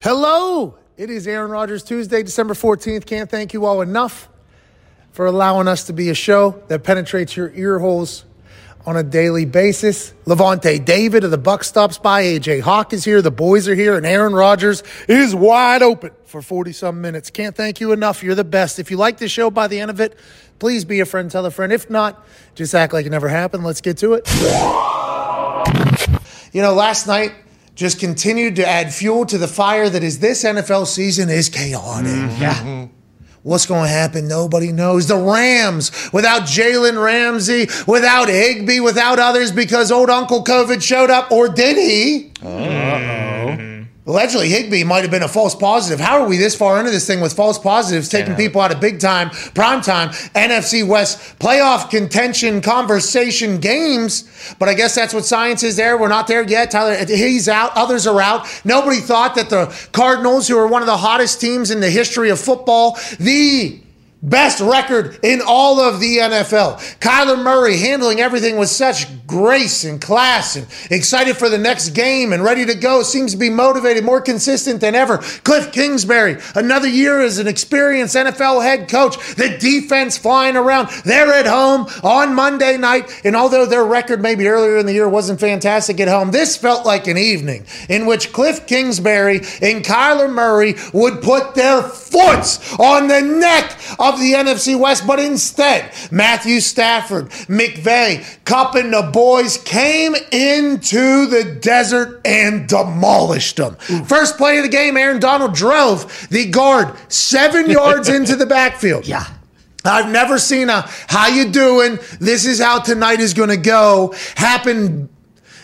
Hello, it is Aaron Rodgers Tuesday, December 14th. Can't thank you all enough for allowing us to be a show that penetrates your ear holes on a daily basis. Lavonte David of the Buck stops by. AJ Hawk is here. The boys are here, and Aaron Rodgers is wide open for 40 some minutes. Can't thank you enough. You're the best. If you like the show by the end of it, please be a friend, tell a friend. If not, just act like it never happened. Let's get to it. You know, last night, just continued to add fuel to the fire that is this NFL season is chaotic. Mm-hmm. Yeah. What's going to happen? Nobody knows. The Rams, without Jalen Ramsey, without Higbee, without others, because old Uncle COVID showed up, or did he? Allegedly, Higbee might have been a false positive. How are we this far into this thing with false positives, taking people out of big time, prime time, NFC West playoff contention conversation games? But I guess that's what science is there. We're not there yet. Tyler, he's out. Others are out. Nobody thought that the Cardinals, who are one of the hottest teams in the history of football, the Best record in all of the NFL. Kyler Murray handling everything with such grace and class and excited for the next game and ready to go. Seems to be motivated, more consistent than ever. Cliff Kingsbury, another year as an experienced NFL head coach. The defense flying around. They're at home on Monday night. And although their record maybe earlier in the year wasn't fantastic at home, this felt like an evening in which Cliff Kingsbury and Kyler Murray would put their foots on the neck of the NFC West, but instead, Matthew Stafford, McVay, Kupp, and the boys came into the desert and demolished them. First play of the game, Aaron Donald drove the guard seven yards into the backfield. Yeah. I've never seen a how you doing? This is how tonight is going to go happen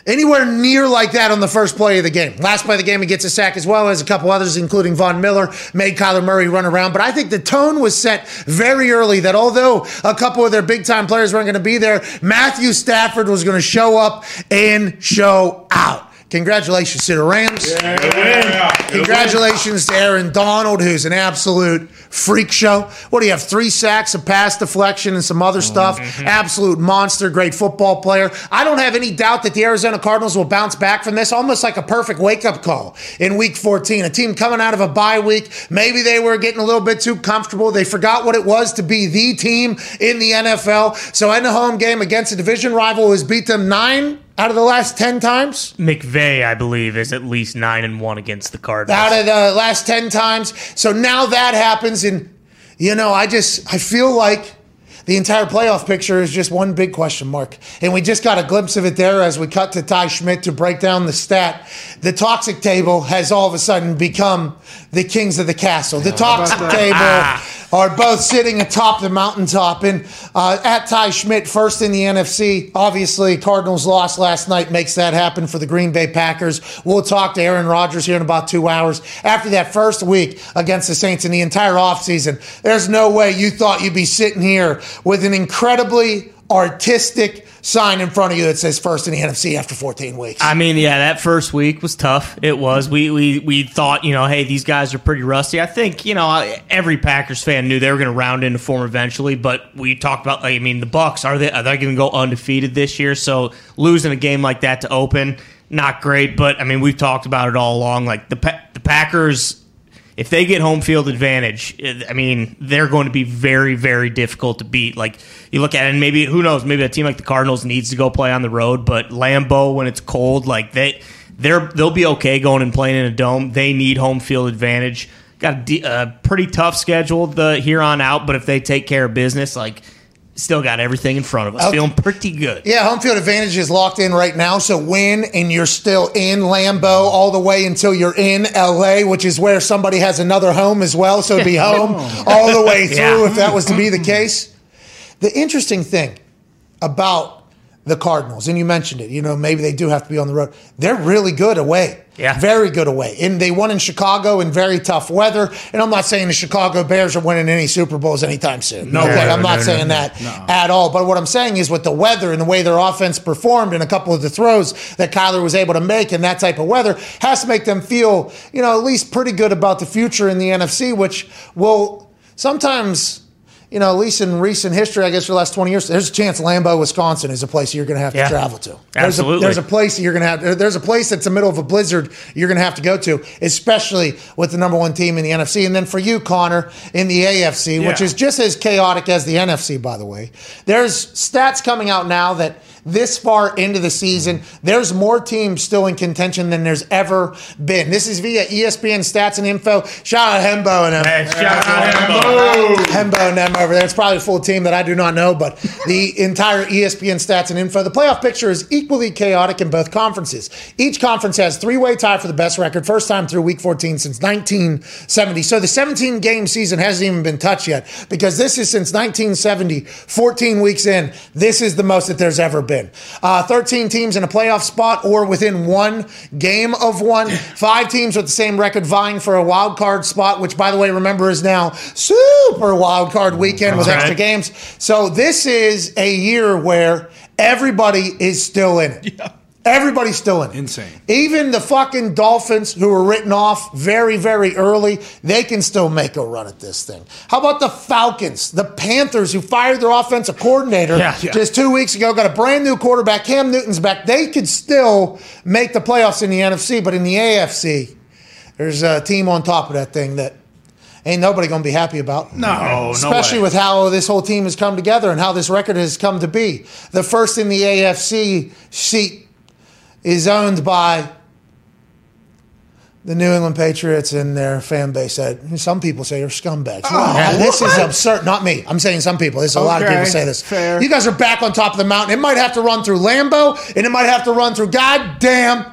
anywhere near like that on the first play of the game. Last play of the game, he gets a sack as well as a couple others, including Von Miller, made Kyler Murray run around. But I think the tone was set very early that although a couple of their big time players weren't going to be there, Matthew Stafford was going to show up and show out. Congratulations to the Rams. Congratulations to Aaron Donald, who's an absolute freak show. What do you have? Three sacks, a pass deflection, and some other stuff. Mm-hmm. Absolute monster, great football player. I don't have any doubt that the Arizona Cardinals will bounce back from this, almost like a perfect wake up call in week 14. A team coming out of a bye week. Maybe they were getting a little bit too comfortable. They forgot what it was to be the team in the NFL. So, in a home game against a division rival who has beat them nine out of the last 10 times. McVay, I believe, is at least nine and one against the Cardinals. out of the last 10 times. So now that happens. And, you know, I just, I feel like the entire playoff picture is just one big question mark. And we just got a glimpse of it there as we cut to Ty Schmidt to break down the stat. The toxic table has all of a sudden become the kings of the castle. The toxic table are both sitting atop the mountaintop. And uh, at Ty Schmidt, first in the NFC, obviously Cardinals lost last night makes that happen for the Green Bay Packers. We'll talk to Aaron Rodgers here in about two hours. After that first week against the Saints in the entire offseason, there's no way you thought you'd be sitting here with an incredibly artistic sign in front of you that says first in the NFC after 14 weeks. I mean, yeah, that first week was tough. It was. We we we thought, you know, hey, these guys are pretty rusty. I think, you know, every Packers fan knew they were going to round into form eventually. But we talked about, I mean, the Bucs are they are they going to go undefeated this year? So losing a game like that to open, not great. But I mean, we've talked about it all along. Like the the Packers if they get home field advantage, I mean, they're going to be very, very difficult to beat. Like you look at it, and maybe who knows, maybe a team like the Cardinals needs to go play on the road, but Lambeau when it's cold, like they they're they'll be okay going and playing in a dome. They need home field advantage. Got a, a pretty tough schedule the here on out, but if they take care of business, like still got everything in front of us, Okay. feeling pretty good. Yeah, home field advantage is locked in right now. So win, and you're still in Lambeau all the way until you're in LA, which is where somebody has another home as well. So it'd be home all the way through Yeah. if that was to be the case. The interesting thing about the Cardinals, and you mentioned it, you know, maybe they do have to be on the road. They're really good away. Yeah. Very good away. And they won in Chicago in very tough weather. And I'm not saying the Chicago Bears are winning any Super Bowls anytime soon. No, okay, I'm not no, saying no, that at all. But what I'm saying is with the weather and the way their offense performed and a couple of the throws that Kyler was able to make in that type of weather has to make them feel, you know, at least pretty good about the future in the NFC, which will sometimes you know, at least in recent history, I guess for the last 20 years, there's a chance Lambeau, Wisconsin is a place you're going to have to Yeah. travel to. There's Absolutely. A, there's a place that you're going to have, there's a place that's in the middle of a blizzard you're going to have to go to, especially with the number one team in the NFC. And then for you, Connor, in the AFC, which is just as chaotic as the NFC, by the way. There's stats coming out now that this far into the season, there's more teams still in contention than there's ever been. This is via ESPN stats and info. Shout out Hembo and them. Hey, shout out Hembo. Hembo and them over there. It's probably a full team that I do not know, but the entire ESPN stats and info. The playoff picture is equally chaotic in both conferences. Each conference has three-way tie for the best record, first time through Week 14 since 1970. So the 17-game season hasn't even been touched yet because this is since 1970, 14 weeks in. This is the most that there's ever been. Uh, 13 teams in a playoff spot or within one game of one. Five teams with the same record vying for a wild card spot, which, by the way, remember is now super wild card weekend with That's extra games. So this is a year where everybody is still in it. Everybody's still in it. Insane. Even the fucking Dolphins, who were written off very, very early, they can still make a run at this thing. How about the Falcons, the Panthers, who fired their offensive coordinator Yeah. Yeah. just two weeks ago, got a brand new quarterback, Cam Newton's back. They could still make the playoffs in the NFC, but in the AFC, there's a team on top of that thing that ain't nobody going to be happy about. No, no Especially way. with how this whole team has come together and how this record has come to be. The first in the AFC seat is owned by the New England Patriots and their fan base. That some people say are scumbags. Oh, wow, this is absurd. Not me. I'm saying some people. There's a lot of people say this. fair. You guys are back on top of the mountain. It might have to run through Lambeau, and it might have to run through goddamn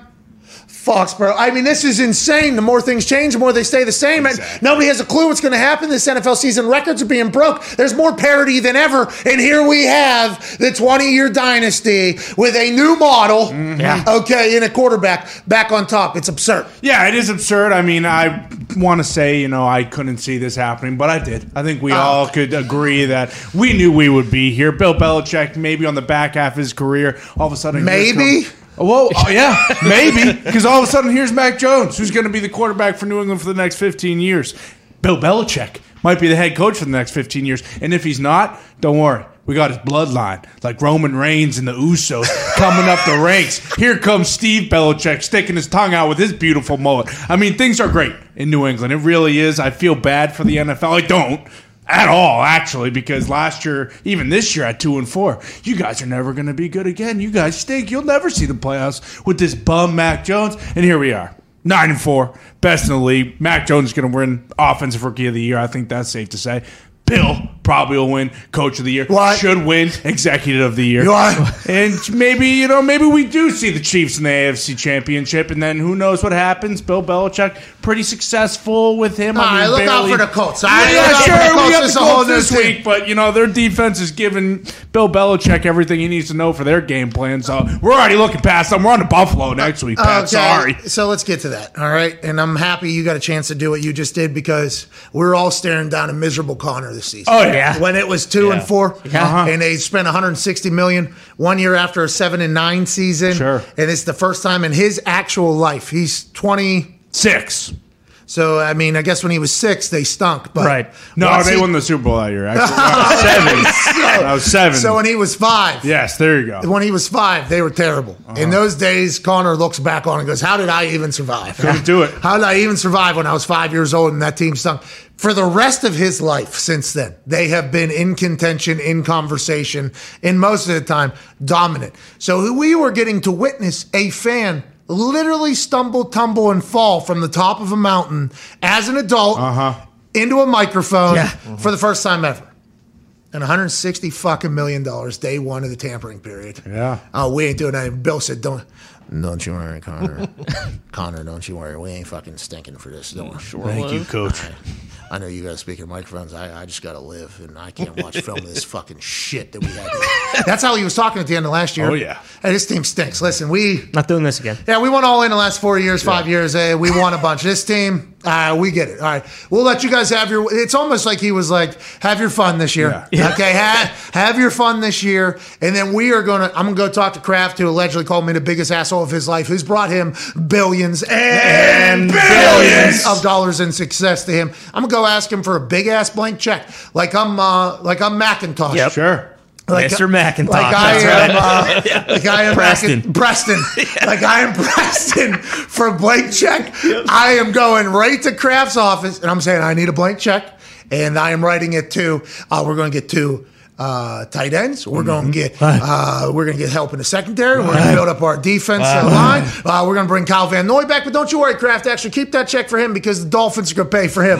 Foxborough. I mean, this is insane. The more things change, the more they stay the same. And nobody has a clue what's going to happen this NFL season. Records are being broke. There's more parity than ever. And here we have the 20 year dynasty with a new model. Mm-hmm. Yeah. Okay, in a quarterback back on top. It's absurd. Yeah, it is absurd. I mean, I want to say, you know, I couldn't see this happening, but I did. I think we all could agree that we knew we would be here. Bill Belichick, maybe on the back half of his career, all of a sudden. here's Maybe? Well, oh, yeah, maybe. Because all of a sudden, here's Mac Jones, who's going to be the quarterback for New England for the next 15 years. Bill Belichick might be the head coach for the next 15 years. And if he's not, don't worry. We got his bloodline, like Roman Reigns and the Usos coming up the ranks. Here comes Steve Belichick sticking his tongue out with his beautiful mullet. I mean, things are great in New England. It really is. I feel bad for the NFL. I don't at all, actually, because last year, even this year at two and four, you guys are never going to be good again. You guys stink. You'll never see the playoffs with this bum Mac Jones. And here we are, nine and four, best in the league. Mac Jones is going to win Offensive Rookie of the Year. I think that's safe to say. Bill probably will win Coach of the Year. What? Should win Executive of the Year. Are? And maybe, you know, maybe we do see the Chiefs in the AFC Championship, and then who knows what happens. Bill Belichick, pretty successful with him. All right, look out for the Colts. All Yeah, right, yeah, look out for sure. the We It's the Colts this team. week, but you know their defense is giving Bill Belichick everything he needs to know for their game plan. So we're already looking past them. We're on to Buffalo next week, Pat. Sorry. So let's get to that. All right. And I'm happy you got a chance to do what you just did because we're all staring down a miserable Connor this season. Oh yeah. When it was two and Yeah. four, Yeah. Uh-huh. and they spent 160 million one year after a seven and nine season. Sure. And it's the first time in his actual life. He's 26. So I mean, I guess when he was six, they stunk. But Right. No, they he- won the Super Bowl that year. Actually, seven. That was seven. So when he was five, yes, there you go. when he was five, they were terrible. Uh-huh. In those days, Connor looks back on and goes, "How did I even survive? Couldn't do it. How did I even survive when I was five years old and that team stunk?" For the rest of his life since then, they have been in contention, in conversation, and most of the time dominant. So we were getting to witness a fan literally stumble, tumble, and fall from the top of a mountain as an adult uh-huh. into a microphone Yeah. for the first time ever. And 160 fucking million dollars day one of the tampering period. Yeah. Oh, we ain't doing that. Bill said, "Don't, don't you worry, Connor. Connor, don't you worry. We ain't fucking stinking for this. Don't worry. Thank you, Coach. I know you guys speaking microphones. I, I just got to live, and I can't watch film of this fucking shit that we had. That's how he was talking at the end of last year. Oh, yeah. Hey, this team stinks. Listen, we Not doing this again. yeah we won all in the last four years, five years. Eh, we won a bunch. This team, uh, we get it. All right, we'll let you guys have your. It's almost like he was like, "Have your fun this year." Yeah. Okay, have, have your fun this year, and then we are gonna. I'm gonna go talk to Kraft, who allegedly called me the biggest asshole of his life, who's brought him billions and, billions of dollars in success to him. I'm gonna go ask him for a big ass blank check, like I'm uh, like I'm Macintosh. Yep. Sure. Like, Mr. McIntosh. Like I that's am, uh, like I am Preston. Macin- Preston. Like I am Preston for a blank check. I am going right to Kraft's office and I'm saying I need a blank check, and I am writing it to. Uh, we're going to get two. Uh, tight ends. We're going to get. Uh, we're going to get help in the secondary. We're going to build up our defense uh, line. Uh, we're going to bring Kyle Van Noy back. But don't you worry, Kraft. Actually, keep that check for him because the Dolphins are going to pay for him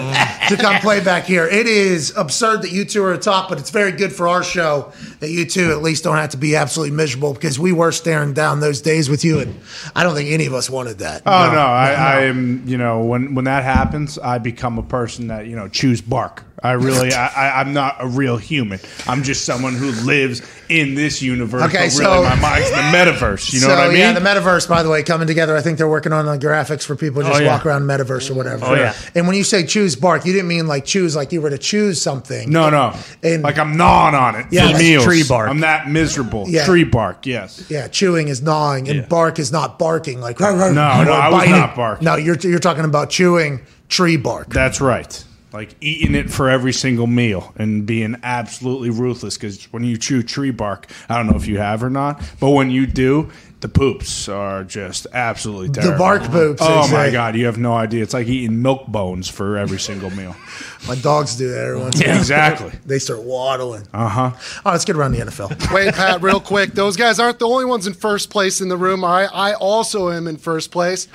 to come play back here. It is absurd that you two are atop, but it's very good for our show that you two at least don't have to be absolutely miserable because we were staring down those days with you, and I don't think any of us wanted that. Oh no, I, I am. You know, when when that happens, I become a person that you know choose bark. I really, I, I, I'm not a real human. I'm just someone who lives in this universe. Okay, but so- really, my mind's in the metaverse. You know so, what I mean? Yeah, the metaverse, by the way, coming together. I think they're working on the graphics for people to oh, just Oh, yeah. walk around metaverse or whatever. Oh, yeah. And when you say choose bark, you didn't mean like choose like you were to choose something. no, no. And- like I'm gnawing on it Yeah, for like meals. tree bark. I'm that miserable. Yeah. Tree bark. Yes. Yeah, chewing is gnawing, and Yeah. bark is not barking. Like no, no, I was not barking. No, you're you're talking about chewing tree bark. That's right. Like eating it for every single meal and being absolutely ruthless. Because when you chew tree bark, I don't know if you have or not, but when you do, the poops are just absolutely terrible. The bark poops. Oh they my say. god, you have no idea. It's like eating milk bones for every single meal. My dogs do that every once in a while. Exactly. They start waddling. Uh huh. Oh, let's get around the NFL. Wait, Pat, real quick. Those guys aren't the only ones in first place in the room. I I also am in first place.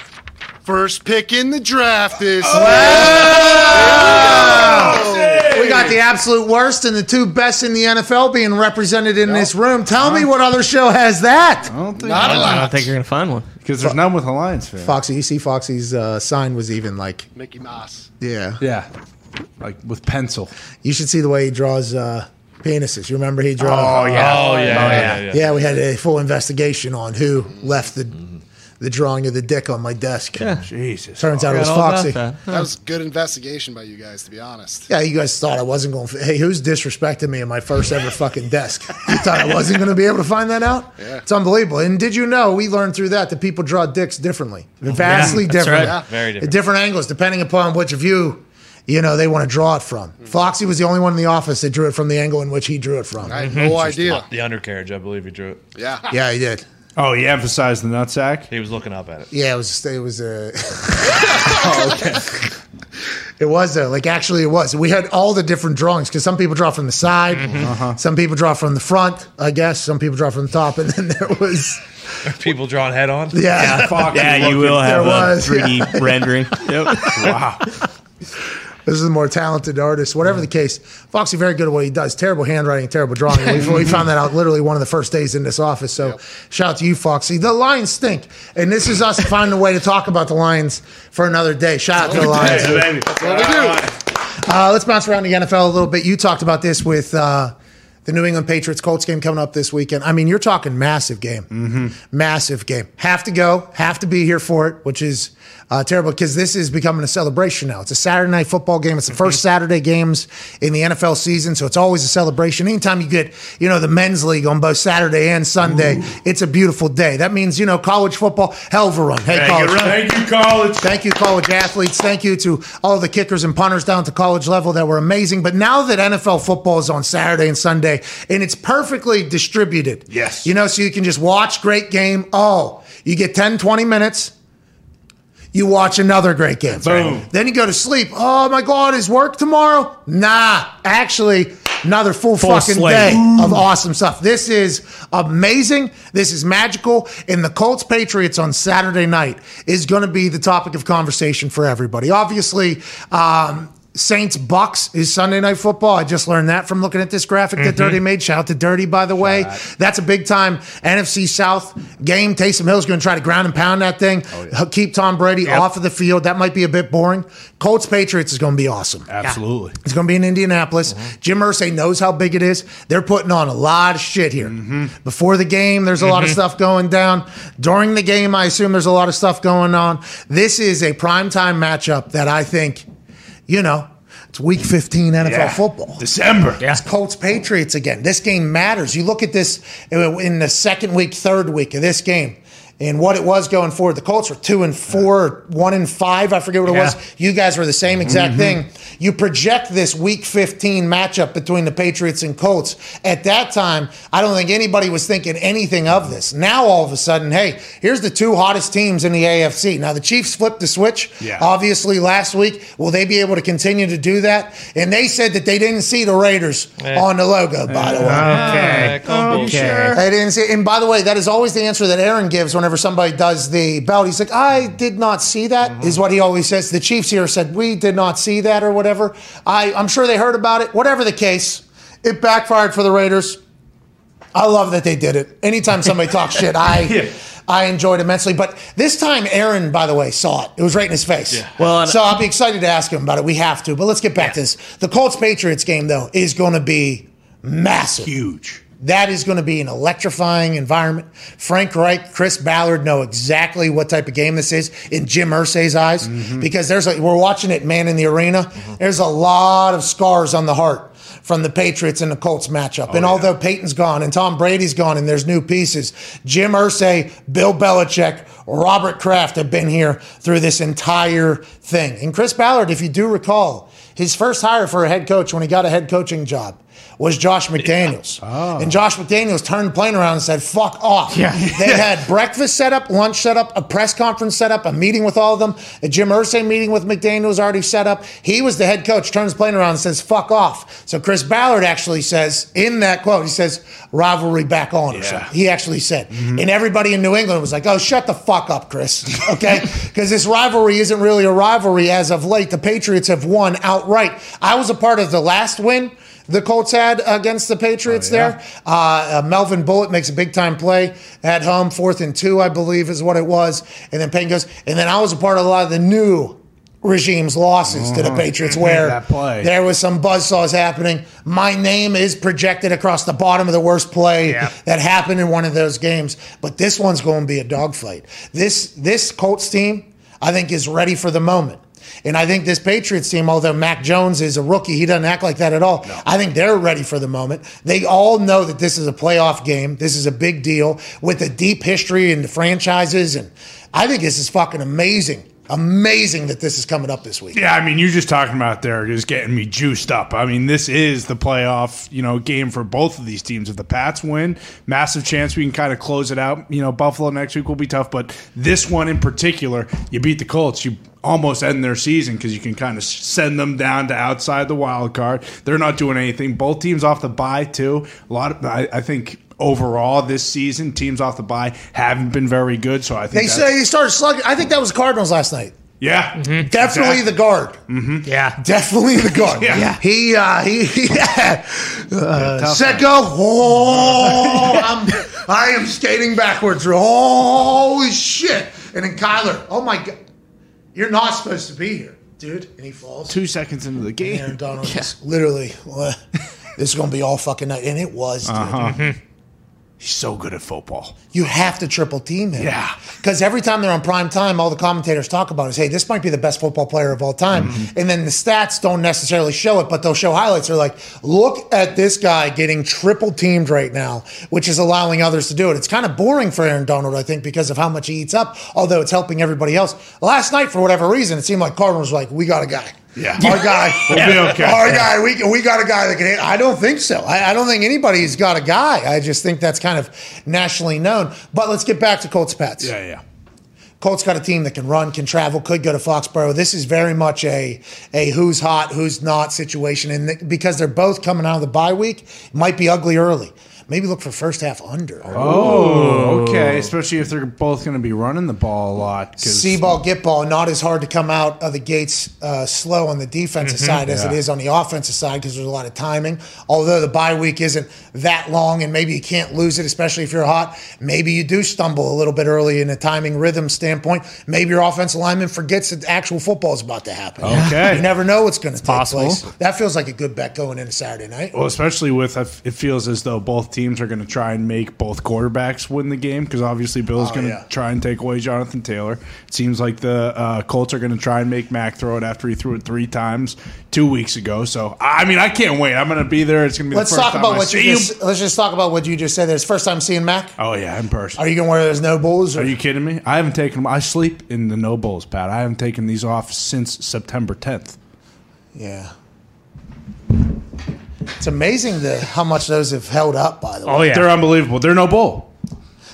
First pick in the draft is. We got the absolute worst and the two best in the NFL being represented in this room. Tell me what other show has that? I don't think Not a I lot. don't think you're gonna find one. because there's none with a Lions fan. Foxy, you see Foxy's uh, sign was even like, Mickey Mouse. yeah. Yeah, like with pencil. You should see the way he draws uh, penises. You remember he draws? Oh yeah. Oh, yeah, yeah, yeah, yeah. Yeah, we had a full investigation on who left the the drawing of the dick on my desk. Yeah. Jesus. Turns out it was Forgot all about Foxy. that. That was good investigation by you guys, to be honest. Yeah, you guys thought I wasn't going to. Hey, who's disrespecting me in my first ever fucking desk? You thought I wasn't going to be able to find that out? Yeah. It's unbelievable. And did you know we learned through that that people draw dicks differently, oh, vastly Yeah, different, right. Yeah. Very different. At different angles depending upon which view you know they want to draw it from. Hmm. Foxy was the only one in the office that drew it from the angle in which he drew it from. I had no idea. The undercarriage, I believe he drew it. Yeah. Yeah, he did. Oh, he emphasized the nutsack. He was looking up at it. Yeah, it was. It was uh, It was though. Like actually, it was. We had all the different drawings because some people draw from the side, Uh-huh. some people draw from the front. I guess some people draw from the top, and then there was People drawing head on. yeah. Foxy Yeah, you will have There a was, 3D rendering. Yep. Wow. This is a more talented artist. Whatever the case, Foxy very good at what he does. Terrible handwriting, terrible drawing. We, we found that out literally one of the first days in this office. So shout out to you, Foxy. The Lions stink, and this is us finding a way to talk about the Lions for another day. Shout out to the Lions. Hey, baby. What we do? Uh, let's bounce around the NFL a little bit. You talked about this with uh, the New England Patriots Colts game coming up this weekend. I mean, you're talking massive game, mm-hmm. massive game. Have to go, have to be here for it, which is uh, terrible because this is becoming a celebration now. It's a Saturday night football game. It's the first Saturday games in the NFL season, so it's always a celebration. Anytime you get, you know, the men's league on both Saturday and Sunday, it's a beautiful day. That means, you know, college football, hell of a run. Hey, college. Thank you, college. Thank you, college athletes. Thank you to all the kickers and punters down to college level that were amazing. But now that NFL football is on Saturday and Sunday, and it's perfectly distributed. Yes. You know, so you can just watch great game. Oh, you get 10, 20 minutes. You watch another great game. Boom. Then you go to sleep. Oh my God, is work tomorrow? Nah, actually, another full, Full fucking slate. day of awesome stuff. This is amazing. This is magical. And the Colts Patriots on Saturday night is going to be the topic of conversation for everybody. Obviously, um, Saints Bucs is Sunday night football. I just learned that from looking at this graphic that mm-hmm. Dirty made. Shout out to Dirty, by the way. That's a big time NFC South game. Taysom Hill's going to try to ground and pound that thing, oh, keep Tom Brady off of the field. That might be a bit boring. Colts Patriots is going to be awesome. Absolutely. It's going to be in Indianapolis. Mm-hmm. Jim Irsay knows how big it is. They're putting on a lot of shit here. Mm-hmm. Before the game, there's a lot of stuff going down. During the game, I assume there's a lot of stuff going on. This is a primetime matchup that I think, you know, it's week 15 NFL Yeah. football. December. Yeah. Colts Patriots again. This game matters. You look at this in the second week, third week of this game. And what it was going forward, the Colts were two and four, one and five. I forget what it was. You guys were the same exact mm-hmm. thing. You project this Week 15 matchup between the Patriots and Colts. At that time, I don't think anybody was thinking anything of this. Now all of a sudden, hey, here's the two hottest teams in the AFC. Now the Chiefs flipped the switch. Yeah. Obviously, last week, will they be able to continue to do that? And they said that they didn't see the Raiders on the logo. By the way. Okay. call bullshit. Okay. I didn't see. And by the way, that is always the answer that Aaron gives whenever somebody does the belt. He's like, "I did not see that." Mm-hmm. Is what he always says. The Chiefs here said, "We did not see that," or whatever. I, I'm sure they heard about it. Whatever the case, it backfired for the Raiders. I love that they did it. Anytime somebody talks shit, I. I enjoyed immensely, but this time Aaron, by the way, saw it. It was right in his face. Well, so I'll be excited to ask him about it. We have to, but let's get back to this. The Colts Patriots game, though, is going to be massive. Huge. That is going to be an electrifying environment. Frank Reich, Chris Ballard know exactly what type of game this is in Jim Irsay's eyes mm-hmm. because there's a, we're watching it, man, in the arena. Mm-hmm. There's a lot of scars on the heart from the Patriots and the Colts matchup. and oh, although Peyton's gone and Tom Brady's gone and there's new pieces, Jim Irsay, Bill Belichick, Robert Kraft have been here through this entire thing. And Chris Ballard, if you do recall, his first hire for a head coach when he got a head coaching job was Josh McDaniels. Oh. And Josh McDaniels turned the plane around and said, fuck off. Yeah. They had breakfast set up, lunch set up, a press conference set up, a meeting with all of them. A Jim Irsay meeting with McDaniels already set up. He was the head coach, turns the plane around and says, fuck off. So Chris Ballard actually says, in that quote, he says, rivalry back on or Yeah. something. He actually said. Mm-hmm. And everybody in New England was like, oh, shut the fuck up, Chris. Okay? Because this rivalry isn't really a rivalry as of late. The Patriots have won outright. I was a part of the last win the Colts had against the Patriots Oh, yeah. there. Uh, uh, Melvin Bullitt makes a big time play at home, fourth and two, I believe, is what it was. And then Peyton goes, and then I was a part of a lot of the new regime's losses to the Patriots where there was some buzzsaws happening. My name is projected across the bottom of the worst play that happened in one of those games. But this one's going to be a dogfight. This this Colts team, I think, is ready for the moment. And I think this Patriots team, although Mac Jones is a rookie, he doesn't act like that at all. I think they're ready for the moment. They all know that this is a playoff game. This is a big deal with a deep history in the franchises. And I think this is fucking amazing. Amazing that this is coming up this week. Yeah, I mean, you're just talking about there is getting me juiced up. I mean, this is the playoff, you know, game for both of these teams. If the Pats win, massive chance we can kind of close it out. You know, Buffalo next week will be tough, but this one in particular, you beat the Colts, you almost end their season because you can kind of send them down to outside the wild card. They're not doing anything. Both teams off the bye too. A lot of, I, I think. Overall, this season, teams off the bye haven't been very good. So I think They say he started slugging. I think that was Cardinals last night. yeah, Definitely the guard. Yeah. Definitely the guard. Yeah. Yeah. He uh, he, he uh, tough set go. Oh, I'm, I am skating backwards. Holy shit! And then Kyler. Oh my god, you're not supposed to be here, dude. And he falls. two seconds into the game. Aaron Donald just literally. well, this is gonna be all fucking night, and it was. Dude. He's so good at football. You have to triple team him. Yeah. Because every time they're on prime time, all the commentators talk about is, hey, this might be the best football player of all time. Mm-hmm. And then the stats don't necessarily show it, but they'll show highlights. They're like, look at this guy getting triple teamed right now, which is allowing others to do it. It's kind of boring for Aaron Donald, I think, because of how much he eats up, although it's helping everybody else. Last night, for whatever reason, it seemed like Cardinals were like, we got a guy. Yeah. Our guy. We'll be okay. Our guy. We, we got a guy that can hit. I don't think so. I, I don't think anybody's got a guy. I just think that's kind of nationally known. But let's get back to Colts Pets. Yeah, yeah. Colts got a team that can run, can travel, could go to Foxborough. This is very much a a who's hot, who's not situation, and th- because they're both coming out of the bye week, it might be ugly early. Maybe look for first half under. Oh, okay. Especially if they're both going to be running the ball a lot. See ball, get ball, not as hard to come out of the gates uh, slow on the defensive side as it Yeah. is on the offensive side because there's a lot of timing. Although the bye week isn't that long and maybe you can't lose it, especially if you're hot, maybe you do stumble a little bit early in a timing rhythm standpoint. Maybe your offensive lineman forgets that actual football is about to happen. Okay. You never know what's going to take possible. place. That feels like a good bet going into Saturday night. Well, especially with it feels as though both teams are going to try and make both quarterbacks win the game because obviously Bill's Oh, going to yeah. try and take away Jonathan Taylor. It seems like the uh, Colts are going to try and make Mac throw it after he threw it three times two weeks ago. So I mean, I can't wait. I'm going to be there. It's going to be Let's the first talk about I what you him. just. Let's just talk about what you just said. It's first time seeing Mac. Oh yeah, in person. Are you going to wear those no bulls? Or? Are you kidding me? I haven't taken them. I sleep in the no bowls, Pat. I haven't taken these off since September 10th. Yeah. It's amazing the how much those have held up. By the oh, way. Oh yeah. They're unbelievable. They're no bull.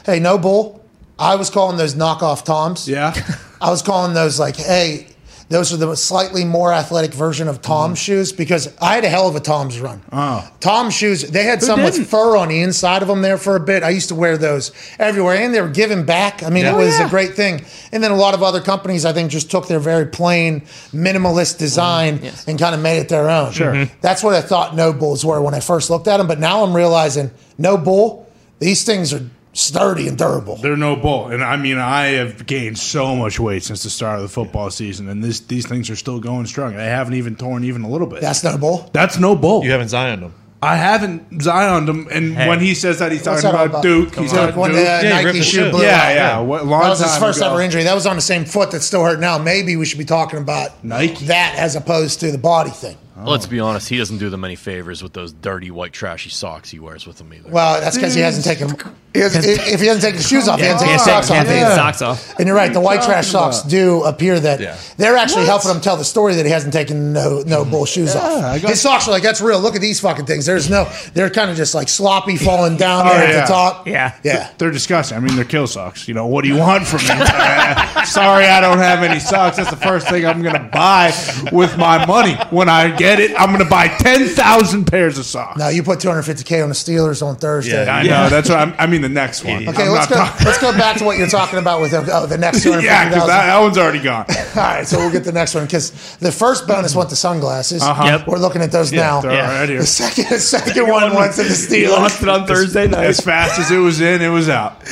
Hey, no bull. I was calling those knockoff toms. Yeah. I was calling those like, hey, those are the slightly more athletic version of Tom's mm. shoes because I had a hell of a Tom's run. Oh. Tom's shoes, they had some with didn't? fur on the inside of them there for a bit. I used to wear those everywhere and they were given back. I mean, it Yeah. was oh, yeah. a great thing. And then a lot of other companies, I think, just took their very plain minimalist design mm, Yes. and kind of made it their own. Sure. Mm-hmm. That's what I thought no bulls were when I first looked at them. But now I'm realizing no bull, these things are sturdy and durable. They're no bull, and I mean I have gained so much weight since the start of the football season, and this these things are still going strong. They haven't even torn even a little bit. That's no bull. That's no bull. You haven't Zioned them. I haven't Zioned him, and Hey. when he says that he's What's talking that about all Duke, he's Duke, talking when Duke. the Yeah, he Nike ripped the shoe shoe. blew yeah, out. yeah. What, long That was his time first ago. ever injury. That was on the same foot that's still hurt now. Maybe we should be talking about Nike. that as opposed to the body thing. Let's be honest, he doesn't do them any favors with those dirty white trashy socks he wears with him either. Well, that's because he hasn't taken. He hasn't, if he hasn't taken the shoes off, he hasn't taken take, the socks can't off. Yeah. socks off. And you're right. The white trash talking socks do appear that Yeah. they're actually helping him tell the story that he hasn't taken no no mm. bull shoes I off. got- His socks are like that's real. Look at these fucking things. There's no. They're kind of just like sloppy falling down Oh, there at yeah. the top. Yeah. yeah. They're disgusting. I mean, they're kill socks. You know, what do you want from me? Sorry, I don't have any socks. That's the first thing I'm going to buy with my money. When I get it, I'm going to buy 10,000 pairs of socks. Now you put 250k on the Steelers on Thursday. Yeah, I know. That's what I'm, I mean, the next one. Okay, I'm let's go. talking- Let's go back to what you're talking about with the, oh, the next two hundred Yeah, because that, that one's already gone. All right, so we'll get the next one because the first bonus went to sunglasses. Uh-huh. Yep. We're looking at those now. They're Yeah. right here. The second, the second one went to the He lost it on Thursday night. As fast as it was in, it was out.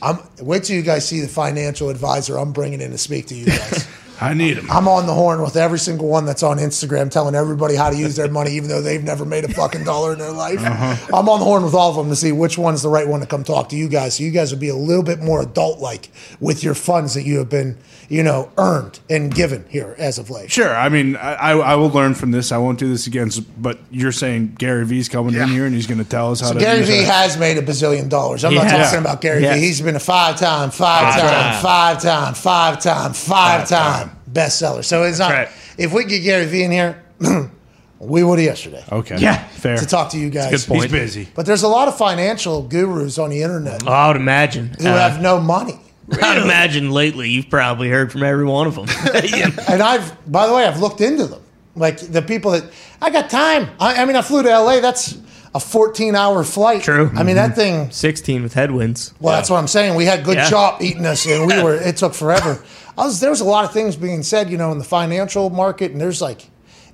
I'm, wait till you guys see the financial advisor I'm bringing in to speak to you guys. I need them. I'm on the horn with every single one that's on Instagram telling everybody how to use their money, even though they've never made a fucking dollar in their life. Uh-huh. I'm on the horn with all of them to see which one's the right one to come talk to you guys. So you guys will be a little bit more adult like with your funds that you have been, you know, earned and given here as of late. Sure. I mean, I, I I will learn from this. I won't do this again. But you're saying Gary V's coming in here and he's going to tell us how to do it. Gary use V has made a bazillion dollars. I'm not Yeah. talking about Gary Yeah. V. He's been a five time, five time, five time, five time, five time bestseller. So it's not. right. If we get Gary V in here, we would have yesterday Okay. Yeah. Fair. to talk to you guys. good point. He's busy. But there's a lot of financial gurus on the internet I would imagine. who Uh, have no money. I would imagine lately you've probably heard from every one of them. And I've, by the way, I've looked into them. Like the people that I got time. I, I mean, I flew to LA. That's a 14 hour flight. True. I mean, that mm-hmm. thing. 16 with headwinds. Well, that's what I'm saying. We had good Yeah. chop eating us, and we were. It took forever. I was there was a lot of things being said, you know, in the financial market, and there's like,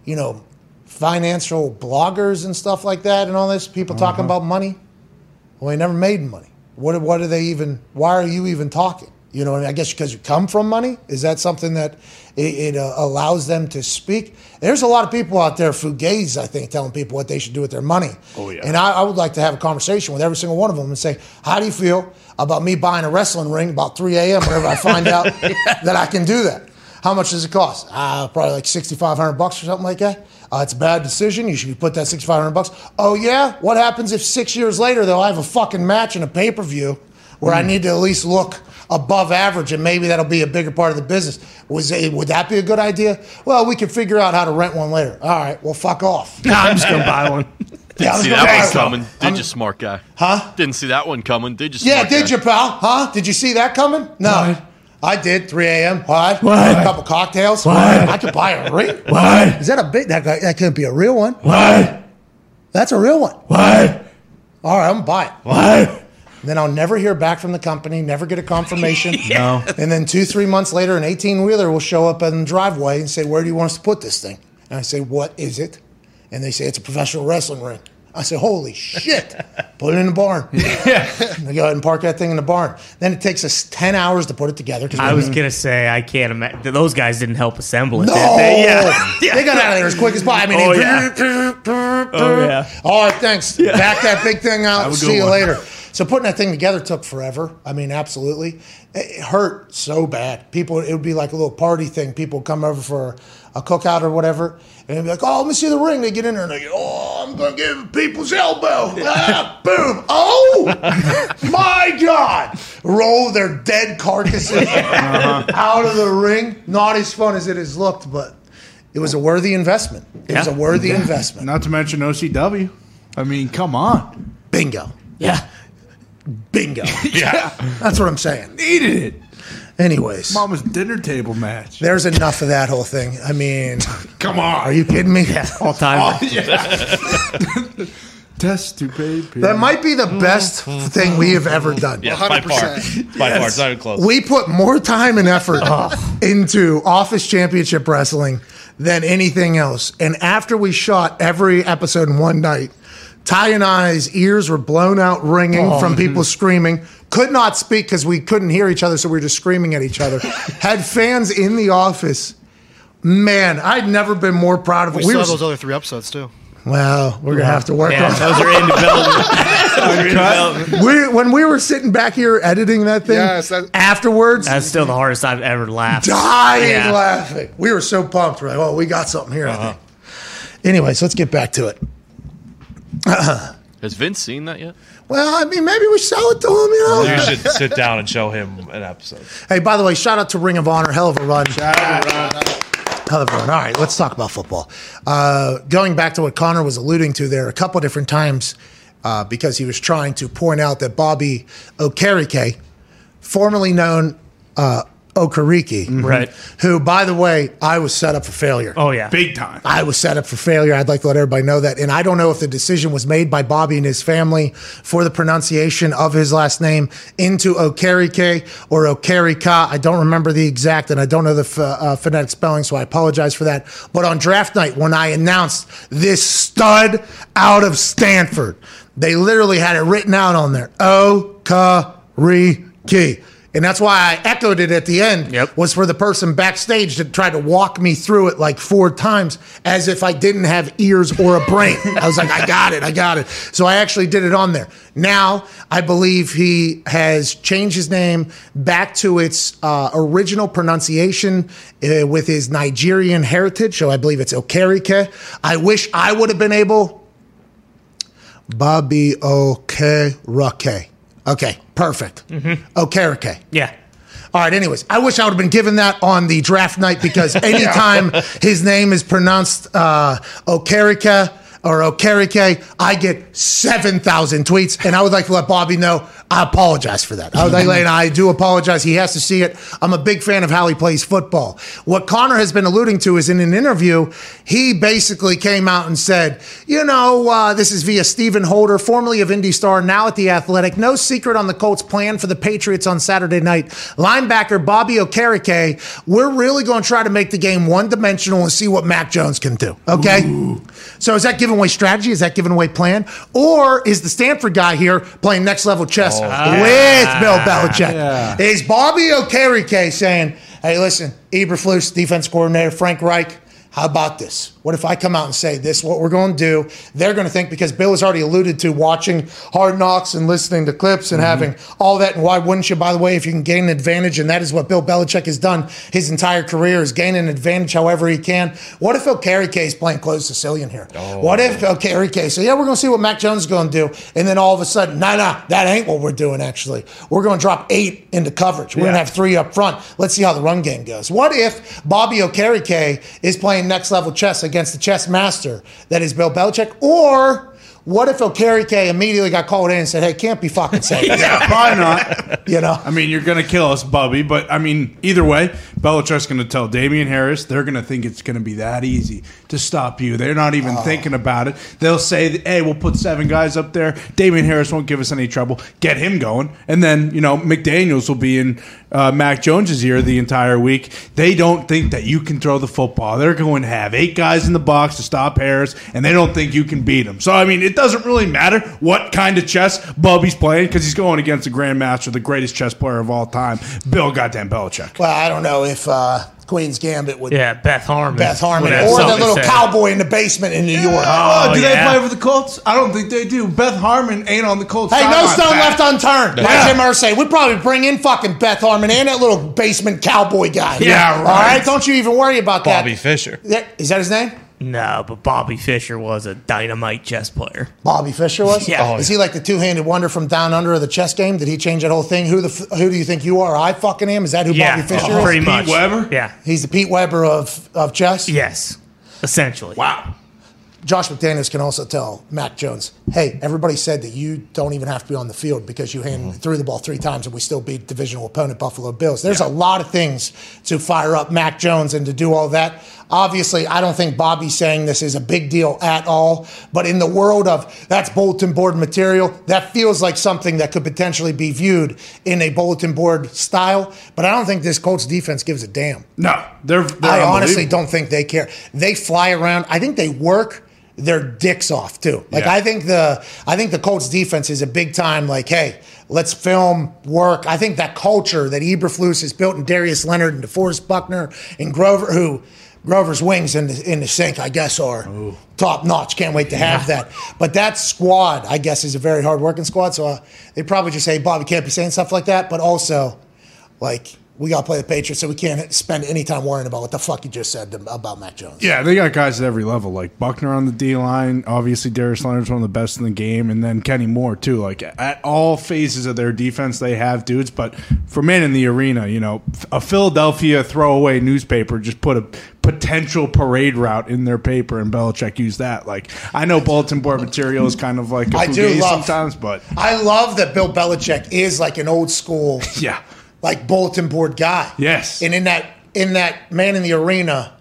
you know, financial bloggers and stuff like that, and all this. People talking uh-huh. about money. Well, they never made money. What? What are they even? Why are you even talking? You know, and I guess because you come from money. Is that something that it, it uh, allows them to speak? There's a lot of people out there, fugazi, I think, telling people what they should do with their money. Oh, yeah. And I, I would like to have a conversation with every single one of them and say, how do you feel about me buying a wrestling ring about 3 a.m. whenever I find out that I can do that? How much does it cost? Uh, probably like 6,500 bucks or something like that. Uh, it's a bad decision. You should be put that 6,500 bucks. Oh yeah. What happens if six years later though I have a fucking match in a pay per view where I need to at least look above average and maybe that'll be a bigger part of the business? Was it, would that be a good idea? Well, we can figure out how to rent one later. All right. Well, fuck off. Nah, I'm just going to buy one. Yeah, I was see that one coming, did I'm- you, smart guy? Huh? Didn't see that one coming, did you? Yeah, did guy? you, pal? Huh? Did you see that coming? No. What? I did. 3 a.m. What? What? A couple cocktails. What? I could buy a ring. What? Is that a big? That guy, that couldn't be a real one. What? That's a real one. What? All right, I'm gonna buy it. What? Then I'll never hear back from the company, never get a confirmation. No. And then two, three months later, an 18 wheeler will show up in the driveway and say, Where do you want us to put this thing? And I say, What is it? And they say, It's a professional wrestling ring. I said, Holy shit. Put it in the barn. Yeah. They go ahead and park that thing in the barn. Then it takes us 10 hours to put it together. 'cause I was gonna say I can't imagine those guys didn't help assemble it. No, did they? Yeah. they got out of there as quick as possible. I mean, Oh, yeah. Oh, yeah. All right, thanks. Back that big thing out. Have a good See you one. later. So putting that thing together took forever. I mean, absolutely. It hurt so bad. People, it would be like a little party thing. People would come over for a cookout or whatever, and they'd be like, "Oh, let me see the ring." They get in there and they go, "Oh, I'm gonna give people's elbow." Ah, boom! Oh my God! Roll their dead carcasses out of the ring. Not as fun as it has looked, but it was a worthy investment. It was a Yeah. worthy investment. Not to mention OCW. I mean, come on. Bingo. Yeah. Bingo. Yeah. That's what I'm saying. Needed it. Anyways, Mama's dinner table match. there's enough of that whole thing. I mean, Come on. are you kidding me? All time. Oh, Test to baby. That might be the best thing we have ever done. Yeah, by far. 100%. By far. It's not even close. We put more time and effort oh. into Office Championship Wrestling than anything else. And after we shot every episode in one night, Ty and I's ears were blown out ringing from people screaming. Could not speak because we couldn't hear each other, so we were just screaming at each other. Had fans in the office. Man, I'd never been more proud of it. We still were- those other three episodes too. well, we're gonna have to work Yeah, on those are in development. Those are in development. we, when we were sitting back here editing that thing Yes, that- afterwards, That's still the hardest I've ever laughed. dying Yeah. laughing. We were so pumped. We're like, oh, we got something here. I Uh-huh. think. Anyways, let's get back to it. Has Vince seen that yet? Well, I mean, maybe we sell it to him, you know? You should sit down and show him an episode. Hey, by the way, shout out to Ring of Honor. Hell of a run. Hell of a run. All right, let's talk about football. Uh, going back to what Connor was alluding to there a couple different times uh, because he was trying to point out that Bobby Okereke, formerly known uh, Okariki, Right. who, by the way, I was set up for failure. Oh yeah. Big time. I was set up for failure. I'd like to let everybody know that. And I don't know if the decision was made by Bobby and his family for the pronunciation of his last name into Okereke or Okarika. I don't remember the exact, and I don't know the ph- uh, phonetic spelling, so I apologize for that. But on draft night, when I announced this stud out of Stanford, they literally had it written out on there Okereke. And that's why I echoed it at the end Yep. was for the person backstage to try to walk me through it like four times as if I didn't have ears or a brain. I was like, I got it, I got it. So I actually did it on there. Now I believe he has changed his name back to its uh, original pronunciation uh, with his Nigerian heritage. So I believe it's Okerike. I wish I would have been able. Bobby Okereke. Okay, perfect. Okereke. Yeah. All right, anyways, I wish I would have been given that on the draft night because anytime his name is pronounced uh, Okereke or Okereke, I get 7,000 tweets. And I would like to let Bobby know I apologize for that. I like I do apologize. He has to see it. I'm a big fan of how he plays football. What Connor has been alluding to is in an interview, he basically came out and said, you know, uh, this is via Stephen Holder, formerly of Indy Star, now at The Athletic. No secret on the Colts' plan for the Patriots on Saturday night. Linebacker Bobby Okereke, we're really going to try to make the game one dimensional and see what Mac Jones can do. Okay? So is that giving away strategy? Is that giving away plan? Or is the Stanford guy here playing next level chess Oh, with Bill Belichick? Yeah. Is Bobby Okereke saying, hey, listen, Eberflus, defense coordinator, Frank Reich, how about this? What if I come out and say this? is What we're going to do? They're going to think because Bill has already alluded to watching Hard Knocks and listening to clips and mm-hmm. having all that. And why wouldn't you? By the way, if you can gain an advantage, and that is what Bill Belichick has done his entire career is gain an advantage however he can. What if Okereke is playing close to Sicilian here? Oh. What if Okereke? So yeah, we're going to see what Mac Jones is going to do, and then all of a sudden, nah, nah, that ain't what we're doing. Actually, we're going to drop eight into coverage. We're going to have three up front. Let's see how the run game goes. What if Bobby Okereke is playing next level chess against the chess master that is Bill Belichick? Or what if Okereke immediately got called in and said, "Hey, can't be fucking safe," Yeah, probably not. you know? I mean, you're going to kill us, Bubby. But I mean, either way, Belichick's going to tell Damien Harris they're going to think it's going to be that easy to stop you. They're not even thinking about it. They'll say, "Hey, we'll put seven guys up there. Damien Harris won't give us any trouble. Get him going." And then you know McDaniels will be in uh, Mac Jones's ear the entire week. They don't think that you can throw the football. They're going to have eight guys in the box to stop Harris, and they don't think you can beat him. So I mean, it doesn't really matter what kind of chess Bubby's playing because he's going against the grandmaster, the greatest chess player of all time, Bill Goddamn Belichick. Well, I don't know if uh, Queen's Gambit would Yeah, Beth Harmon. Beth Harmon or the little say. cowboy in the basement in New York. Oh, do yeah. they play for the Colts? I don't think they do. Beth Harmon ain't on the Colts. Hey, no stone Pat. left unturned. Like Yeah. Jim Irsay. We'd probably bring in fucking Beth Harmon and that little basement cowboy guy. Yeah, All right. right, don't you even worry about that. Bobby Fischer. Is that his name? No, but Bobby Fischer was a dynamite chess player. Bobby Fischer was. Yeah. Oh, Is he like the two-handed wonder from down under of the chess game? Did he change that whole thing? Who the f- who do you think you are? I fucking am. Is that who Yeah, Bobby Fischer oh, is? pretty Pete much. Weber? Yeah. He's the Pete Weber of of chess. Yes. Essentially. Wow. Josh McDaniels can also tell Mac Jones, hey, everybody said that you don't even have to be on the field because you hand, mm-hmm. threw the ball three times and we still beat divisional opponent Buffalo Bills. There's a lot of things to fire up Mac Jones and to do all that. Obviously, I don't think Bobby's saying this is a big deal at all, but in the world of that's bulletin board material, that feels like something that could potentially be viewed in a bulletin board style. But I don't think this Colts defense gives a damn. No, they're. they're I honestly don't think they care. They fly around. I think they work their dicks off too. Like Yeah. I think the I think the Colts defense is a big time. Like hey, let's film work. I think that culture that Eberflus has built in Darius Leonard and DeForest Buckner and Grover, who Grover's wings in the in the sink, I guess, are top notch. Can't wait to have that. But that squad, I guess, is a very hard working squad. So uh, they probably just say, Bob, you can't be saying stuff like that. But also, like. We got to play the Patriots, so we can't spend any time worrying about what the fuck you just said about Mac Jones. Yeah, they got guys at every level, like Buckner on the D line. Obviously, Darius Leonard's one of the best in the game, and then Kenny Moore too. Like at all phases of their defense, they have dudes. But for men in the arena, you know, a Philadelphia throwaway newspaper just put a potential parade route in their paper, and Belichick used that. Like I know bulletin board material is kind of like a I do love- sometimes, but I love that Bill Belichick is like an old school, yeah, like bulletin board guy. Yes. And in that in that man in the arena,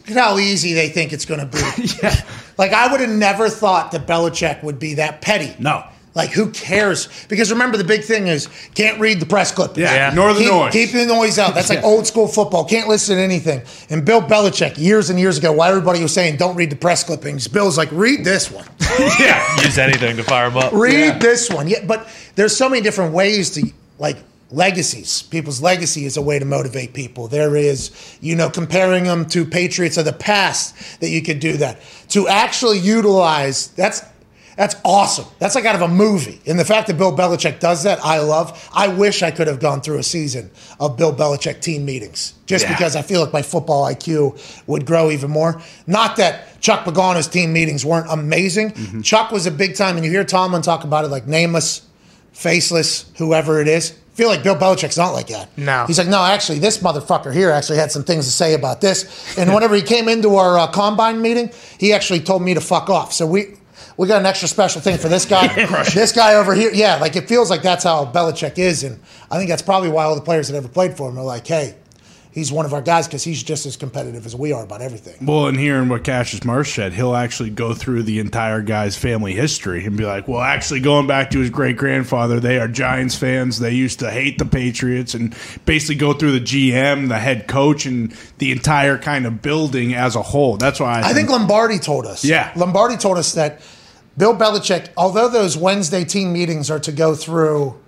look at how easy they think it's going to be. yeah, Like I would have never thought that Belichick would be that petty. no, Like who cares? Because remember the big thing is can't read the press clippings. yeah, Yeah. ignore the keep, noise. keep the noise out. That's like old school football. Can't listen to anything. And Bill Belichick, years and years ago, while everybody was saying don't read the press clippings, Bill's like, read this one. yeah, Use anything to fire him up. Read Yeah. this one. Yeah, but there's so many different ways to like legacies. People's legacy is a way to motivate people. There is, you know, comparing them to patriots of the past that you could do that. To actually utilize that's that's awesome. That's like out of a movie. And the fact that Bill Belichick does that, I love. I wish I could have gone through a season of Bill Belichick team meetings just Yeah. because I feel like my football IQ would grow even more. Not that Chuck Pagano's team meetings weren't amazing. Mm-hmm. Chuck was a big time, and you hear Tomlin talk about it like nameless, faceless, whoever it is. I feel like Bill Belichick's not like that. No. He's like, no, actually, this motherfucker here actually had some things to say about this. And whenever he came into our uh, combine meeting, he actually told me to fuck off. So we we got an extra special thing for this guy. this guy over here, yeah, like it feels like that's how Belichick is, and I think that's probably why all the players that ever played for him are like, hey, he's one of our guys because he's just as competitive as we are about everything. Well, and hearing what Cassius Marsh said, he'll actually go through the entire guy's family history and be like, well, actually, going back to his great grandfather, they are Giants fans. They used to hate the Patriots and basically go through the GM, the head coach, and the entire kind of building as a whole. That's why I, I think Lombardi told us. Yeah. Lombardi told us that Bill Belichick, although those Wednesday team meetings are to go through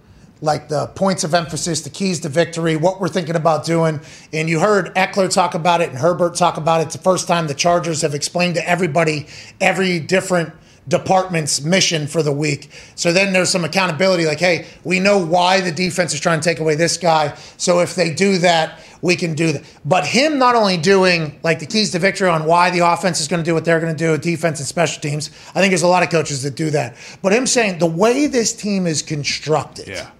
like the points of emphasis, the keys to victory, what we're thinking about doing, and you heard Ekeler talk about it and Herbert talk about it. It's the first time the Chargers have explained to everybody every different department's mission for the week. So then there's some accountability like, hey, we know why the defense is trying to take away this guy. So if they do that, we can do that. But him not only doing like the keys to victory on why the offense is going to do what they're going to do, defense and special teams. I think there's a lot of coaches that do that. But him saying the way this team is constructed, Yeah.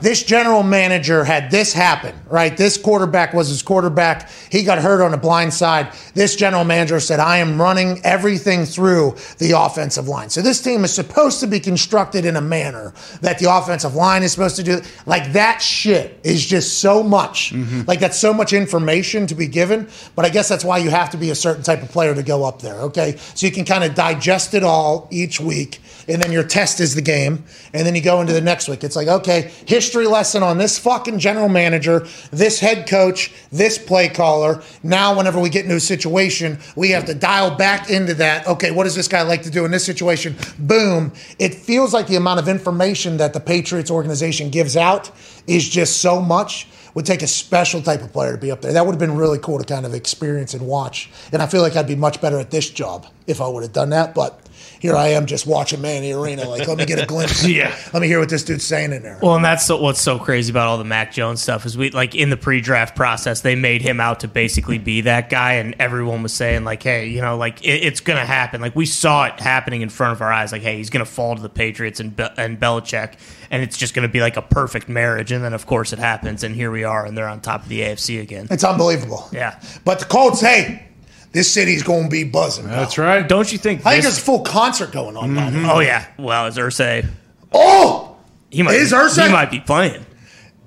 This general manager had this happen, right? This quarterback was his quarterback. He got hurt on the blind side. This general manager said, I am running everything through the offensive line. So this team is supposed to be constructed in a manner that the offensive line is supposed to do. Like that shit is just so much. Mm-hmm. Like that's so much information to be given. But I guess that's why you have to be a certain type of player to go up there, okay? So you can kind of digest it all each week. And then your test is the game. And then you go into the next week. It's like, okay, history lesson on this fucking general manager, this head coach, this play caller. Now, whenever we get into a situation, we have to dial back into that. Okay, what does this guy like to do in this situation? Boom. It feels like the amount of information that the Patriots organization gives out is just so much. Would take a special type of player to be up there. That would have been really cool to kind of experience and watch. And I feel like I'd be much better at this job if I would have done that. But here I am just watching Man in the Arena. Like, let me get a glimpse. Yeah. Let me hear what this dude's saying in there. Well, and that's so, what's so crazy about all the Mac Jones stuff is we like in the pre-draft process they made him out to basically be that guy, and everyone was saying like, hey, you know, like it, it's gonna happen. Like we saw it happening in front of our eyes. Like, hey, he's gonna fall to the Patriots and Be- and Belichick, and it's just gonna be like a perfect marriage. And then of course it happens, and here we are, and they're on top of the AFC again. It's unbelievable. Yeah. But the Colts, hey, this city's going to be buzzing. pal. That's right. Don't you think? I think this- there's a full concert going on. by the way. oh yeah. Well, as Ursay, Oh! he might. Is be, He might be playing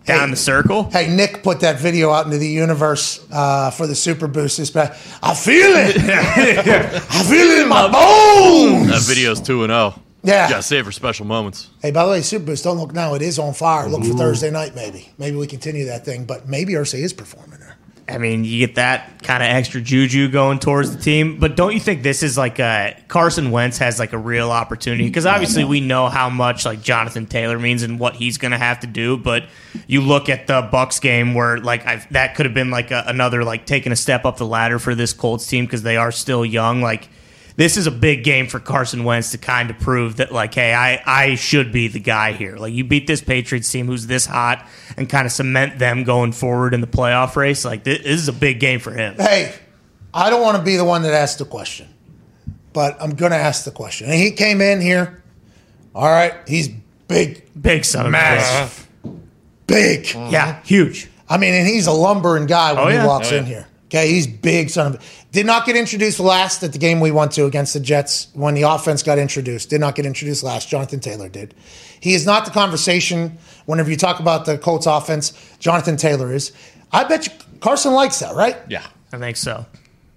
down Hey. the circle. Hey, Nick put that video out into the universe uh, for the Super Boost this past. I feel it. I feel it in my bones. That video's 2 and 0. Yeah. Gotta save for special moments. Hey, by the way, Super Boost, don't look now. It is on fire. Look for Thursday night, maybe. Maybe we continue that thing, but maybe Ursay is performing there. I mean, you get that kind of extra juju going towards the team, but don't you think this is like a Carson Wentz has like a real opportunity? Because obviously we know how much like Jonathan Taylor means and what he's going to have to do, but you look at the Bucs game where like I've, that could have been like a, another like taking a step up the ladder for this Colts team because they are still young. Like this is a big game for Carson Wentz to kind of prove that, like, hey, I, I should be the guy here. Like, you beat this Patriots team who's this hot and kind of cement them going forward in the playoff race. Like, this, this is a big game for him. Hey, I don't want to be the one that asks the question, but I'm going to ask the question. And he came in here. All right, he's big, Big son of a massive, big. Yeah, huge. I mean, and he's a lumbering guy when Oh, he walks Oh, in here. Okay, he's big son of. Did not get introduced last at the game we went to against the Jets when the offense got introduced. Did not get introduced last. Jonathan Taylor did. He is not the conversation whenever you talk about the Colts offense. Jonathan Taylor is. I bet you Carson likes that, right? Yeah. I think so.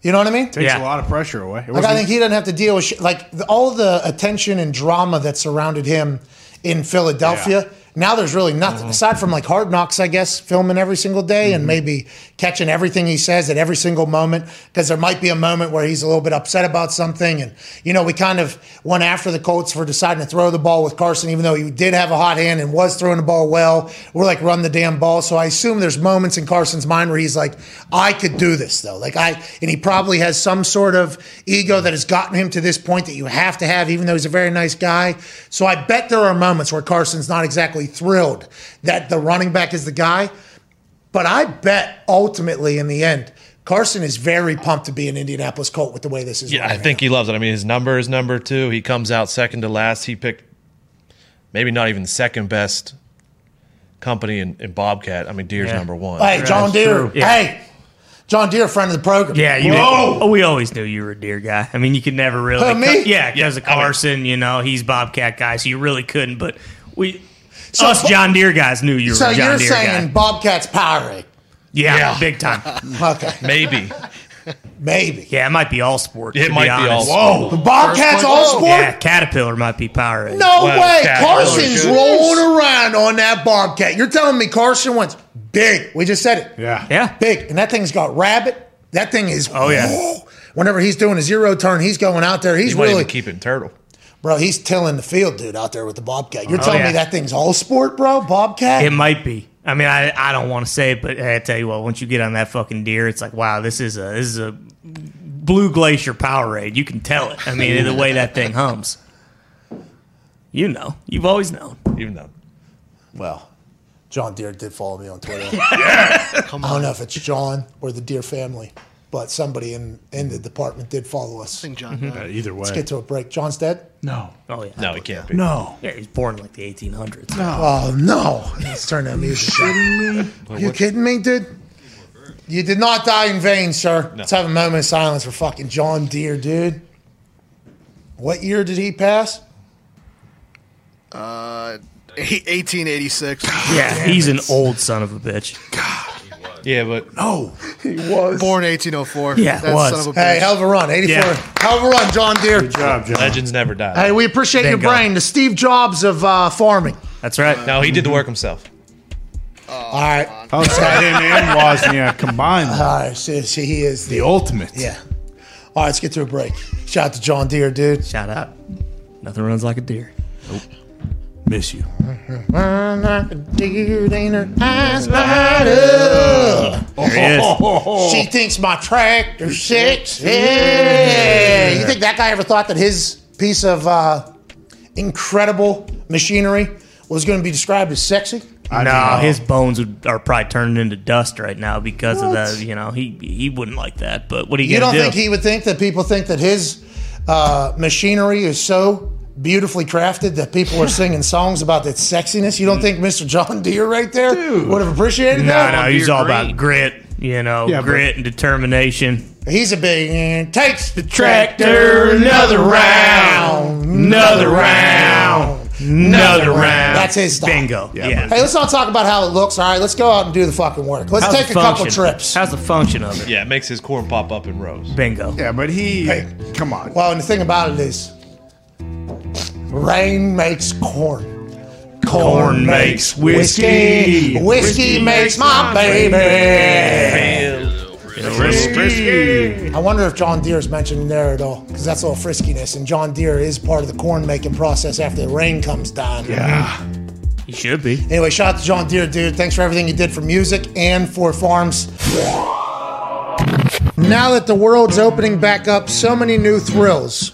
You know what I mean? Takes Yeah. a lot of pressure away. It Like I think he doesn't have to deal with shit. like the, all the attention and drama that surrounded him in Philadelphia. Now there's really nothing mm-hmm. aside from like Hard Knocks, I guess, filming every single day and mm-hmm. maybe catching everything he says at every single moment because there might be a moment where he's a little bit upset about something. And you know, we kind of went after the Colts for deciding to throw the ball with Carson, even though he did have a hot hand and was throwing the ball well. We're like, run the damn ball. So I assume there's moments in Carson's mind where he's like, I could do this though. Like I, and he probably has some sort of ego that has gotten him to this point that you have to have, even though he's a very nice guy. So I bet there are moments where Carson's not exactly thrilled that the running back is the guy. But I bet ultimately in the end, Carson is very pumped to be an Indianapolis Colt with the way this is. Yeah, I running think he loves it. I mean, his number is number two. He comes out second to last. He picked maybe not even the second best company in, in Bobcat. I mean, Deere's Yeah. number one. Hey, John That's Deere. Yeah. Hey, John Deere, friend of the program. Yeah, you. Whoa. Oh, we always knew you were a Deere guy. I mean, you could never really. Who, me? Yeah, because of I mean- Carson, you know, he's Bobcat guy, so you really couldn't. But we, So- us John Deere guys, knew you were So a John you're Deere saying guy. Bobcat's Powerade? Yeah, Yeah. big time. Okay, Maybe. maybe. Yeah, it might be all sport. It to might be be honest. all. The Bobcats First all point. sport? Yeah, Caterpillar might be power. No Well, way. Cat- Carson's Really? rolling around on that Bobcat. You're telling me Carson wants big. We just said it. yeah. Yeah. Big. And that thing's got rabbit. That thing is. Oh, yeah. Whenever he's doing a zero turn, he's going out there. He's He might really. even keep it in turtle. Bro, he's tilling the field, dude, out there with the Bobcat. You're oh, telling Oh, yeah. me that thing's all sport, bro? Bobcat? It might be. I mean, I, I don't want to say it, but I tell you what, once you get on that fucking Deere, it's like, wow, this is a this is a blue glacier Powerade. You can tell it. I mean, the way that thing hums. You know, you've always known. Even though. Well, John Deere did follow me on Twitter. I don't know if it's John or the Deere family, but somebody in, in the department did follow us. I think John. Uh, either way. Let's get to a break. John's dead? no. Oh yeah. No, he can't be. No. Yeah, he's born in like the 1800s. No. Oh, no. Let's turn that music down. Are you kidding me, dude? You did not die in vain, sir. Let's have a moment of silence for fucking John Deere, dude. What year did he pass? Uh, 1886. Yeah, he's an old son of a bitch. Yeah, but No. He was. Born 1804. Yeah, that was. son of a Hey, hell of a run. 84. Yeah. Hell of a run, John Deere. Good job, John. legends never die. Hey, we appreciate your Bingo. brain. The Steve Jobs of uh, farming. That's right. no, he did the work himself. All right. Outside him and Wozniak combined. All right. See, see, he is the the. ultimate. Yeah. All right, let's get to a break. Shout out to John Deere, dude. Shout out. Nothing runs like a Deere. Miss you. Run like a deer, ain't her eyes light up. There he is. She thinks my tractor's sexy. Yeah. You think that guy ever thought that his piece of uh, incredible machinery was going to be described as sexy? I no, his bones would, are probably turning into dust right now because What? of the. You know, he he wouldn't like that. But what are you, You gonna don't do? think he would think that people think that his uh, machinery is so beautifully crafted that people are singing songs about its sexiness? You don't think Mr. John Deere right there would have appreciated no, that? no, no, he's all green. about grit. You know, Yeah, but- grit and determination. He's a big eh, takes the Tractor, another round, another round, another round. That's his style. Bingo. Yeah. Hey, let's not talk about how it looks. All right, let's go out and do the fucking work. Let's How's take the a couple trips. How's the function of it? Yeah, it makes his corn pop up in rows. Bingo. Yeah, but he. Hey. Come on. Well, and the thing about it is, rain makes corn. Corn, makes whiskey. whiskey. Whiskey makes my baby. Frisky. I wonder if John Deere is mentioned in there at all, because that's a little friskiness, and John Deere is part of the corn making process after the rain comes down. Yeah. He should be. Anyway, shout out to John Deere, dude. Thanks for everything you did for music and for farms. Now that the world's opening back up, so many new thrills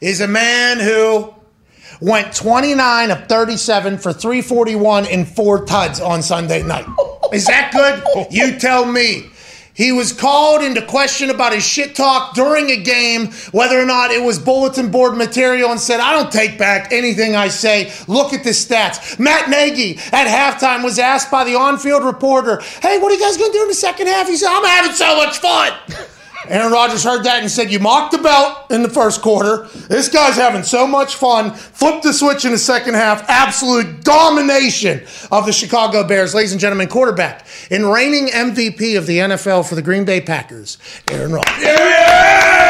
is a man who went 29 of 37 for 341 and four tuds on Sunday night. Is that good? You tell me. He was called into question about his shit talk during a game, whether or not it was bulletin board material, and said, I don't take back anything I say. Look at the stats. Matt Nagy at halftime was asked by the on field reporter, Hey, what are you guys going to do in the second half? He said, I'm having so much fun. Aaron Rodgers heard that and said, You mocked the belt in the first quarter. This guy's having so much fun. Flip the switch in the second half. Absolute domination of the Chicago Bears. Ladies and gentlemen, quarterback and reigning MVP of the NFL for the Green Bay Packers, Aaron Rodgers. Yeah!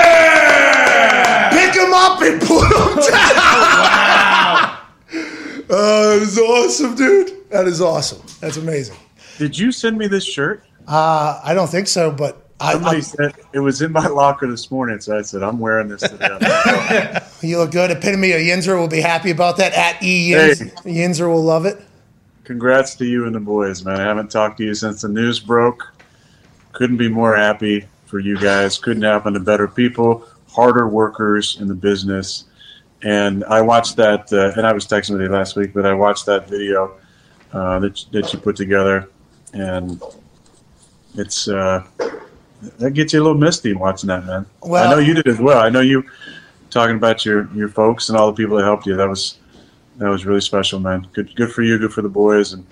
Pick him up and put him down. Oh, that is awesome, dude. That is awesome. That's amazing. Did you send me this shirt? Uh, I don't think so, but Somebody I, said it was in my locker this morning, so I said I'm wearing this today. you look good. Epitome of Yinzer will be happy about that. At E Yinz, Yinzer will love it. Congrats to you and the boys, man. I haven't talked to you since the news broke. Couldn't be more happy for you guys. Couldn't happen to better people, harder workers in the business. And I watched that, uh, and I was texting with you last week, but I watched that video uh, that that you put together, and it's uh, that gets you a little misty watching that, man. Well- I know you did as well. I know you talking about your your folks and all the people that helped you. That was that was really special, man. Good good for you, good for the boys, and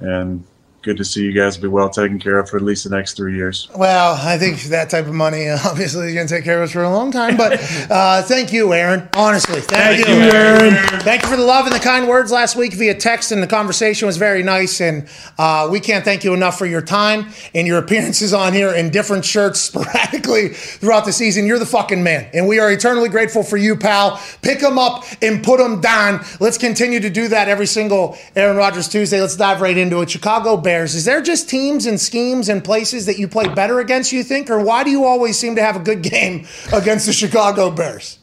and good to see you guys be well taken care of for at least the next three years. Well, I think that type of money obviously is going to take care of us for a long time. But uh, thank you, Aaron. Honestly, thank, you, Aaron. Thank you for the love and the kind words last week via text, and the conversation was very nice. And uh, we can't thank you enough for your time and your appearances on here in different shirts sporadically throughout the season. You're the fucking man, and we are eternally grateful for you, pal. Pick them up and put them down. Let's continue to do that every single Aaron Rodgers Tuesday. Let's dive right into it. Chicago Bears. Is there just teams and schemes and places that you play better against? You think, or why do you always seem to have a good game against the Chicago Bears?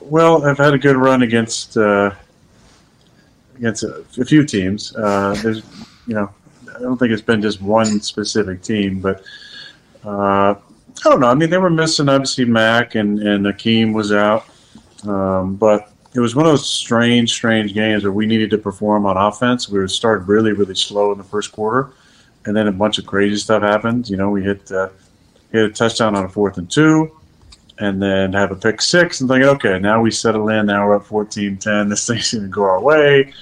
Well, I've had a good run against uh, against a, a few teams. Uh, there's, you know, I don't think it's been just one specific team, but uh, I don't know. I mean, they were missing obviously Mack and and Akiem was out, um, but it was one of those strange, strange games where we needed to perform on offense. We started really, really slow in the first quarter, and then a bunch of crazy stuff happened. You know, we hit uh, hit a touchdown on a fourth and two and then have a pick six and thinking, okay, now we settle in. Now we're up 14-10. This thing's going to go our way.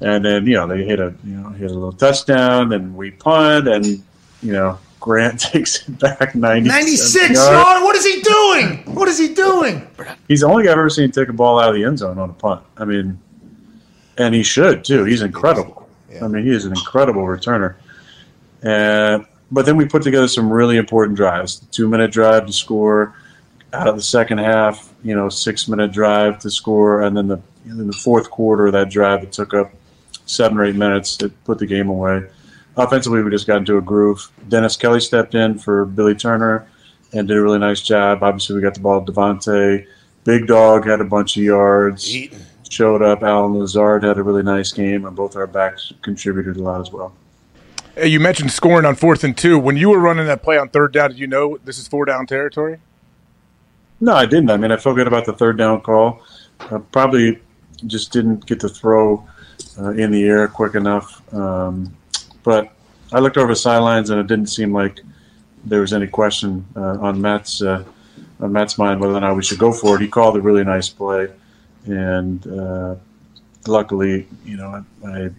And then, you know, they hit a, you know, hit a little touchdown and we punt and, you know, Grant takes it back 96, 96 yards. yard. What is he doing? What is he doing? He's the only guy I've ever seen take a ball out of the end zone on a punt. I mean, and he should too. He's incredible. I mean, he is an incredible returner. And but then we put together some really important drives. Two minute drive to score out of the second half. You know, six minute drive to score, and then the in the fourth quarter that drive that took up seven or eight minutes to put the game away. Offensively, we just got into a groove. Dennis Kelly stepped in for Billy Turner and did a really nice job. Obviously, we got the ball to Davante. Big Dog had a bunch of yards. Showed up. Allen Lazard had a really nice game, and both our backs contributed a lot as well. Hey, You mentioned scoring on fourth and two. When you were running that play on third down, did you know this is four down territory? No, I didn't. I mean, I felt good about the third down call. Uh, probably just didn't get to throw uh, in the air quick enough. Um, but I looked over the sidelines, and it didn't seem like there was any question uh, on Matt's uh, on Matt's mind whether or not we should go for it. He called a really nice play, and uh, luckily, you know, I, I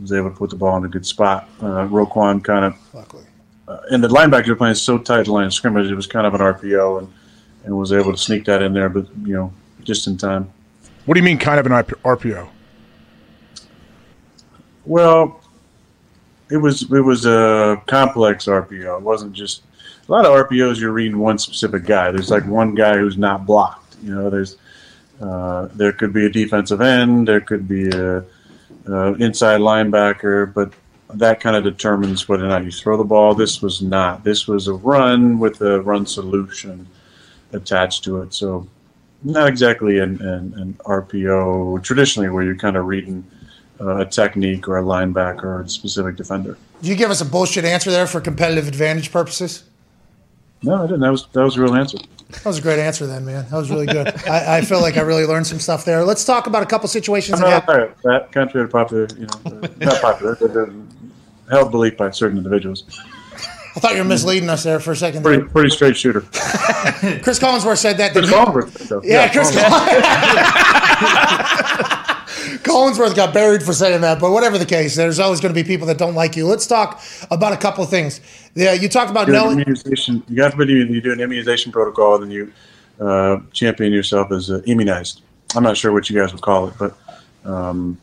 was able to put the ball in a good spot. Uh, Roquan kind of Luckily. uh, and the linebacker were playing so tight the line of scrimmage, it was kind of an RPO, and, and was able to sneak that in there, but you know, just in time. What do you mean, kind of an RPO? Well, it was it was a complex RPO. It wasn't just a lot of RPOs. You're reading one specific guy. There's like one guy who's not blocked. You know, there's uh, there could be a defensive end. There could be a, a inside linebacker, but that kind of determines whether or not you throw the ball. This was not. This was a run with a run solution attached to it. So not exactly an, an, an RPO traditionally where you're kind of reading a technique or a linebacker or a specific defender. Did you give us a bullshit answer there for competitive advantage purposes? No, I didn't. That was that was a real answer. That was a great answer, then, man. That was really good. I, I feel like I really learned some stuff there. Let's talk about a couple situations. I'm that not that, that contrary to popular, you know, uh, not popular, but uh, held belief by certain individuals. I thought you were misleading us there for a second. Pretty pretty straight shooter. Chris Collinsworth said that. Chris Collinsworth, though. Yeah, Chris. Collinsworth. Collinsworth. Got buried for saying that, but whatever the case, there's always going to be people that don't like you. Let's talk about a couple of things. Yeah, you talked about knowing. immunization. You got to you do an immunization protocol, then you uh, champion yourself as uh, immunized. I'm not sure what you guys would call it, but um,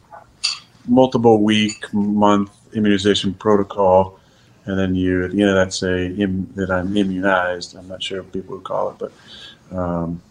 multiple week, month immunization protocol, and then you at the end of that say Im- that I'm immunized. I'm not sure what people would call it, but um,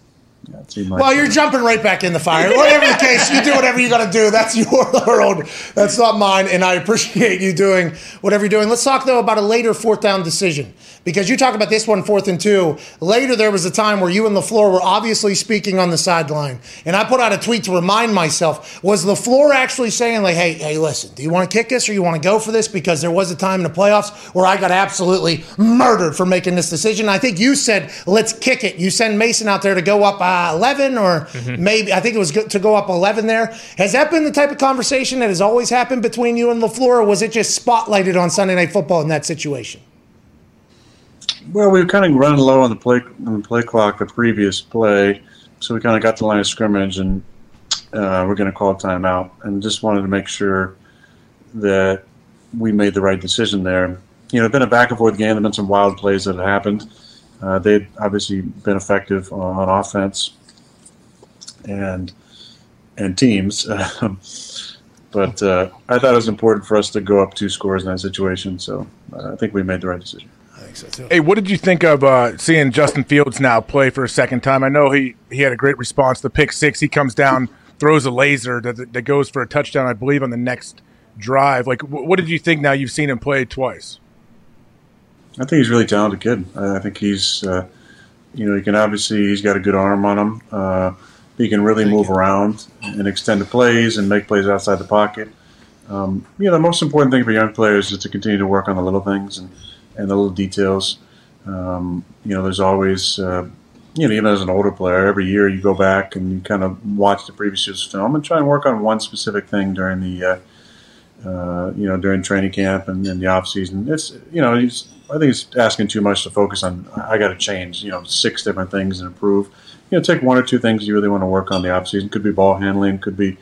yeah, it seemed like Well, you're jumping right back in the fire. Whatever the case, you do whatever you got to do. That's your world. That's not mine. And I appreciate you doing whatever you're doing. Let's talk, though, about a later fourth down decision. Because you talk about this one, fourth and two. Later, there was a time where you and LaFleur were obviously speaking on the sideline. And I put out a tweet to remind myself was LaFleur actually saying, like, hey, hey, listen, do you want to kick this or you want to go for this? Because there was a time in the playoffs where I got absolutely murdered for making this decision. I think you said, let's kick it. You send Mason out there to go up uh, 11 or maybe, I think it was go- to go up 11 there. Has that been the type of conversation that has always happened between you and LaFleur, or was it just spotlighted on Sunday Night Football in that situation? Well, we were kind of running low on the play on the play clock the previous play, so we kind of got to the line of scrimmage and uh, we're going to call a timeout, and just wanted to make sure that we made the right decision there. You know, it's been a back and forth game. There've been some wild plays that have happened. Uh, they've obviously been effective on, on offense and and teams, but uh, I thought it was important for us to go up two scores in that situation. So uh, I think we made the right decision. I think so too. Hey, what did you think of uh, seeing Justin Fields now play for a second time? I know he, he had a great response. The pick six, he comes down, throws a laser that, that goes for a touchdown, I believe, on the next drive. Like, what did you think now you've seen him play twice? I think he's really talented kid. I think he's, uh, you know, he can obviously he's got a good arm on him. Uh, he can really move around and extend the plays and make plays outside the pocket. Um, you know, the most important thing for young players is to continue to work on the little things and, and the little details. Um, you know, there's always, uh, you know, even as an older player, every year you go back and you kind of watch the previous year's film and try and work on one specific thing during the, uh, uh, you know, during training camp and in the off season. It's, you know, he's, I think he's asking too much to focus on. I got to change, you know, six different things and improve. You know, take one or two things you really want to work on the off season. Could be ball handling, could be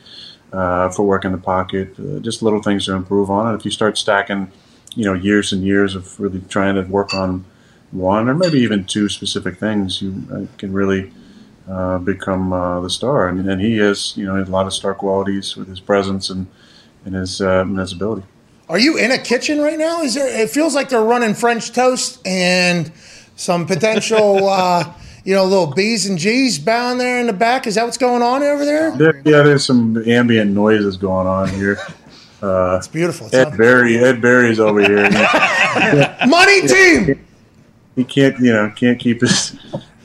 uh, footwork in the pocket, uh, just little things to improve on. And if you start stacking, you know, years and years of really trying to work on one or maybe even two specific things, you uh, can really uh, become uh, the star. And, and he has, you know, a lot of star qualities with his presence and and his uh, and his ability. Are you in a kitchen right now? Is there? It feels like they're running French toast and some potential, uh, you know, little B's and G's bound there in the back. Is that what's going on over there? There, yeah, there's some ambient noises going on here. Uh, It's beautiful. It's Ed un- Barry, Ed Barry's over here. Money team. he can't, you know, can't keep his,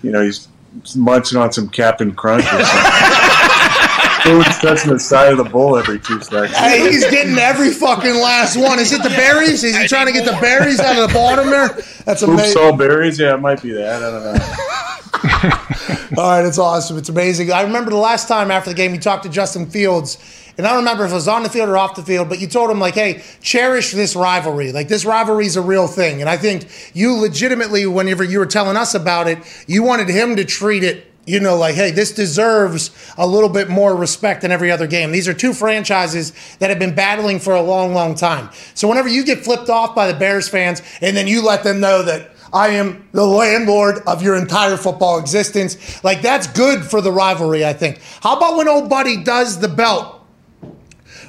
you know, he's munching on some Captain Crunch or something. Food's touching the side of the bowl every two seconds. Hey, he's getting every fucking last one. Is it the berries? Is he trying to get the berries out of the bottom there? That's amazing. all berries. Yeah, it might be that. I don't know. All right, it's awesome. It's amazing. I remember the last time after the game you talked to Justin Fields, and I don't remember if it was on the field or off the field, but you told him like, "Hey, cherish this rivalry. Like this rivalry is a real thing." And I think you legitimately, whenever you were telling us about it, you wanted him to treat it. You know, like, hey, this deserves a little bit more respect than every other game. These are two franchises that have been battling for a long, long time. So whenever you get flipped off by the Bears fans, and then you let them know that I am the landlord of your entire football existence. Like that's good for the rivalry, I think. How about when old buddy does the belt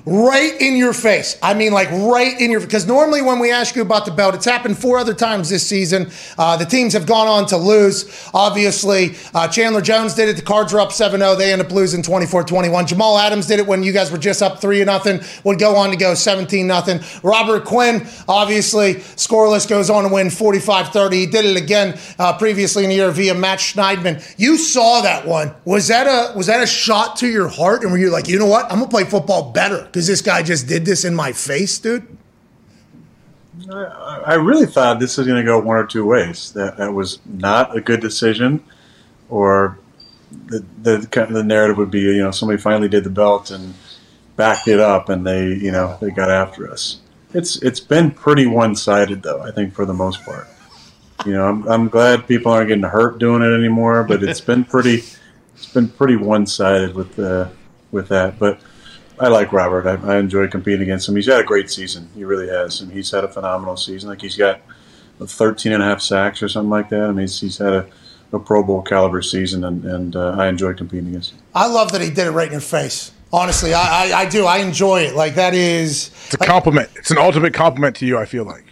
right in your face? I mean, like right in your because normally when we ask you about the belt, it's happened four other times this season. Uh, the teams have gone on to lose. Obviously, uh, Chandler Jones did it. The Cards were up 7-0. They end up losing 24-21. Jamal Adams did it when you guys were just up three nothing. Would go on to go 17 nothing. Robert Quinn, obviously, scoreless goes on to win 45-30. He did it again uh, previously in the year via Matt Schneidman. You saw that one. Was that a was that a shot to your heart? And were you like, you know what? I'm gonna play football better because this guy just did this in my face, dude. I really thought this was going to go one or two ways. That that was not a good decision, or the the the narrative would be, you know, somebody finally did the belt and backed it up, and they, you know, they got after us. It's it's been pretty one sided though. I think for the most part. You know, I'm I'm glad people aren't getting hurt doing it anymore, but it's been pretty it's been pretty one sided with the with that. But I like Robert. I, I enjoy competing against him. He's had a great season. He really has. And he's had a phenomenal season. Like he's got 13 and a half sacks or something like that. I mean, he's, he's had a, a Pro Bowl caliber season, and, and uh, I enjoy competing against him. I love that he did it right in your face. Honestly, I, I, I do. I enjoy it. Like that is. It's a compliment. It's an ultimate compliment to you. I feel like.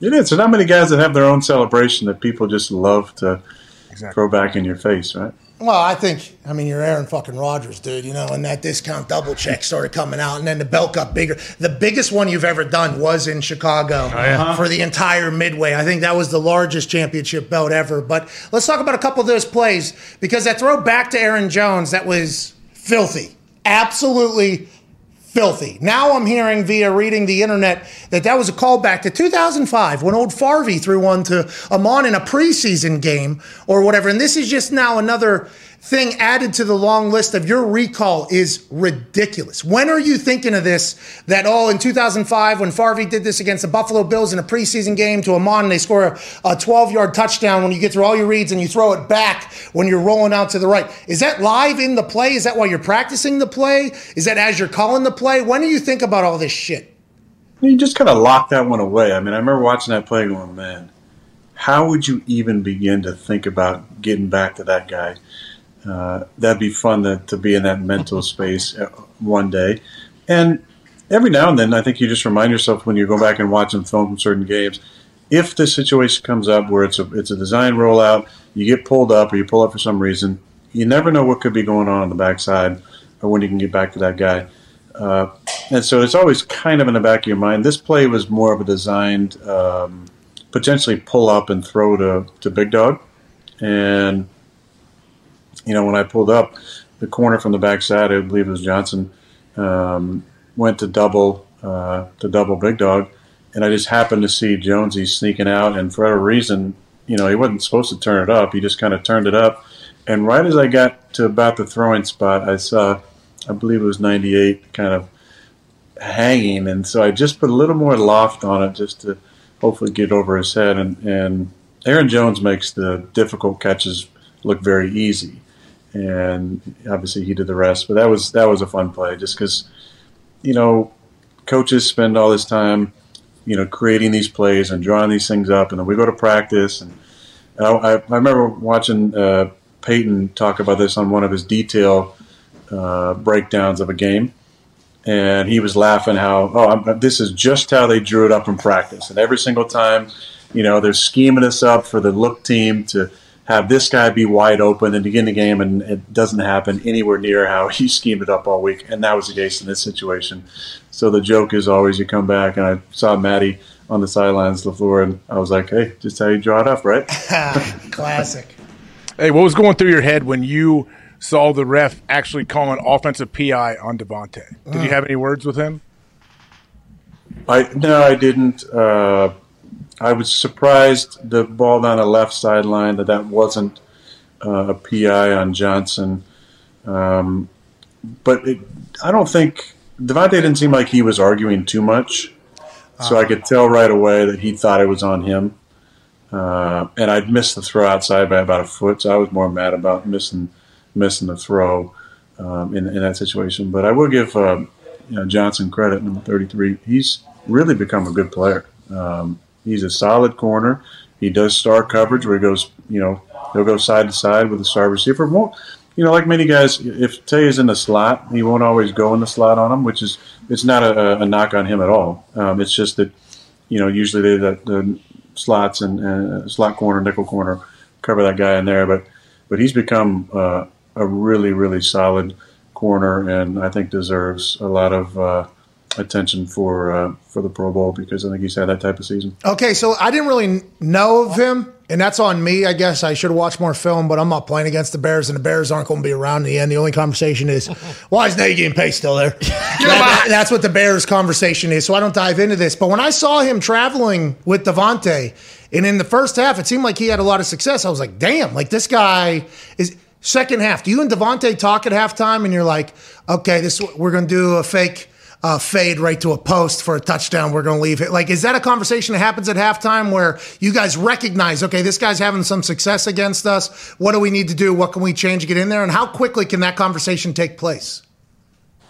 It is. There's not many guys that have their own celebration that people just love to exactly. throw back in your face, right? Well, I think, I mean, you're Aaron fucking Rodgers, dude, you know, and that discount double check started coming out, and then the belt got bigger. The biggest one you've ever done was in Chicago oh, yeah. Uh-huh. for the entire Midway. I think that was the largest championship belt ever. But let's talk about a couple of those plays because that throw back to Aaron Jones, that was filthy. Absolutely filthy. Now I'm hearing via reading the internet that that was a callback to 2005 when old Farvey threw one to Ahman in a preseason game or whatever. And this is just now another thing added to the long list of your recall is ridiculous. When are you thinking of this? That oh, in 2005 when Farvey did this against the Buffalo Bills in a preseason game to Ahman and they score a 12 yard touchdown when you get through all your reads and you throw it back when you're rolling out to the right. Is that live in the play? Is that while you're practicing the play? Is that as you're calling the play? When do you think about all this shit? You just kind of lock that one away. I mean, I remember watching that play going, man, how would you even begin to think about getting back to that guy? Uh, that'd be fun to, to be in that mental space uh, one day. And every now and then, I think you just remind yourself when you go back and watch some film from certain games, if this situation comes up where it's a it's a design rollout, you get pulled up or you pull up for some reason, you never know what could be going on on the backside or when you can get back to that guy. Uh, and so it's always kind of in the back of your mind. This play was more of a designed, um, potentially pull up and throw to, to Big Dog. And you know, when I pulled up, the corner from the backside, I believe it was Johnson, um, went to double uh, to double Big Dog, and I just happened to see Jonesy sneaking out, and for whatever reason, you know, he wasn't supposed to turn it up. He just kind of turned it up, and right as I got to about the throwing spot, I saw, I believe it was 98, kind of hanging, and so I just put a little more loft on it just to hopefully get over his head, and and Aaron Jones makes the difficult catches look very easy and obviously he did the rest. But that was that was a fun play, just because you know coaches spend all this time, you know, creating these plays and drawing these things up, and then we go to practice. And, I, I, remember watching uh, Peyton talk about this on one of his detail uh, breakdowns of a game. And he was laughing how, oh, I'm, this is just how they drew it up in practice. And every single time, you know, they're scheming us up for the look team to have this guy be wide open and begin the game, and it doesn't happen anywhere near how he schemed it up all week. And that was the case in this situation. So the joke is always you come back, and I saw Maddie on the sidelines, the floor, and I was like, hey, just how you draw it up, right? Classic. hey, what was going through your head when you saw the ref actually call an offensive PI on Davante? Did mm. you have any words with him? I no, I didn't. Uh, I was surprised the ball down the left sideline that that wasn't uh, a PI on Johnson. Um, but it, I don't think Davante didn't seem like he was arguing too much, so I could tell right away that he thought it was on him. Uh, and I'd missed the throw outside by about a foot, so I was more mad about missing missing the throw um, in, in that situation. But I will give uh, you know, Johnson credit, number 33. He's really become a good player. Um, He's a solid corner. He does star coverage where he goes, you know, he'll go side to side with a star receiver. Won't, you know, like many guys, if Tay is in the slot, he won't always go in the slot on him, which is it's not a, a knock on him at all. Um, it's just that, you know, usually they the, the slots and uh, slot corner, nickel corner cover that guy in there, but but he's become uh, a really really solid corner, and I think deserves a lot of. Uh, attention for uh, for the Pro Bowl because I think he's had that type of season. Okay, so I didn't really know of him, and that's on me. I guess I should have watched more film, but I'm not playing against the Bears, and the Bears aren't going to be around in the end. The only conversation is why is Nagy and Pace still there? that, that's what the Bears conversation is. So I don't dive into this. But when I saw him traveling with Davante, and in the first half, it seemed like he had a lot of success. I was like, damn, like this guy is. Second half, do you and Davante talk at halftime, and you're like, okay, this we're going to do a fake uh, fade right to a post for a touchdown. We're going to leave it. Like, is that a conversation that happens at halftime where you guys recognize, okay, this guy's having some success against us. What do we need to do? What can we change to get in there? And how quickly can that conversation take place?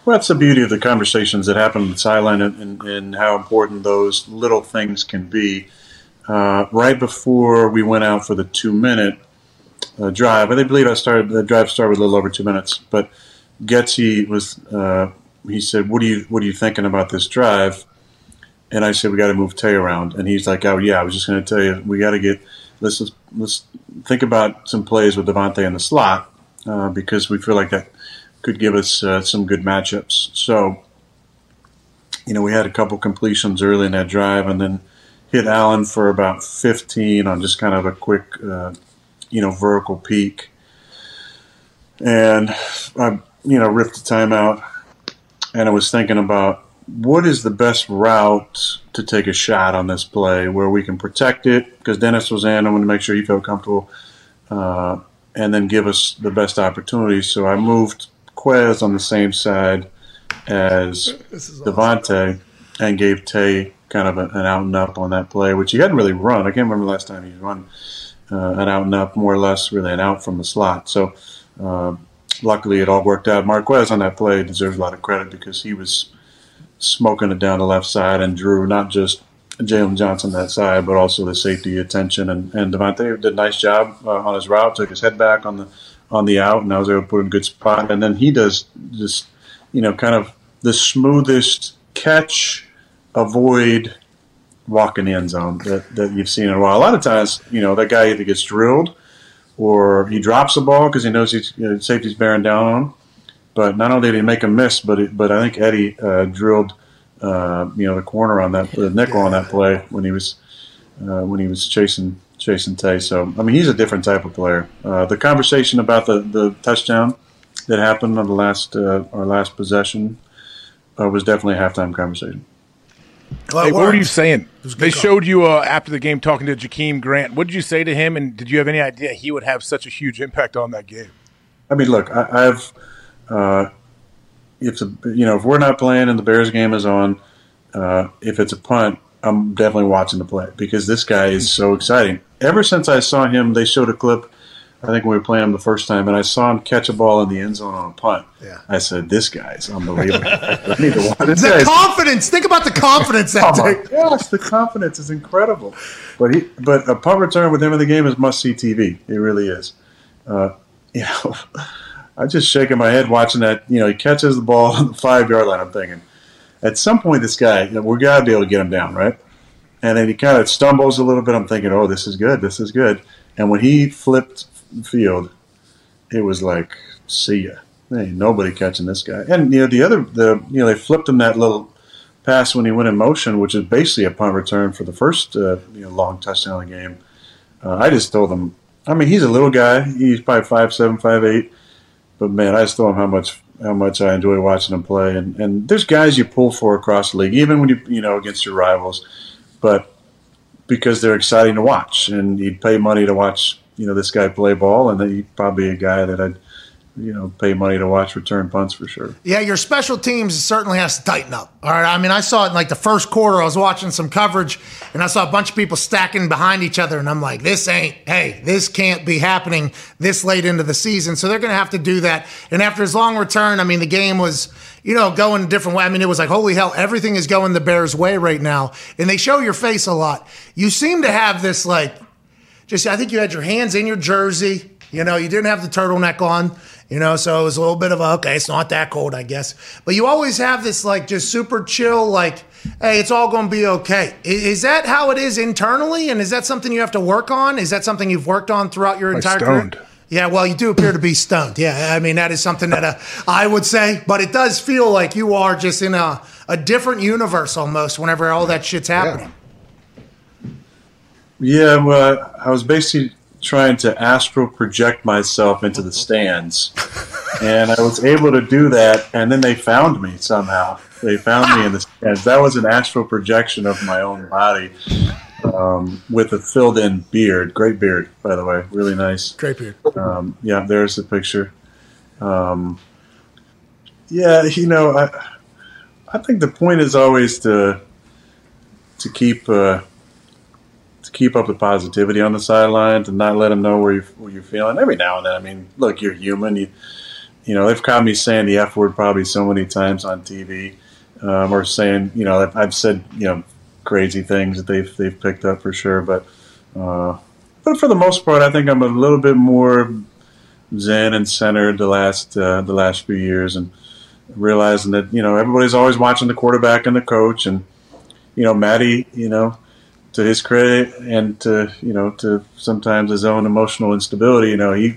Well, that's the beauty of the conversations that happen on the sideline and, and, and how important those little things can be. Uh, right before we went out for the two minute uh, drive, I believe I started the drive started with a little over two minutes, but Getsy was uh, he said, "What are you What are you thinking about this drive?" And I said, "We got to move Tay around." And he's like, "Oh yeah, I was just going to tell you, we got to get let's let's, think about some plays with Davante in the slot uh, because we feel like that could give us uh, some good matchups." So, you know, we had a couple completions early in that drive, and then hit Allen for about 15 on just kind of a quick, uh, you know, vertical peak. And I, you know, ripped the timeout and I was thinking about what is the best route to take a shot on this play where we can protect it because Dennis was in. I want to make sure he felt comfortable uh, and then give us the best opportunity. So I moved Quez on the same side as Davante and gave Tay kind of a, an out and up on that play, which he hadn't really run. I can't remember the last time he's run uh, an out and up, more or less, really an out from the slot. So uh, luckily, it all worked out. Marquez on that play deserves a lot of credit because he was smoking it down the left side and drew not just Jaylon Johnson that side, but also the safety attention. And, and Davante did a nice job uh, on his route, took his head back on the on the out, and I was able to put in a good spot. And then he does just, you know, kind of the smoothest catch avoid walking the end zone that, that you've seen in a while. A lot of times, you know, that guy either gets drilled or he drops the ball because he knows he's, you know, safety's bearing down on him. But not only did he make a miss, but it, but I think Eddie uh, drilled, uh, you know, the corner on that, the nickel on that play when he was uh, when he was chasing chasing Tay. So I mean, he's a different type of player. Uh, the conversation about the, the touchdown that happened on the last uh, our last possession uh, was definitely a halftime conversation. Well, hey, what were you saying? They call. showed you uh, after the game talking to Jakeem Grant. What did you say to him, and did you have any idea he would have such a huge impact on that game? I mean, look, I, have uh, if a, you know if we're not playing and the Bears game is on, uh, if it's a punt, I'm definitely watching the play because this guy is so exciting. Ever since I saw him, they showed a clip I think when we were playing him the first time, and I saw him catch a ball in the end zone on a punt. Yeah. I said, "This guy's unbelievable." I need to watch this. The confidence. Think about the confidence that oh my gosh, the confidence is incredible. But he, but a punt return with him in the game is must see TV. It really is. Uh, you know, I'm just shaking my head watching that. You know, he catches the ball on the five yard line. I'm thinking, at some point, this guy, you know, we're gotta be able to get him down, right? And then he kind of stumbles a little bit. I'm thinking, oh, this is good. This is good. And when he flipped field, it was like, see ya. Hey, nobody catching this guy. And you know the other, the you know they flipped him that little pass when he went in motion, which is basically a punt return for the first uh, you know, long touchdown of the game. Uh, I just told him. I mean, he's a little guy. He's probably five seven, five eight. But man, I just told him how much how much I enjoy watching him play. And and there's guys you pull for across the league, even when you you know against your rivals, but because they're exciting to watch, and you'd pay money to watch you know this guy play ball, and he's probably a guy that I'd you know pay money to watch return punts for sure. Yeah, your special teams certainly has to tighten up. All right, I mean I saw it in like the first quarter. I was watching some coverage, and I saw a bunch of people stacking behind each other, and I'm like, this ain't hey, this can't be happening this late into the season. So they're going to have to do that. And after his long return, I mean the game was you know, going a different way. I mean, it was like, holy hell, everything is going the Bears' way right now. And they show your face a lot. You seem to have this, like, just I think you had your hands in your jersey. You know, you didn't have the turtleneck on. You know, so it was a little bit of a okay. It's not that cold, I guess. But you always have this like just super chill, like, hey, it's all going to be okay. Is, that how it is internally, and is that something you have to work on? Is that something you've worked on throughout your entire stoned. career? Yeah, well, you do appear to be stoned. Yeah, I mean that is something that uh, I would say, but it does feel like you are just in a, a different universe almost whenever all that shit's happening. Yeah. Yeah, well, I was basically trying to astral project myself into the stands, and I was able to do that. And then they found me somehow. They found me in the stands. That was an astral projection of my own body um, with a filled-in beard. Great beard, by the way, really nice. Great beard. Um, yeah, there's the picture. Um, yeah, you know, I I think the point is always to to keep. Uh, to keep up the positivity on the sideline, to not let them know where you're, where you're feeling. Every now and then, I mean, look, you're human. You you know, they've caught me saying the F word probably so many times on TV, um, or saying, you know, I've- I've said, you know, crazy things that they've they've picked up for sure. But uh, but for the most part, I think I'm a little bit more zen and centered the last uh, the last few years, and realizing that you know everybody's always watching the quarterback and the coach, and you know, Maddie, you know, to his credit and to you know to sometimes his own emotional instability, you know, he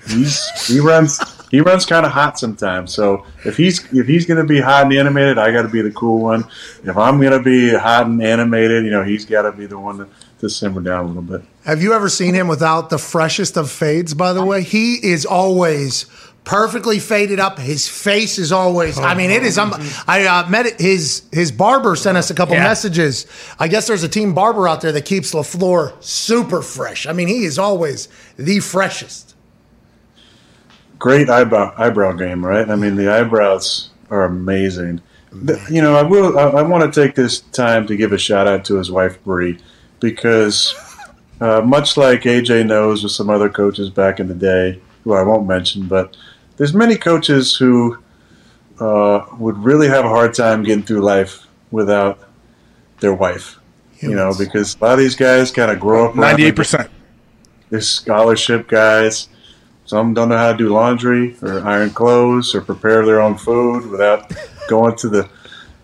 he runs he runs kind of hot sometimes. So if he's if he's going to be hot and animated, I got to be the cool one. If I'm going to be hot and animated, you know, he's got to be the one to, to simmer down a little bit. Have you ever seen him without the freshest of fades, by the way? He is always perfectly faded up. His face is always, I mean, it is. Um, I uh, met it- his his barber sent us a couple Yeah. messages. I guess there's a team barber out there that keeps LaFleur super fresh. I mean, he is always the freshest. great eyebrow eyebrow game, right? I mean, the eyebrows are amazing. You know, I will. I, I want to take this time to give a shout out to his wife Bree, because uh, much like AJ knows with some other coaches back in the day, who I won't mention, but there's many coaches who uh, would really have a hard time getting through life without their wife. You know, because a lot of these guys kind of grow up Ninety-eight percent. they're scholarship guys. Some don't know how to do laundry or iron clothes or prepare their own food without going to the,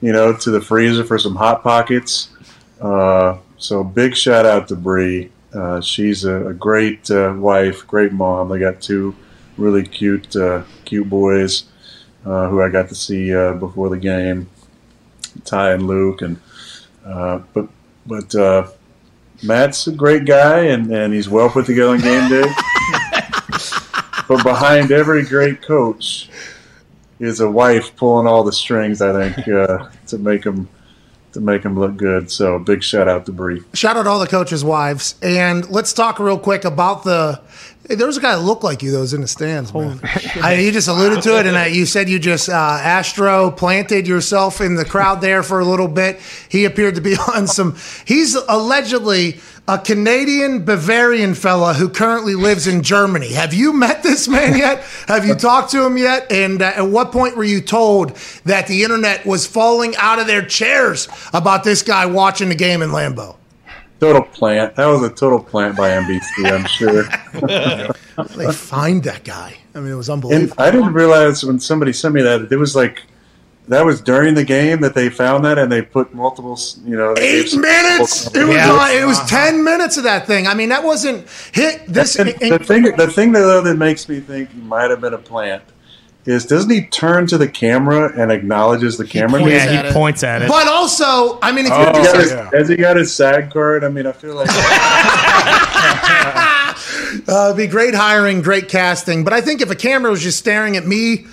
you know, to the freezer for some hot pockets. Uh, so big shout out to Bree. Uh, she's a, a great uh, wife, great mom. They got two really cute, uh, cute boys uh, who I got to see uh, before the game, Ty and Luke, and uh, but but uh, Matt's a great guy and, and he's well put together on game day. but behind every great coach is a wife pulling all the strings. I think uh, to make him to make him look good. So a big shout out to Bree. Shout out to all the coaches' wives. And let's talk real quick about the. Hey, there was a guy that looked like you that was in the stands, man. I, you just alluded to it, and I, you said you just uh, Astro planted yourself in the crowd there for a little bit. He appeared to be on some. He's allegedly a Canadian Bavarian fella who currently lives in Germany. Have you met this man yet? Have you talked to him yet? And uh, at what point were you told that the internet was falling out of their chairs about this guy watching the game in Lambeau? Total plant. That was a total plant by NBC. I'm sure. they find that guy. I mean, it was And unbelievable. I didn't realize when somebody sent me that it was like that was during the game that they found that and they put multiple. You know, Eight minutes. It was Yeah. on, it was ten minutes of that thing. I mean, that wasn't hit. This And the thing, the thing that though that makes me think he might have been a plant is doesn't he turn to the camera and acknowledges the camera? points Yeah, he it. points at it. but also, I mean, if Oh, you Has he got his- yeah. Has he got his SAG card? I mean, I feel like uh, it'd be great hiring, great casting. But I think if a camera was just staring at me,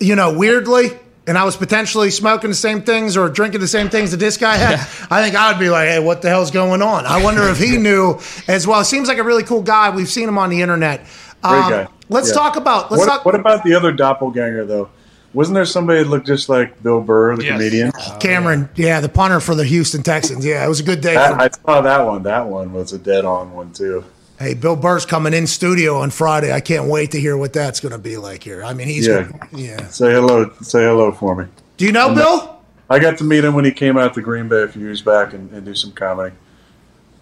you know, weirdly, and I was potentially smoking the same things or drinking the same things that this guy had, I think I would be like, hey, what the hell's going on? I wonder if he knew as well. Seems like a really cool guy. We've seen him on the internet. Great Um, guy. Let's Yeah. talk about. Let's what, talk. what about the other doppelganger though? Wasn't there somebody that looked just like Bill Burr, the Yes. comedian? Cameron, yeah, the punter for the Houston Texans. Yeah, it was a good day. That, For, I saw that one. That one was a dead on one too. hey, Bill Burr's coming in studio on Friday. I can't wait to hear what that's going to be like here. I mean, he's Yeah. yeah. Say hello. Say hello for me. Do you know Bill? I got to meet him when he came out to Green Bay a few years back and, and do some comedy.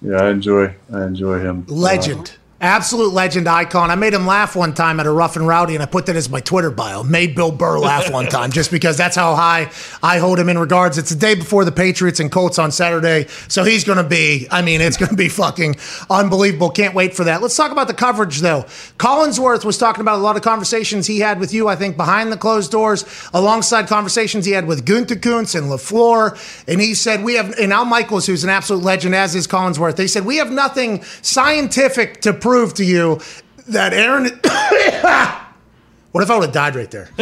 Yeah, I enjoy. I enjoy him. Legend. Absolute legend icon. I made him laugh one time at a rough and rowdy, and I put that as my Twitter bio. Made Bill Burr laugh one time just because that's how high I hold him in regards. It's the day before the Patriots and Colts on Saturday, so he's going to be. I mean, it's going to be fucking unbelievable. Can't wait for that. Let's talk about the coverage though. Collinsworth was talking about a lot of conversations he had with you. I think behind the closed doors, alongside conversations he had with Gutekunst and LaFleur, and he said we have. And Al Michaels, who's an absolute legend, as is Collinsworth. They said we have nothing scientific to prove to you that Aaron. What if I would have died right there?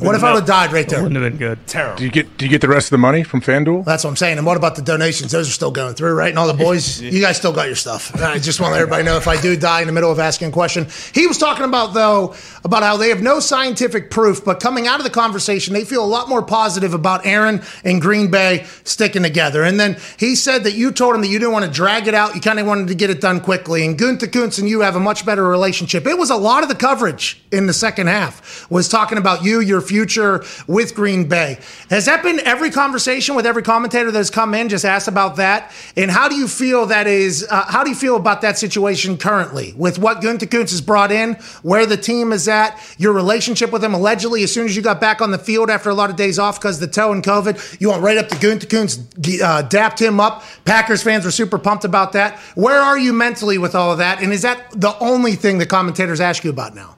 What if I would have died right there? Wouldn't have been good. Terrible. Do you get do you get the rest of the money from FanDuel? That's what I'm saying. And what about the donations? Those are still going through, right? And all the boys, you guys still got your stuff. I just want to let everybody know if I do die in the middle of asking a question. He was talking about, though, about how they have no scientific proof, but coming out of the conversation, they feel a lot more positive about Aaron and Green Bay sticking together. And then he said that you told him that you didn't want to drag it out. You kind of wanted to get it done quickly. And Gutekunst and you have a much better relationship. It was a lot of the coverage in the second second half was talking about you, your future with Green Bay. Has that been every conversation with every commentator that has come in? Just asked about that. And how do you feel that is? Uh, how do you feel about that situation currently with what Gutekunst has brought in, where the team is at, your relationship with him? Allegedly, as soon as you got back on the field after a lot of days off because the toe and COVID, you went right up to Gutekunst, uh, dapped him up. Packers fans were super pumped about that. Where are you mentally with all of that? And is that the only thing the commentators ask you about now?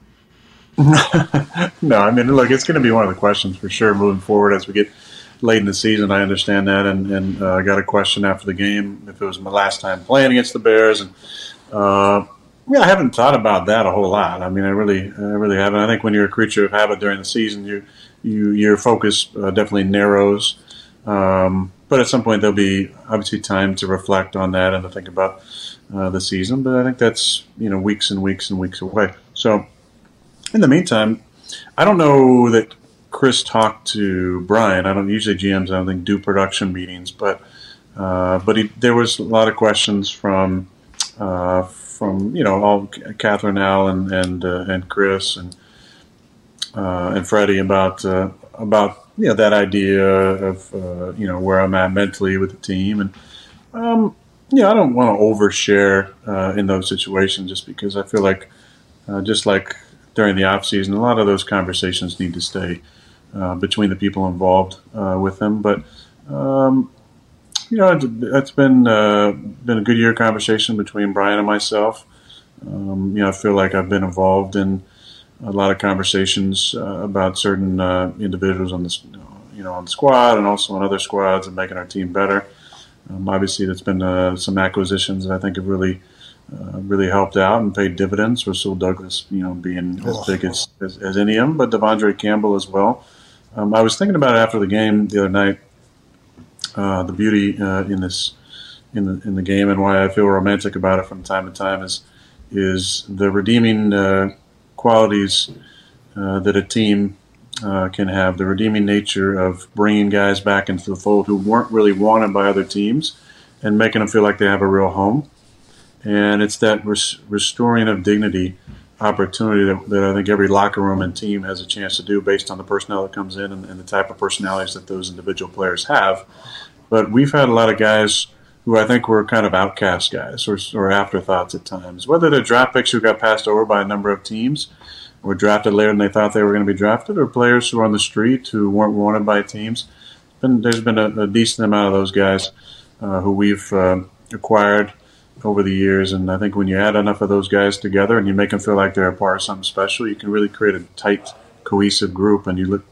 no, I mean, look, it's going to be one of the questions for sure moving forward as we get late in the season. I understand that, and, and uh, I got a question after the game if it was my last time playing against the Bears, and uh, yeah, I haven't thought about that a whole lot. I mean, I really, I really haven't. I think when you're a creature of habit during the season, you, you your focus uh, definitely narrows. Um, but at some point, there'll be obviously time to reflect on that and to think about uh, the season. But I think that's you know weeks and weeks and weeks away. So in the meantime, I don't know that Chris talked to Brian. I don't usually GMs. I don't think do production meetings, but uh, but he, there was a lot of questions from uh, from you know all Catherine, Al, and and uh, and Chris and uh, and Freddie about uh, about you know that idea of uh, you know where I'm at mentally with the team and um, know I don't want to overshare in those situations just because I feel like just like during the off season, a lot of those conversations need to stay uh, between the people involved uh, with them. But um, you know, it, has been uh, been a good year conversation between Brian and myself. Um, you know, I feel like I've been involved in a lot of conversations uh, about certain uh, individuals on the you know on the squad and also on other squads and making our team better. Um, obviously, there's been uh, some acquisitions that I think have really uh, really helped out and paid dividends. Rasul Douglas, you know, being as oh. big as, as, as, any of them, but De'Vondre Campbell as well. Um, I was thinking about it after the game the other night. Uh, the beauty uh, in this in the in the game and why I feel romantic about it from time to time is is the redeeming uh, qualities uh, that a team uh, can have. The redeeming nature of bringing guys back into the fold who weren't really wanted by other teams and making them feel like they have a real home and it's that res- restoring of dignity opportunity that, that, I think every locker room and team has a chance to do based on the personnel that comes in and, and, the type of personalities that those individual players have. But we've had a lot of guys who I think were kind of outcast guys or, or afterthoughts at times, whether they're draft picks who got passed over by a number of teams or drafted later than they thought they were going to be drafted, or players who are on the street who weren't wanted by teams. Been, there's been a, a, decent amount of those guys uh, who we've uh, acquired over the years. And I think when you add enough of those guys together and you make them feel like they're a part of something special, you can really create a tight, cohesive group. And you look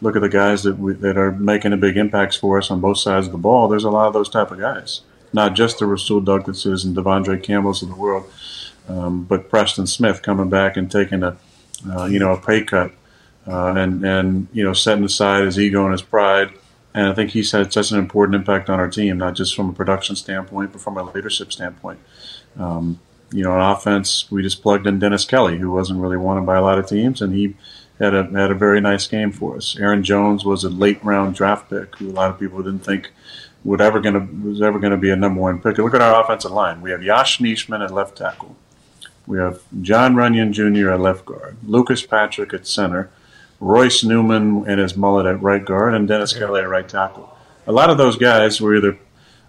look at the guys that we, that are making a big impacts for us on both sides of the ball. There's a lot of those type of guys, not just the Rasul Douglases and De'Vondre Campbells of the world, um, but Preston Smith coming back and taking a uh, you know a pay cut. Uh, and and you know setting aside his ego and his pride and I think he's had such an important impact on our team, not just from a production standpoint, but from a leadership standpoint. Um, you know, on offense, we just plugged in Dennis Kelly, who wasn't really wanted by a lot of teams, and he had a had a very nice game for us. Aaron Jones was a late round draft pick, who a lot of people didn't think would ever gonna was ever gonna be a number one pick. Look at our offensive line. We have Yosh Nijman at left tackle. We have John Runyan Jr. at left guard, Lucas Patrick at center, Royce Newman and his mullet at right guard, and Dennis Kelly at right tackle. A lot of those guys were either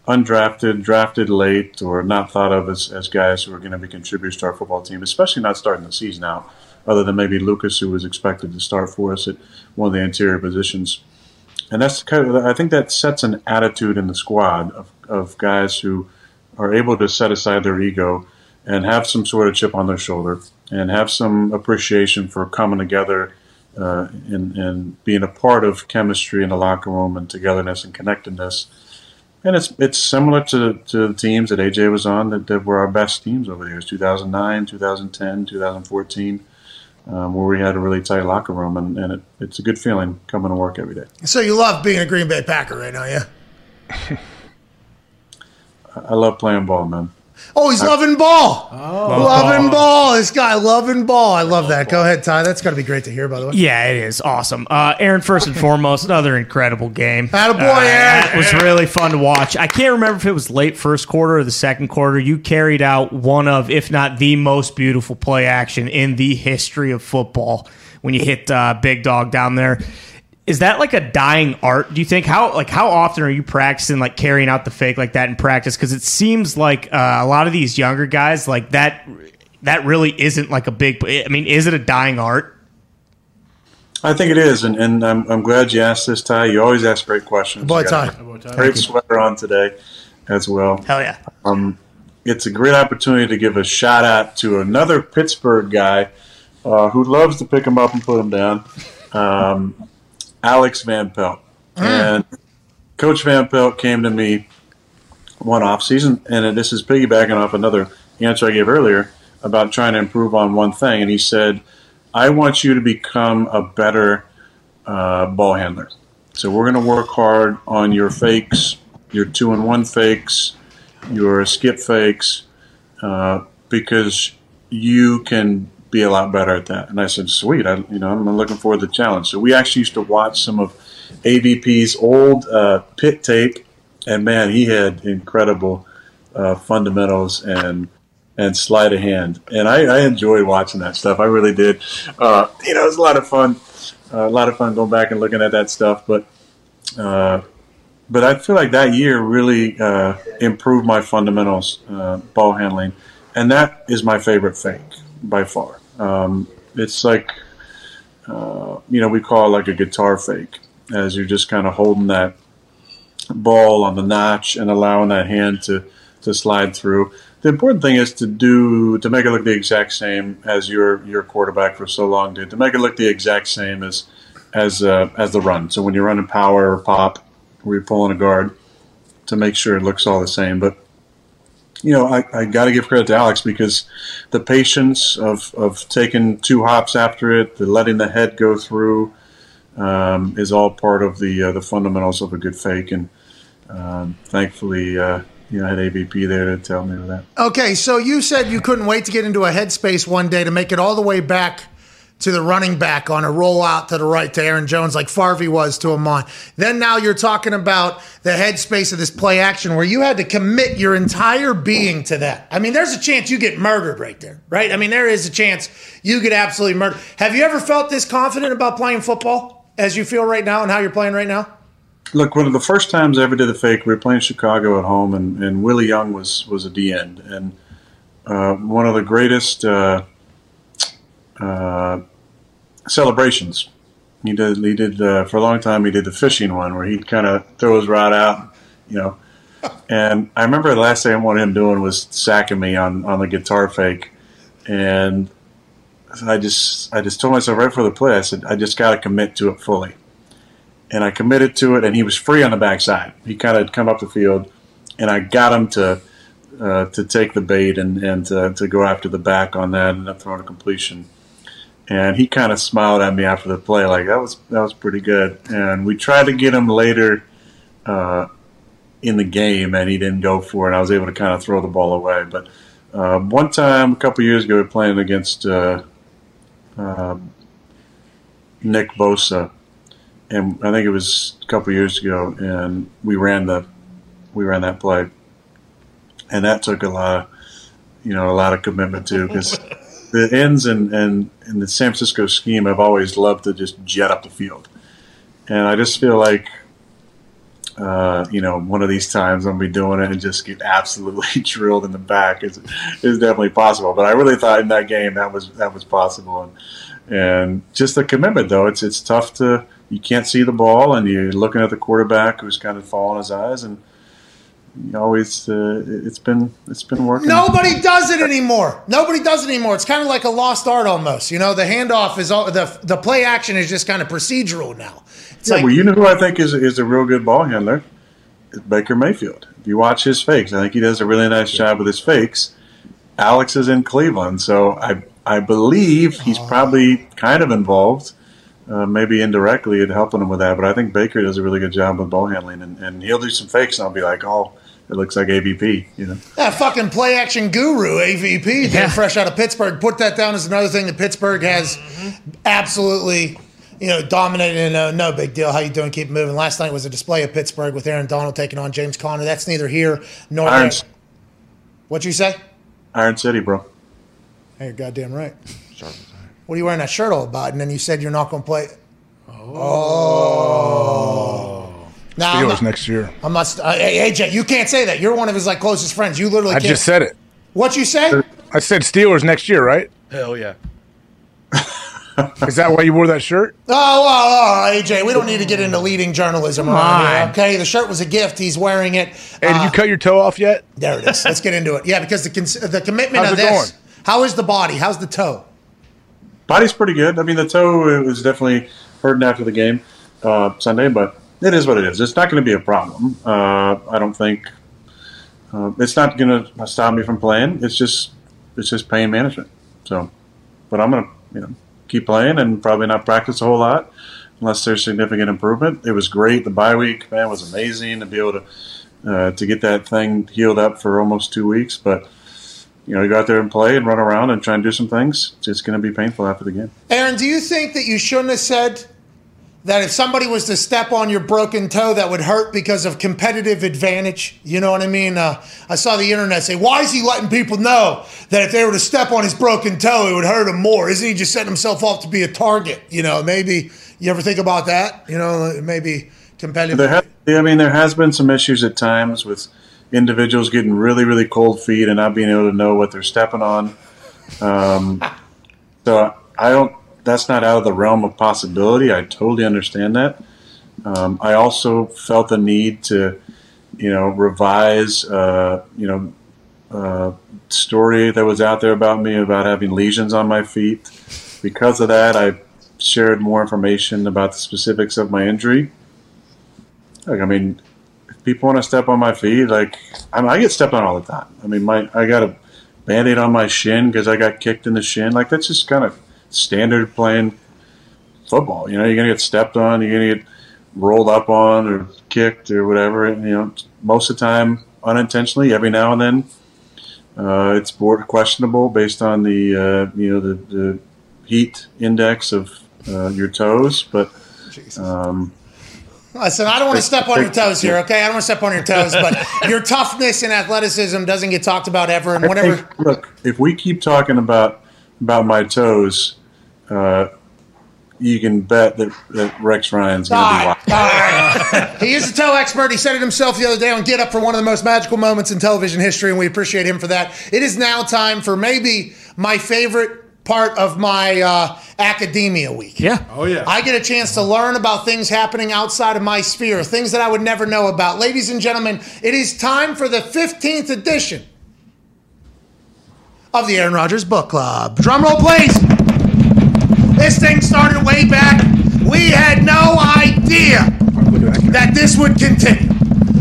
undrafted, drafted late, or not thought of as, as guys who are going to be contributors to our football team, especially not starting the season out, other than maybe Lucas, who was expected to start for us at one of the interior positions. And that's kind of, I think that sets an attitude in the squad of, of guys who are able to set aside their ego and have some sort of chip on their shoulder and have some appreciation for coming together uh, and, and being a part of chemistry in the locker room and togetherness and connectedness. And it's it's similar to, to the teams that AJ was on that, that were our best teams over the years 2009, 2010, 2014, um, where we had a really tight locker room. And, and it, it's a good feeling coming to work every day. So you love being a Green Bay Packer right now, yeah? I love playing ball, man. Oh, he's loving ball. Oh. Loving ball. This guy loving ball. I love that. Go ahead, Ty. That's got to be great to hear, by the way. Yeah, it is awesome. Uh, Aaron, first and foremost, another incredible game. Attaboy, uh, Aaron. It was really fun to watch. I can't remember if it was late first quarter or the second quarter. You carried out one of, if not the most beautiful play action in the history of football when you hit uh, big dog down there. Is that like a dying art? Do you think how like how often are you practicing like carrying out the fake like that in practice? Because it seems like uh, a lot of these younger guys like that that really isn't like a big. I mean, is it a dying art? I think it is, and, and I'm, I'm glad you asked this, Ty. You always ask great questions. Boy, You Ty. Great sweater on today as well. Hell yeah! Um, it's a great opportunity to give a shout out to another Pittsburgh guy uh, who loves to pick him up and put him down, um, Alex Van Pelt. And Coach Van Pelt came to me one off season, and this is piggybacking off another answer I gave earlier about trying to improve on one thing. And he said, I want you to become a better uh, ball handler. So we're going to work hard on your fakes, your two and one fakes, your skip fakes, uh, because you can be a lot better at that. And I said, sweet. I, you know, I'm looking forward to the challenge. So we actually used to watch some of AVP's old uh, pit tape, and man, he had incredible uh, fundamentals and and sleight of hand. And I, I enjoyed watching that stuff. I really did. Uh, you know, it was a lot of fun. Uh, a lot of fun going back and looking at that stuff. But uh, but I feel like that year really uh, improved my fundamentals, ball handling, and that is my favorite fake by far. Um, it's like uh, you know we call it like a guitar fake, as you're just kind of holding that ball on the notch and allowing that hand to to slide through. The important thing is to do to make it look the exact same as your your quarterback for so long did. To make it look the exact same as as uh, as the run. So when you're running power or pop, where you're pulling a guard, to make sure it looks all the same. But you know, I, I got to give credit to Alex because the patience of, of taking two hops after it, the letting the head go through, um, is all part of the uh, the fundamentals of a good fake. And um, thankfully, uh, you know, I had AVP there to tell me that. Okay, so you said you couldn't wait to get into a headspace one day to make it all the way back to the running back on a rollout to the right to Aaron Jones, like Favre was to Ahman. Then now you're talking about the headspace of this play action where you had to commit your entire being to that. I mean, there's a chance you get murdered right there, right? I mean, there is a chance you get absolutely murdered. Have you ever felt this confident about playing football as you feel right now and how you're playing right now? Look, one of the first times I ever did the fake, we were playing Chicago at home, and, and Willie Young was was a D end, and uh, one of the greatest uh, uh, celebrations. He did. He did uh, for a long time. He did the fishing one where he'd kind of throw his rod out, you know. And I remember the last thing I wanted him doing was sacking me on on the guitar fake, and I just I just told myself right before the play. I said I just got to commit to it fully and I committed to it, and he was free on the backside. He kind of come up the field, and I got him to uh, to take the bait and and to, to go after the back on that, and up throwing a completion. And he kind of smiled at me after the play, like that was that was pretty good. And we tried to get him later uh, in the game, and he didn't go for it. I was able to kind of throw the ball away. But uh, one time, a couple years ago, we were playing against uh, uh, Nick Bosa and I think it was a couple years ago, and we ran the we ran that play, and that took a lot of you know a lot of commitment too because the ends and and in the San Francisco scheme, I've always loved to just jet up the field, and I just feel like. Uh, you know, one of these times I'm gonna be doing it and just get absolutely drilled in the back is is definitely possible. But I really thought in that game that was that was possible, and and just the commitment though it's it's tough to you can't see the ball and you're looking at the quarterback who's kind of falling his eyes and you always uh, it's been it's been working Nobody does it anymore. Nobody does it anymore. It's kind of like a lost art almost. You know, the handoff is all the the play action is just kind of procedural now. It's yeah, like well you know who I think is is a real good ball handler It's Baker Mayfield if you watch his fakes I think he does a really nice job with his fakes Alex is in Cleveland so I I believe he's probably kind of involved uh, maybe indirectly in helping him with that. But I think Baker does a really good job with ball handling, and, and he'll do some fakes, and I'll be like, oh, it looks like AVP, you know. that fucking play action guru AVP, being Yeah. fresh out of Pittsburgh. Put that down as another thing that Pittsburgh has absolutely. You know, dominated and uh, no big deal. How you doing? Keep moving. Last night was a display of Pittsburgh with Aaron Donald taking on James Conner. That's neither here nor Iron, there. What'd you say? Iron City, bro. Hey, you're goddamn right. What are you wearing that shirt all about? And then you said you're not going to play. Oh. Now, Steelers not, next year. I'm not. Uh, hey, AJ, you can't say that. You're one of his like closest friends. You literally. I can't. just said it. What you say? Oh, I said Steelers next year, right? Hell yeah. Is that why you wore that shirt? Oh, oh, oh, AJ, we don't need to get into leading journalism around here, okay? The shirt was a gift. He's wearing it. Hey, did Uh, you cut your toe off yet? There it is. Let's get into it. Yeah, because the cons- the commitment How's of it this. going? How is the body? How's the toe? Body's pretty good. I mean, the toe was definitely hurting after the game uh, Sunday, but it is what it is. It's not going to be a problem. Uh, I don't think uh, it's not going to stop me from playing. It's just it's just pain management. So, but I'm going to you know keep playing and probably not practice a whole lot unless there's significant improvement. It was great. The bye week man was amazing to be able to uh, to get that thing healed up for almost two weeks, but. You know, you go out there and play and run around and try and do some things. It's just going to be painful after the game. Aaron, do you think that you shouldn't have said that if somebody was to step on your broken toe, that would hurt because of competitive advantage? You know what I mean? Uh, I saw the internet say, why is he letting people know that if they were to step on his broken toe, it would hurt him more? Isn't he just setting himself off to be a target? You know, maybe you ever think about that? You know, maybe competitive. There ha- I mean, there has been some issues at times with individuals getting really, really cold feet and not being able to know what they're stepping on. Um, so I don't. That's not out of the realm of possibility. I totally understand that. Um, I also felt the need to, you know, revise, uh, you know, uh, story that was out there about me about having lesions on my feet. Because of that, I shared more information about the specifics of my injury. Like, I mean, people want to step on my feet, like I, mean, I get stepped on all the time. I mean, my I got a band-aid on my shin because I got kicked in the shin. Like that's just kind of standard playing football. You know, you're gonna get stepped on, you're gonna get rolled up on or kicked or whatever. And, you know, most of the time unintentionally. Every now and then, uh, it's board questionable based on the uh, you know the, the heat index of uh, your toes, but. Um, Listen, I don't want to step on your toes here, okay? I don't want to step on your toes, but your toughness and athleticism doesn't get talked about ever. And whatever. think- look, if we keep talking about about my toes, uh, you can bet that, that Rex Ryan's going to be watching. right, he is a toe expert. He said it himself the other day on Get Up for one of the most magical moments in television history, and we appreciate him for that. It is now time for maybe my favorite part of my uh, academia week. Yeah. Oh yeah. I get a chance to learn about things happening outside of my sphere, things that I would never know about. Ladies and gentlemen, it is time for the 15th edition of the Aaron Rodgers Book Club. Drum roll, please. This thing started way back. We had no idea that this would continue.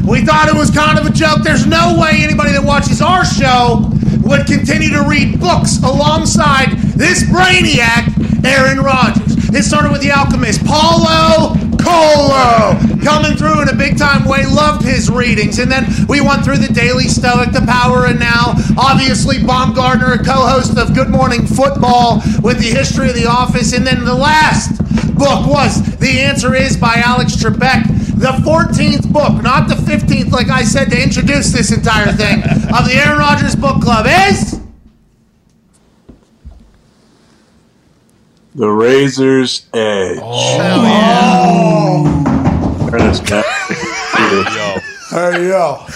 We thought it was kind of a joke. There's no way anybody that watches our show would continue to read books alongside this brainiac, Aaron Rodgers. It started with The Alchemist, Paulo Coelho, coming through in a big time way. Loved his readings. And then we went through the Daily Stoic, The Power and Now. Obviously, Baumgartner, a co host of Good Morning Football with the history of The Office. And then the last book was The Answer Is by Alex Trebek. The 14th book, not the 15th, like I said, to introduce this entire thing of the Aaron Rodgers Book Club is. The Razor's Edge. There it is, Matt. There you go.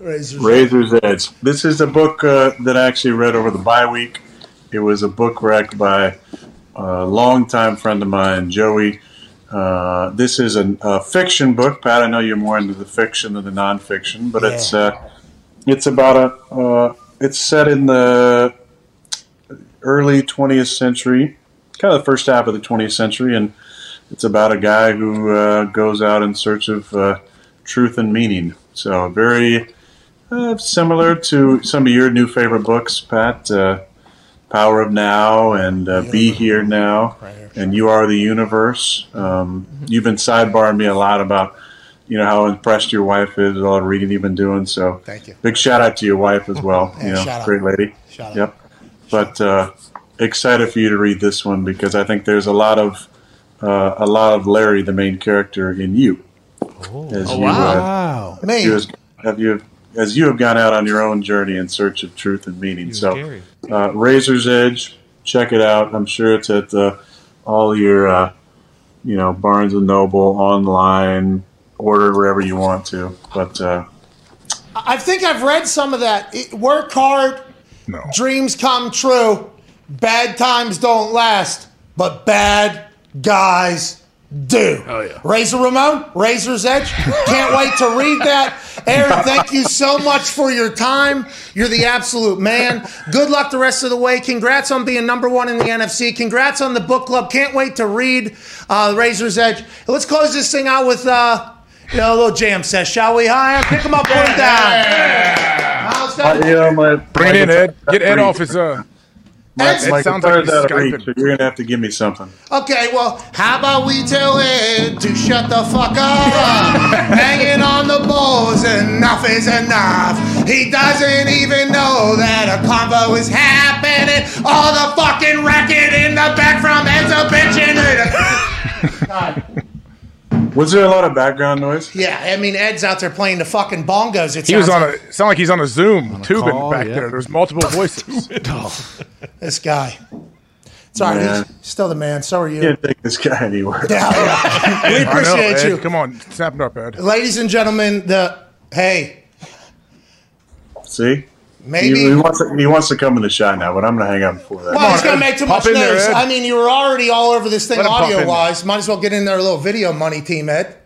Razor's Razor's Edge. This is a book uh, that I actually read over the bye week. It was a book rec by a longtime friend of mine, Joey. Uh, this is a, a fiction book, Pat. I know you're more into the fiction than the nonfiction, but it's uh, it's about a uh, it's set in the early 20th century, kind of the first half of the 20th century, and it's about a guy who uh, goes out in search of uh, truth and meaning. So very uh, similar to some of your new favorite books, Pat. Uh, Power of Now and uh, Be Here Now, and You Are the Universe. Um, you've been sidebarring me a lot about, you know, how impressed your wife is with all the reading you've been doing. So, Thank you. Big shout out to your wife as well. Yeah, you know, shout out. great lady. Shout out. Yep. But uh, excited for you to read this one because I think there's a lot of uh, a lot of Larry, the main character, in you. As you, uh, Me. you as, have you as you have gone out on your own journey in search of truth and meaning. So, uh, Razor's Edge, check it out. I'm sure it's at uh, all your, uh, you know, Barnes and Noble online. Order wherever you want to, but uh, I think I've read some of that. It- work hard, No. dreams come true. Bad times don't last, but bad guys do. Oh, yeah. Razor Ramon, Razor's Edge. Can't wait to read that. Aaron, thank you so much for your time. You're the absolute man. Good luck the rest of the way. Congrats on being number one in the NFC. Congrats on the book club. Can't wait to read uh, Razor's Edge. Let's close this thing out with uh, you know, a little jam set, shall we? Hi, pick him up, put him down. Milestone. you know, my Bring it in, Ed. Get Ed off his. Uh, My, Ed- my It sounds like guitar's he's out Skyping. reach, so you're gonna have to give me something. Okay, well, how about we tell Ed to shut the fuck up? Hanging on the balls, enough is enough. He doesn't even know that a convo is happening. All the fucking racket in the back from Ed's a bitchin' God. Was there a lot of background noise? Yeah, I mean, Ed's out there playing the fucking bongos. It he was sounds on like a. Sound like he's on a Zoom tubing call, back yeah. there. There's multiple voices. this guy. Sorry, Man. he's still the man. So are you. Can't take this guy anywhere. Yeah, yeah. We I know, appreciate you. Come on, snap it up, Ed. Ladies and gentlemen, the hey, See, maybe he, he wants to, he wants to come in the shot now, but I'm gonna hang out before that. Well, it's going to make too Pop much in there, noise. I mean, you were already all over this thing Let him pop in audio wise. Might as well get in there a little video money team, Ed.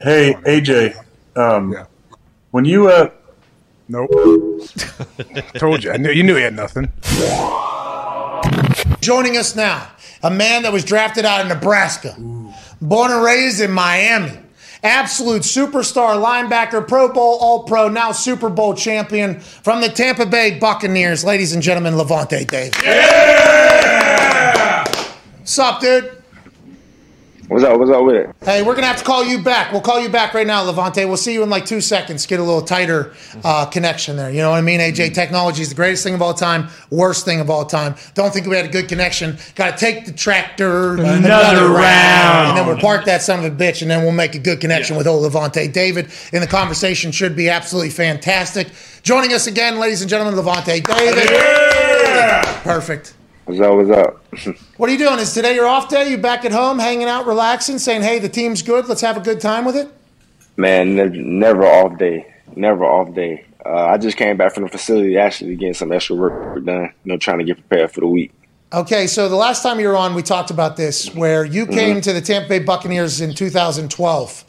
Hey, AJ, um, Yeah. when you uh, Nope. Told you. I knew you knew he had nothing. Joining us now, a man that was drafted out of Nebraska, born and raised in Miami, absolute superstar linebacker, Pro Bowl, All Pro, now Super Bowl champion from the Tampa Bay Buccaneers. Ladies and gentlemen, Lavonte Davis. Yeah! What's up, dude? What's up? What's up with it? Hey, we're gonna have to call you back. We'll call you back right now, Lavonte. We'll see you in like two seconds. Get a little tighter uh, connection there. You know what I mean? AJ, technology is the greatest thing of all time, worst thing of all time. Don't think we had a good connection. Got to take the tractor another, round. and then we'll park that son of a bitch, and then we'll make a good connection with old Lavonte. David, and the conversation should be absolutely fantastic. Joining us again, ladies and gentlemen, Lavonte David. Perfect. What's up? What's up? What are you doing? Is today your off day? You back at home, hanging out, relaxing, saying, "Hey, the team's good. Let's have a good time with it." Man, never, never off day. Never off day. Uh, I just came back from the facility actually getting some extra work done. You know, trying to get prepared for the week. Okay, so the last time you were on, we talked about this, where you came to the Tampa Bay Buccaneers in 2012.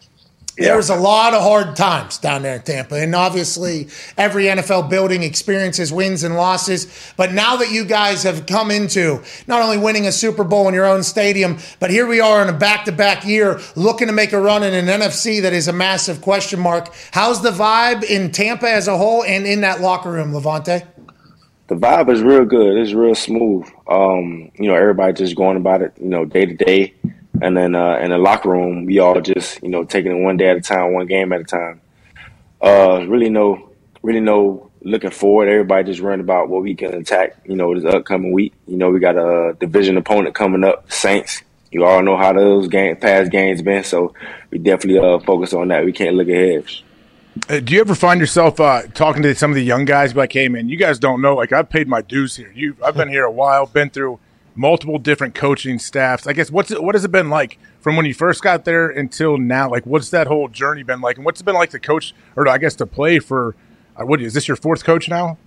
There was a lot of hard times down there in Tampa, and obviously every NFL building experiences wins and losses. But now that you guys have come into not only winning a Super Bowl in your own stadium, but here we are in a back-to-back year looking to make a run in an NFC that is a massive question mark. How's the vibe in Tampa as a whole and in that locker room, Lavonte? The vibe is real good. It's real smooth. Um, you know, everybody just going about it, you know, day to day. And then uh, in the locker room, we all just, you know, taking it one day at a time, one game at a time. Uh, really no, really no looking forward. Everybody just worrying about what we can attack, you know, this upcoming week. You know, we got a division opponent coming up, Saints. You all know how those game, past games been, so we definitely uh, focus on that. We can't look ahead. Do you ever find yourself uh, talking to some of the young guys? Like, hey, man, you guys don't know. Like, I've paid my dues here. You, I've been here a while, been through multiple different coaching staffs. I guess what's it, what has it been like from when you first got there until now? Like, what's that whole journey been like? And what's it been like to coach, or I guess to play for? Uh, what is this your fourth coach now?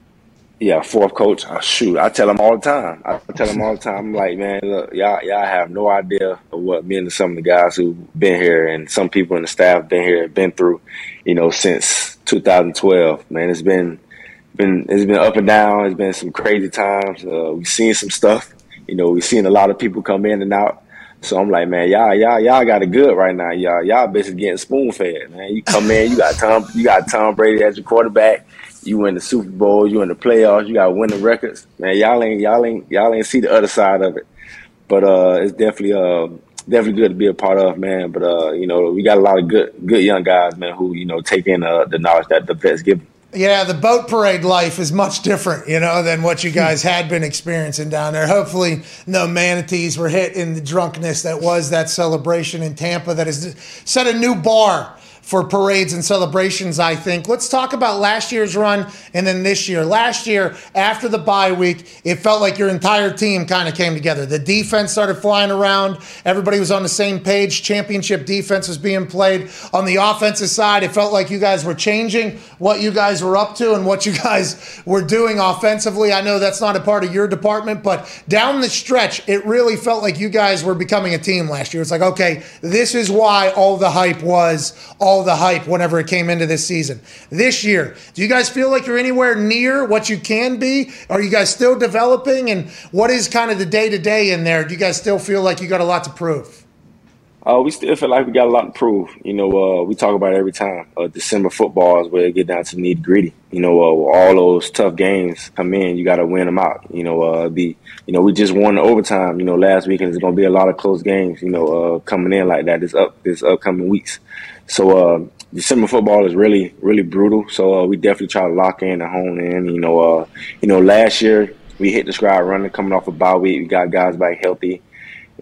Yeah, fourth coach. Oh, shoot, I tell them all the time. I tell them all the time. I'm like, man, look, y'all, y'all have no idea of what me and some of the guys who've been here and some people in the staff been here, have been through, you know, since 2012. Man, it's been, been, it's been up and down. It's been some crazy times. Uh, we've seen some stuff. You know, we've seen a lot of people come in and out. So I'm like, man, y'all, y'all, y'all got it good right now. Y'all, y'all basically getting spoon fed, man. You come in, you got Tom, you got Tom Brady as your quarterback. You win the Super Bowl, you in the playoffs, you got winning records. Man, y'all ain't, y'all ain't, y'all ain't see the other side of it. But uh, it's definitely, uh, definitely good to be a part of, man. But uh, you know, we got a lot of good, good young guys, man, who you know take in uh, the knowledge that the vets give them. Yeah, the boat parade life is much different, you know, than what you hmm. guys had been experiencing down there. Hopefully, no manatees were hit in the drunkenness that was that celebration in Tampa that has set a new bar for parades and celebrations, I think. Let's talk about last year's run and then this year. Last year, after the bye week, it felt like your entire team kind of came together. The defense started flying around, everybody was on the same page. Championship defense was being played. On the offensive side, it felt like you guys were changing what you guys were up to and what you guys were doing offensively. I know that's not a part of your department, but down the stretch, it really felt like you guys were becoming a team last year. It's like, okay, this is why all the hype was all the hype whenever it came into this season. This year, do you guys feel like you're anywhere near what you can be? Are you guys still developing? And what is kind of the day to day in there? Do you guys still feel like you got a lot to prove? Uh, we still feel like we got a lot to prove. You know, uh, we talk about it every time. Uh, December football is where it get down to nitty gritty. You know, uh, all those tough games come in, you got to win them out. You know, uh, be you know we just won the overtime. You know, last week, and there's going to be a lot of close games. You know, uh, coming in like that this up this upcoming weeks. So uh, December football is really really brutal. So uh, we definitely try to lock in and hone in. You know, uh, you know last year we hit the stride running coming off a bye week. We got guys back healthy.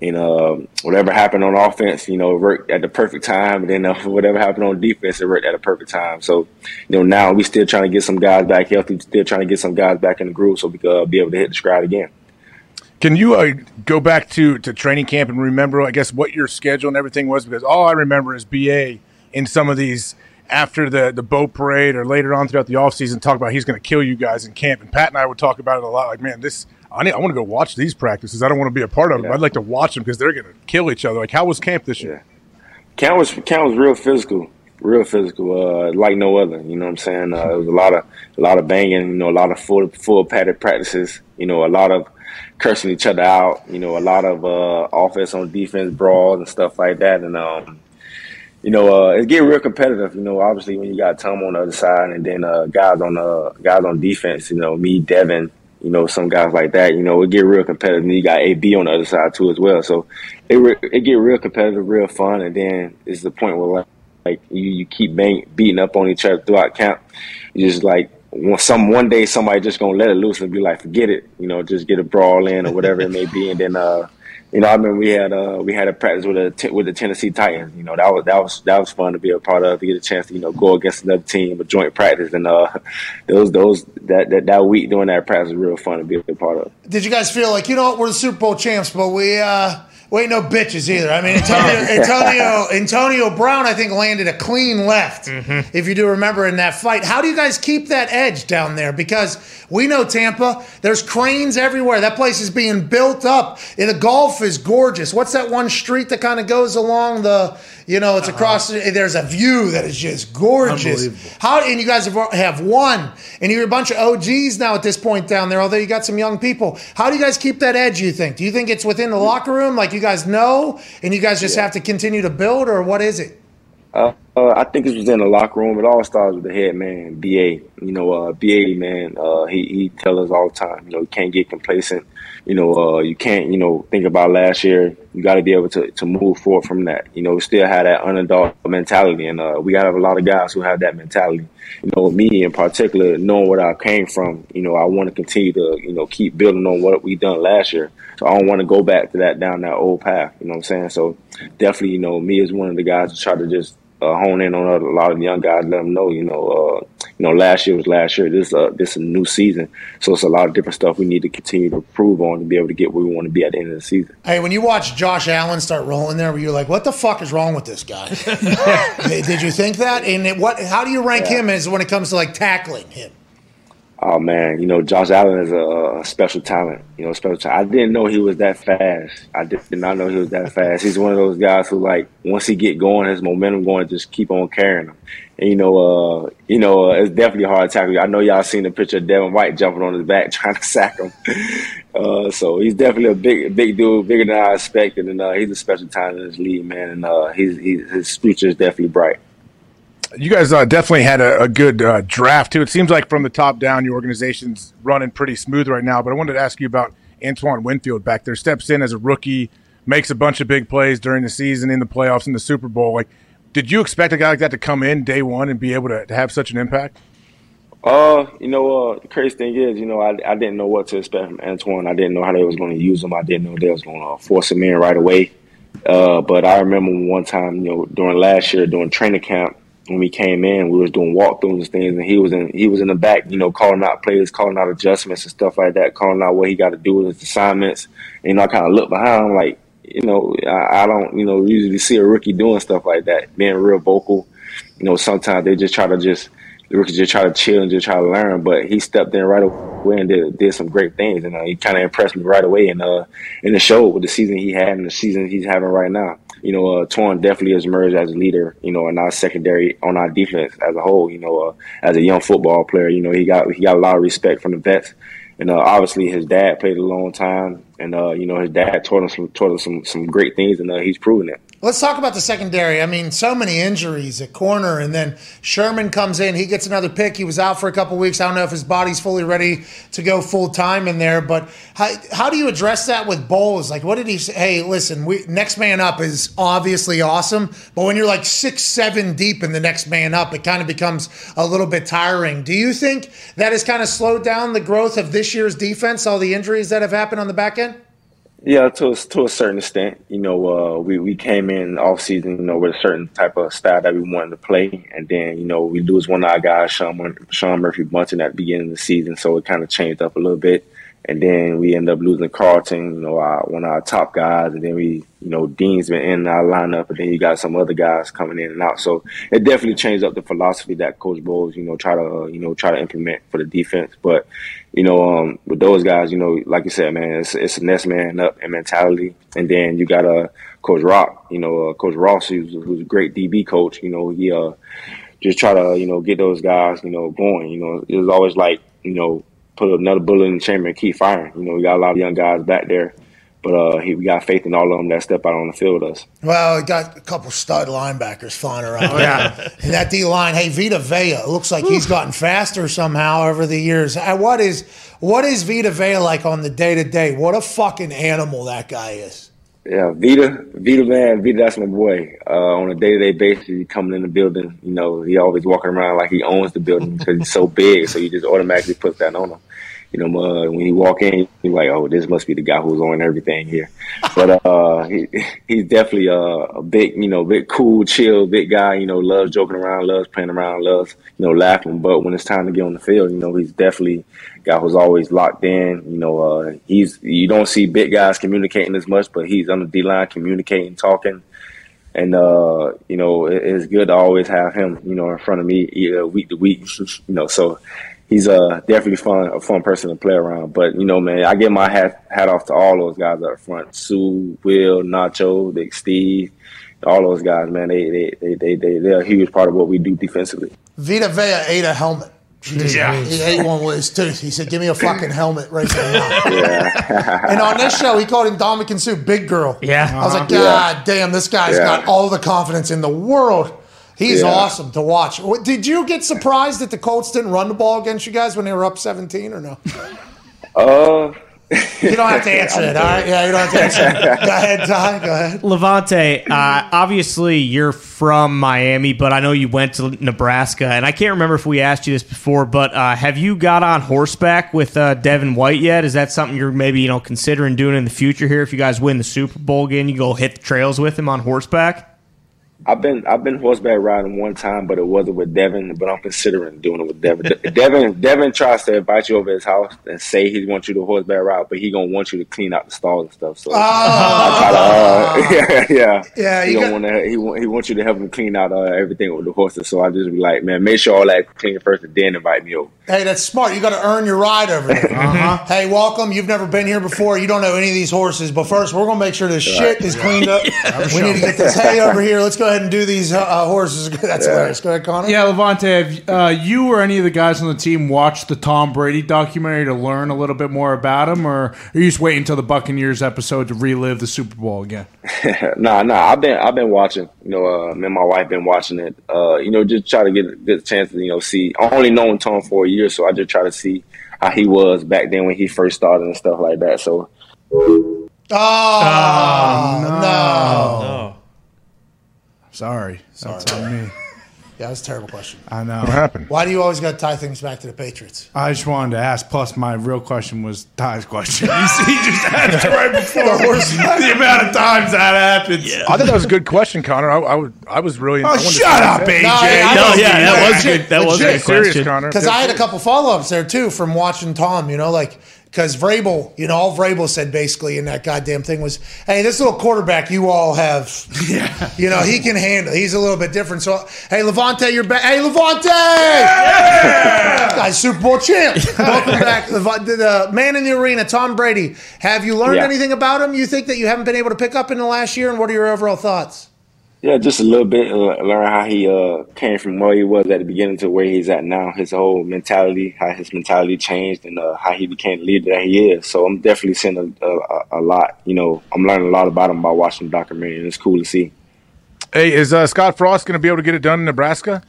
And uh, whatever happened on offense, you know, worked at the perfect time. And then uh, whatever happened on defense, it worked at the perfect time. So, you know, now we still trying to get some guys back healthy, still trying to get some guys back in the groove so we can uh, be able to hit the stride again. Can you go back to, to training camp and remember, I guess, what your schedule and everything was? Because all I remember is BA in some of these after the, the boat parade or later on throughout the offseason talk about he's going to kill you guys in camp. And Pat and I would talk about it a lot. Like, man, this I need, I want to go watch these practices. I don't want to be a part of them. Yeah. I'd like to watch them because they're going to kill each other. Like, how was camp this year? Camp was camp was real physical, real physical, uh, like no other. You know what I'm saying? Uh, it was a lot of a lot of banging. You know, a lot of full full padded practices. You know, a lot of cursing each other out. You know, a lot of uh, offense on defense brawls and stuff like that. And um, you know, uh, it's getting real competitive. You know, obviously when you got Tom on the other side and then uh, guys on uh, guys on defense. You know, me, Devin. You know, some guys like that. You know, it get real competitive. And you got AB on the other side too as well. So it re- it get real competitive, real fun. And then it's the point where like, like you, you keep bang, beating up on each other throughout camp. You just like some one day somebody just gonna let it loose and be like, forget it. You know, just get a brawl in or whatever it may be. And then uh, you know, I mean, we had uh we had a practice with a with the Tennessee Titans. You know, that was that was that was fun to be a part of to get a chance to you know go against another team, a joint practice, and uh those those that that, that week doing that practice was real fun to be a part of. Did you guys feel like you know what we're the Super Bowl champs, but we uh we ain't no bitches either. I mean, Antonio Antonio Antonio Brown, I think landed a clean left. Mm-hmm. If you do remember in that fight, how do you guys keep that edge down there? Because we know Tampa, there's cranes everywhere. That place is being built up. And the golf is gorgeous. What's that one street that kind of goes along the? You know, it's uh-huh. across. There's a view that is just gorgeous. How and you guys have have won, and you're a bunch of OGs now at this point down there. Although you got some young people, how do you guys keep that edge? You think? Do you think it's within the mm. locker room, like you guys know, and you guys just have to continue to build, or what is it? Uh, uh, I think it was in the locker room. It all starts with the head man, BA. You know, uh, BA man. Uh, he he tell us all the time. You know, you can't get complacent. You know, uh, you can't. You know, think about last year. You got to be able to to move forward from that. You know, still have that underdog mentality, and uh, we got a lot of guys who have that mentality. You know, me in particular, knowing where I came from. You know, I want to continue to you know keep building on what we done last year. So I don't want to go back to that down that old path. You know what I'm saying? So definitely, you know, me as one of the guys to try to just uh, hone in on a lot of the young guys, let them know, you know, uh, you know, last year was last year. This uh, this is a new season, so it's a lot of different stuff we need to continue to improve on to be able to get where we want to be at the end of the season. Hey, when you watch Josh Allen start rolling there, were you like, "What the fuck is wrong with this guy?" Did did you think that? And it, what? How do you rank Yeah. him as when it comes to like tackling him? Oh man, you know Josh Allen is a, a special talent. You know, special talent. I didn't know he was that fast. I did did not know he was that fast. He's one of those guys who, like, once he get going, his momentum going, just keep on carrying him. And you know, uh, you know, uh, it's definitely hard to tackle. I know y'all seen the picture of Devin White jumping on his back trying to sack him. Uh, so he's definitely a big, big dude, bigger than I expected, and uh, he's a special talent in this league, man. And uh, he's, he's his future is definitely bright. You guys uh, definitely had a, a good uh, draft too. It seems like from the top down, your organization's running pretty smooth right now. But I wanted to ask you about Antoine Winfield back there. Steps in as a rookie, makes a bunch of big plays during the season, in the playoffs, in the Super Bowl. Like, did you expect a guy like that to come in day one and be able to, to have such an impact? Uh, you know, uh, the crazy thing is, you know, I, I didn't know what to expect from Antoine. I didn't know how they was going to use him. I didn't know they was going to uh, force him in right away. Uh, but I remember one time, you know, during last year, during training camp, when we came in, we was doing walkthroughs and things, and he was in he was in the back, you know, calling out players, calling out adjustments and stuff like that, calling out what he got to do with his assignments. And, you know, I kind of looked behind, him like, you know, I, I don't, you know, usually see a rookie doing stuff like that, being real vocal. You know, sometimes they just try to just the rookies just try to chill and just try to learn. But he stepped in right away and did did some great things, and uh, he kind of impressed me right away. And uh, in the show with the season he had and the season he's having right now, you know, uh, Torn definitely has emerged as a leader. You know, in our secondary on our defense as a whole. You know, uh, as a young football player, you know he got he got a lot of respect from the vets. And uh, obviously, his dad played a long time, and uh, you know his dad taught him some taught him some some great things, and uh, he's proven it. Let's talk about the secondary. I mean, so many injuries at corner, and then Sherman comes in. He gets another pick. He was out for a couple weeks. I don't know if his body's fully ready to go full time in there, but how, how do you address that with Bowles? Like, what did he say? Hey, listen, we, next man up is obviously awesome, but when you're like six, seven deep in the next man up, it kind of becomes a little bit tiring. Do you think that has kind of slowed down the growth of this year's defense, all the injuries that have happened on the back end? Yeah, to a, to a certain extent, you know, uh, we we came in off season, you know, with a certain type of style that we wanted to play, and then you know we lose one of our guys, Sean, Sean Murphy Bunting, at the beginning of the season, so it kind of changed up a little bit, and then we end up losing Carlton, you know, our, one of our top guys, and then we, you know, Dean's been in our lineup, and then you got some other guys coming in and out, so it definitely changed up the philosophy that Coach Bowles, you know, try to uh, you know try to implement for the defense, but you know, um, with those guys, you know, like you said, man, it's, it's a next man up and mentality. And then you got uh, Coach Rock, you know, uh, Coach Ross, who's, who's a great DB coach. You know, he uh, just try to, you know, get those guys, you know, going. You know, it was always like, you know, put another bullet in the chamber and keep firing. You know, we got a lot of young guys back there. But uh, he, we got faith in all of them that step out on the field with us. Well, we got a couple stud linebackers flying around. yeah. And that D line, hey, Vita Vea, looks like he's gotten faster somehow over the years. Uh, What is what is Vita Vea like on the day to day? What a fucking animal that guy is. Yeah, Vita, Vita man, Vita, that's my boy. Uh, on a day to day basis, he coming in the building, you know, he always walking around like he owns the building because he's so big, so you just automatically put that on him. You know, uh, when he walk in, you're like, oh, this must be the guy who's on everything here. But uh, he he's definitely a, a big, you know, big cool, chill, big guy. You know, loves joking around, loves playing around, loves you know laughing. But when it's time to get on the field, you know, he's definitely a guy who's always locked in. You know, uh, he's you don't see big guys communicating as much, but he's on the D line communicating, talking. And uh, you know, it, it's good to always have him, you know, in front of me week to week. You know, so he's uh, definitely fun, a fun person to play around. But you know, man, I get my hat hat off to all those guys up front: Suh, Will, Nacho, Dick, Steve, all those guys. Man, they they they they, they they're a huge part of what we do defensively. Vita Vea ate a helmet. Yeah. He ate one with his tooth. He said, Give me a fucking helmet right now. Yeah. and on this show, he called him Dominican Sue Big Girl. Yeah. I was like, God damn, this guy's Yeah. got all the confidence in the world. He's Yeah. awesome to watch. Did you get surprised that the Colts didn't run the ball against you guys when they were up 17 or no? Uh, You don't have to answer it, all right? Yeah, you don't have to answer it. Go ahead, Ty. Go ahead. Lavonte, uh, obviously you're from Miami, but I know you went to Nebraska, and I can't remember if we asked you this before, but uh, have you got on horseback with uh, Devin White yet? Is that something you're maybe you know considering doing in the future here? If you guys win the Super Bowl again, you go hit the trails with him on horseback. I've been I've been horseback riding one time, but it wasn't with Devin. But I'm considering doing it with Devin. Devin Devin tries to invite you over his house and say he wants you to horseback ride, but he gonna want you to clean out the stalls and stuff. So I try to, uh, yeah, yeah, Yeah, He don't got- want to. He want, he wants you to help him clean out uh, everything with the horses. So I just be like, man, make sure all that clean first, and then invite me over. Hey, that's smart. You got to earn your ride over there. Uh-huh. Hey, welcome. You've never been here before. You don't know any of these horses, but first we're gonna make sure this shit is cleaned up. we need to get this hay over here. Let's go ahead and do these uh, uh, horses. That's hilarious. Go ahead, Connor. Yeah, Lavonte, have uh, you or any of the guys on the team watched the Tom Brady documentary to learn a little bit more about him, or are you just waiting until the Buccaneers episode to relive the Super Bowl again? nah, nah. I've been I've been watching. You know, uh, me and my wife been watching it. Uh, you know, just try to get a good chance to you know see. I only known Tom for a year, so I just try to see how he was back then when he first started and stuff like that. So Oh, no. Oh. Sorry, that's on me. Yeah, that's a terrible question. I know. What happened? Why do you always got to tie things back to the Patriots? I just wanted to ask. Plus, my real question was Ty's question. You see, he just asked right before the amount of times that happens. Yeah. I thought that was a good question, Connor. I, I, was, I was really. Oh, I Oh, wanted shut up, what AJ. No, I- I No, don't- yeah, that was legit, good. That was a legit. good Serious, question. Connor. Because I had a couple follow ups there too from watching Tom. You know, like because Vrabel, you know, all Vrabel said basically in that goddamn thing was, "Hey, this little quarterback you all have, yeah, you know, he can handle. He's a little bit different." So, hey, Lavonte, you're back. Hey, Lavonte, guys, Super Bowl champ. Welcome back, the, the man in the arena, Tom Brady. Have you learned Yeah. anything about him? You think that you haven't been able to pick up in the last year, and what are your overall thoughts? Yeah, just a little bit. Uh, learn how he uh, came from where he was at the beginning to where he's at now. His whole mentality, how his mentality changed, and uh, how he became the leader that he is. So I'm definitely seeing a, a, a lot. You know, I'm learning a lot about him by watching the documentary, and it's cool to see. Hey, is uh, Scott Frost going to be able to get it done in Nebraska?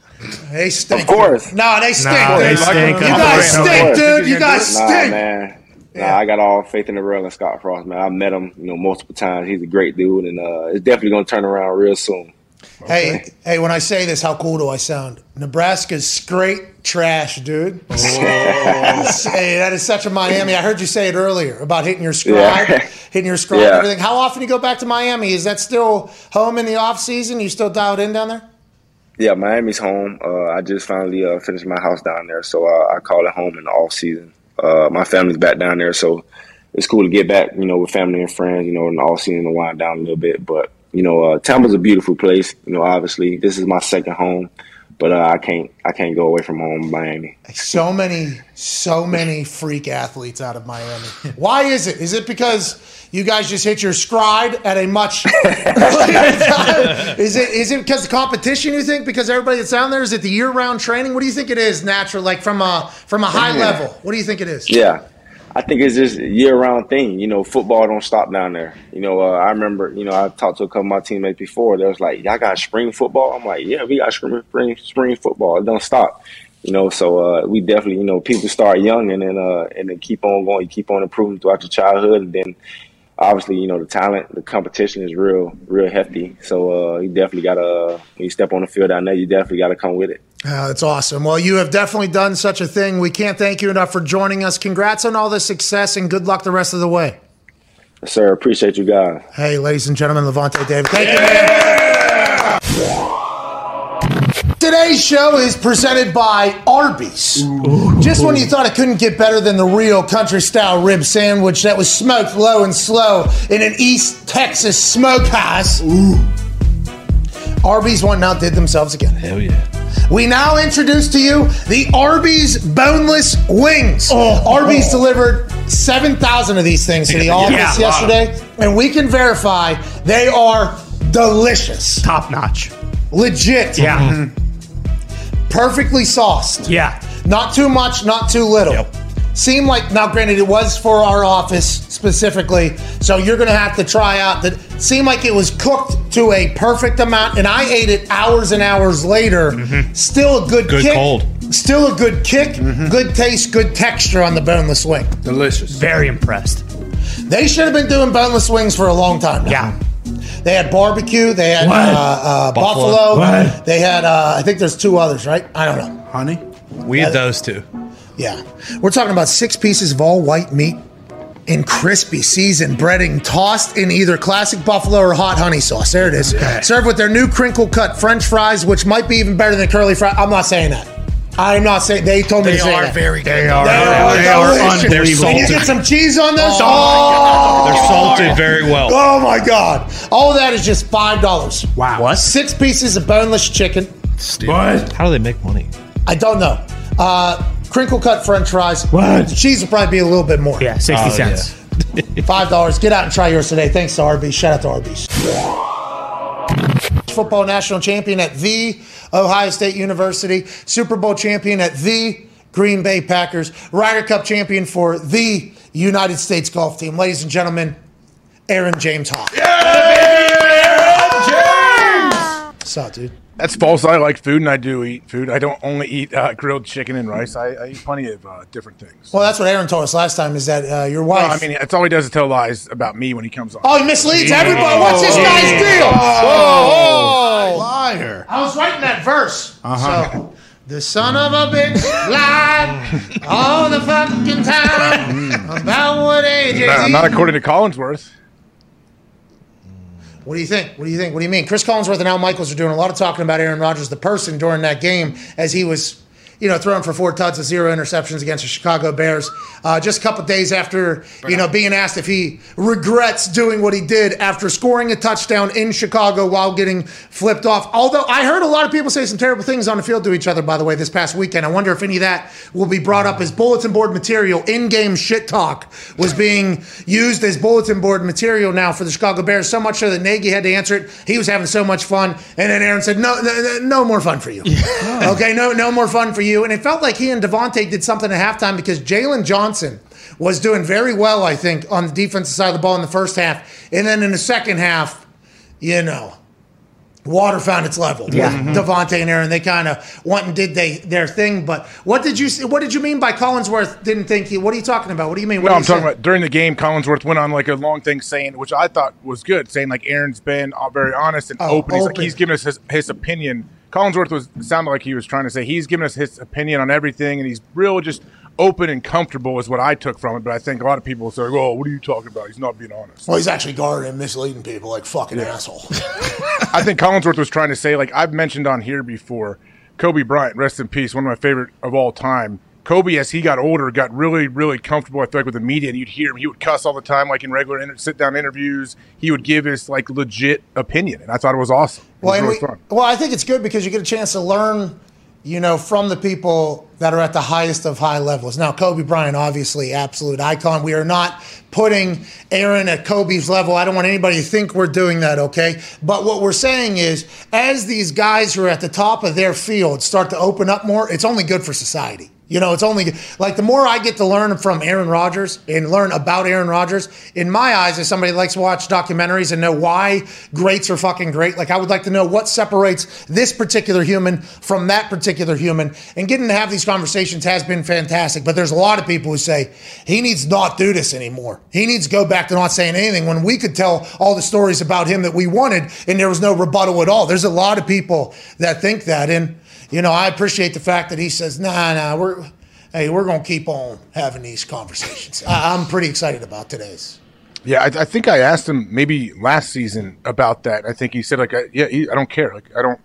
They stink. Of course. No, they stink. No, they stink. You guys stink, dude. You guys Nah, stink. man. Yeah. Nah, I got all faith in the real and Scott Frost, man. I met him, you know, multiple times. He's a great dude, and uh, it's definitely going to turn around real soon. Hey, hey, when I say this, how cool do I sound? Nebraska's straight trash, dude. hey, that is such a Miami. I heard you say it earlier about hitting your stride, Yeah. hitting your stride and Yeah. everything. How often do you go back to Miami? Is that still home in the off season? You still dialed in down there? Yeah, Miami's home. Uh, I just finally uh, finished my house down there, so uh, I call it home in the off season. Uh, my family's back down there, so it's cool to get back, you know, with family and friends, you know, the off season to wind down a little bit. But you know, uh, Tampa's a beautiful place. You know, obviously this is my second home, but uh, I can't I can't go away from home, Miami. So many, so many freak athletes out of Miami. Why is it? Is it because you guys just hit your stride at a much earlier time? Is it is it because the competition? You think because everybody that's down there is it the year round training? What do you think it is? Natural, like from a from a high Yeah. level. What do you think it is? Yeah, I think it's just a year-round thing. You know, football don't stop down there. You know, uh, I remember, you know, I talked to a couple of my teammates before. They was like, "Y'all got spring football?" I'm like, "Yeah, we got spring spring, spring football. It don't stop." You know, so uh, we definitely, you know, people start young and then uh, and then keep on going, keep on improving throughout your childhood, and then obviously, you know, the talent, the competition is real, real hefty. So uh, you definitely got to, when you step on the field down there, you definitely got to come with it. Uh, that's awesome. Well, you have definitely done such a thing. We can't thank you enough for joining us. Congrats on all the success and good luck the rest of the way. Sir, appreciate you guys. Hey, ladies and gentlemen, Lavonte David. Thank you, man. Today's show is presented by Arby's. Just when you thought it couldn't get better than the real country style rib sandwich that was smoked low and slow in an East Texas smokehouse, Arby's went and outdid themselves again. Hell yeah. We now introduce to you the Arby's boneless wings. Oh. Arby's oh. delivered 7,000 of these things to the office Yeah, yesterday, and we can verify they are delicious. Top notch. Legit. Yeah. Mm-hmm. Mm-hmm. Perfectly sauced. Yeah. Not too much, not too little. Seemed like now, granted, it was for our office specifically, so you're going to have to try out that. Seemed like it was cooked to a perfect amount, and I ate it hours and hours later. Mm-hmm. Still a good, Good kick. cold. Still a good kick, mm-hmm. good taste, good texture on the boneless wing. Delicious. Very impressed. They should have been doing boneless wings for a long time now. Yeah. They had barbecue. They had uh, uh, buffalo. Buffalo. They had, uh, I think there's two others, right? I don't know. Honey? We had those two. Yeah. We're talking about six pieces of all white meat in crispy seasoned breading tossed in either classic buffalo or hot honey sauce. There it is. Served with their new crinkle cut french fries, which might be even better than curly fries. I'm not saying that. I'm not saying they told me They to say are that. very good. They are, they are unbelievable. delicious. And you get some cheese on those. Oh, Oh, They're salted very well. Oh my God! All of that is just five dollars. Wow. What? Six pieces of boneless chicken. What? How do they make money? I don't know. Uh, crinkle cut French fries. What? The cheese will probably be a little bit more. Yeah, 60 Oh, cents. Five dollars. Get out and try yours today. Thanks to Arby's. Shout out to Arby's. Football national champion at the Ohio State University, Super Bowl champion at the Green Bay Packers, Ryder Cup champion for the United States golf team. Ladies and gentlemen, Aaron James Hawk. What's up, dude? That's false. I like food and I do eat food. I don't only eat uh, grilled chicken and rice. I, I eat plenty of uh, different things. Well, that's what Aaron told us last time. Is that uh, your wife? Well, I mean, that's all he does is tell lies about me when he comes on. oh, he misleads everybody. What's this guy's deal? Oh, Liar. I was writing that that verse. Uh-huh. So, the son of a bitch lied all the fucking time about what AJ. Nah, not according to Collinsworth. What do you think? What do you think? What do you mean? Chris Collinsworth and Al Michaels are doing a lot of talking about Aaron Rodgers, the person, during that game as he was, you know, throwing for four touchdowns, zero interceptions against the Chicago Bears. Uh, just a couple days after, you know, being asked if he regrets doing what he did after scoring a touchdown in Chicago while getting flipped off. Although I heard a lot of people say some terrible things on the field to each other, by the way, this past weekend. I wonder if any of that will be brought up as bulletin board material. In-game shit talk was being used as bulletin board material now for the Chicago Bears. So much so that Nagy had to answer it. He was having so much fun, and then Aaron said, "No, no, no- no more fun for you. okay, no, no more fun for you." And it felt like he and Davante did something at halftime because Jaylon Johnson was doing very well, I think, on the defensive side of the ball in the first half, and then in the second half, you know water found its level. Yeah. with Davante and Aaron, they kind of went and did they their thing. But what did you what did you mean by Collinsworth didn't think he? What are you talking about? What do you mean? What No, I'm talking say? about during the game. Collinsworth went on like a long thing saying, which I thought was good, saying like Aaron's been uh, very honest and Oh, open. He's like he's giving us his, his opinion. Collinsworth was sounded like he was trying to say he's giving us his opinion on everything, and he's real just open and comfortable is what I took from it. But I think a lot of people say, "Oh, what are you talking about? He's not being honest." Well, he's actually guarding and misleading people like fucking asshole. I think Collinsworth was trying to say, like I've mentioned on here before, Kobe Bryant, rest in peace, one of my favorite of all time. Kobe, as he got older, got really, really comfortable. I feel like with the media, and you'd hear him. He would cuss all the time, like in regular inter- sit-down interviews. He would give his like legit opinion, and I thought it was awesome. It Well, was really we- well, I think it's good because you get a chance to learn, you know, from the people that are at the highest of high levels. Now, Kobe Bryant, obviously, absolute icon. We are not putting Aaron at Kobe's level. I don't want anybody to think we're doing that, okay? But what we're saying is, as these guys who are at the top of their field start to open up more, it's only good for society. You know, it's only like the more I get to learn from Aaron Rodgers and learn about Aaron Rodgers, in my eyes, as somebody likes to watch documentaries and know why greats are fucking great, like I would like to know what separates this particular human from that particular human. And getting to have these conversations has been fantastic. But there's a lot of people who say he needs not do this anymore. He needs to go back to not saying anything when we could tell all the stories about him that we wanted and there was no rebuttal at all. There's a lot of people that think that. And you know, I appreciate the fact that he says, "Nah, nah, we're hey, we're gonna keep on having these conversations." I, I'm pretty excited about today's. Yeah, I, I think I asked him maybe last season about that. I think he said like, I, "Yeah, he, I don't care. Like, I don't,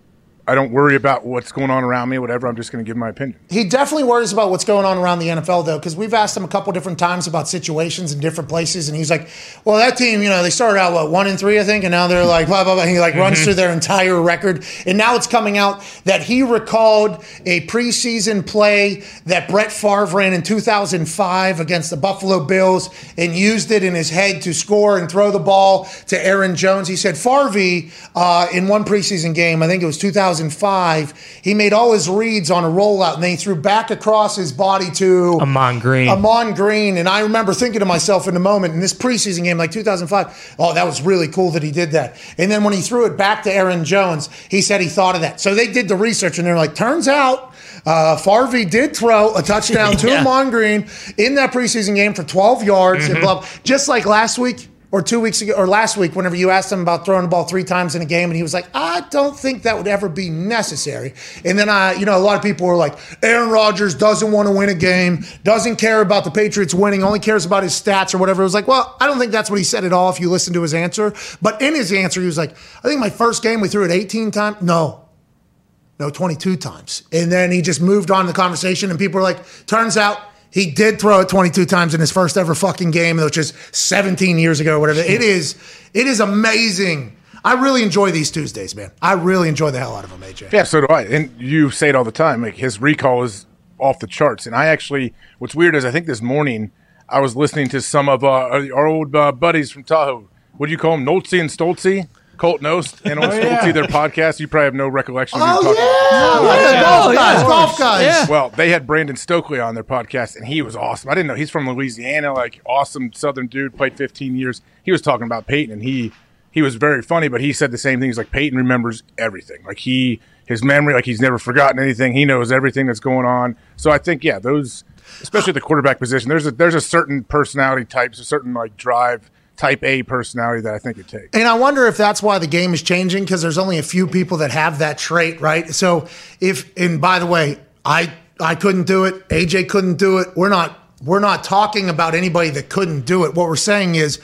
I don't worry about what's going on around me. Whatever. I'm just going to give my opinion." He definitely worries about what's going on around the NFL, though, because we've asked him a couple different times about situations in different places, and he's like, "Well, that team, you know, they started out what one and three, I think, and now they're like blah blah blah." And he like runs through their entire record, and now it's coming out that he recalled a preseason play that Brett Favre ran in 2005 against the Buffalo Bills and used it in his head to score and throw the ball to Aaron Jones. He said Farvey uh, in one preseason game, I think it was 2005, he made all his reads on a rollout and then he threw back across his body to Ahman Green. Ahman Green. And I remember thinking to myself in the moment in this preseason game, like 2005, oh, that was really cool that he did that. And then when he threw it back to Aaron Jones, he said he thought of that. So they did the research and they're like, turns out uh, Farvey did throw a touchdown to Yeah. Ahman Green in that preseason game for 12 yards and blah, just like last week. Or two weeks ago, or last week, whenever you asked him about throwing the ball three times in a game, and he was like, "I don't think that would ever be necessary." And then I, you know, a lot of people were like, "Aaron Rodgers doesn't want to win a game, doesn't care about the Patriots winning, only cares about his stats or whatever." It was like, well, I don't think that's what he said at all. If you listen to his answer, but in his answer, he was like, "I think my first game we threw it 18 times." No, no, 22 times. And then he just moved on the conversation, and people were like, turns out he did throw it 22 times in his first ever fucking game, which is 17 years ago or whatever. It is, it is amazing. I really enjoy these Tuesdays, man. I really enjoy the hell out of them, AJ. Yeah, so do I. And you say it all the time. Like his recall is off the charts. And I actually, what's weird is I think this morning I was listening to some of uh, our old uh, buddies from Tahoe. What do you call them? Noltzy and Stoltzy? Colt Knost and old Stoltzy, their podcast. You probably have no recollection of Oh, me talking yeah. yeah. Golf guys, golf guys. Well, they had Brandon Stokley on their podcast, and he was awesome. I didn't know he's from Louisiana, like awesome Southern dude. Played 15 years. He was talking about Peyton, and he he was very funny. But he said the same thing. He's like Peyton remembers everything. Like he his memory, like he's never forgotten anything. He knows everything that's going on. So I think yeah, those especially the quarterback position. There's a there's a certain personality types, a certain like drive type A personality that I think it takes. And I wonder if that's why the game is changing because there's only a few people that have that trait, right? So if and by the way, I I couldn't do it. AJ couldn't do it. We're not we're not talking about anybody that couldn't do it. What we're saying is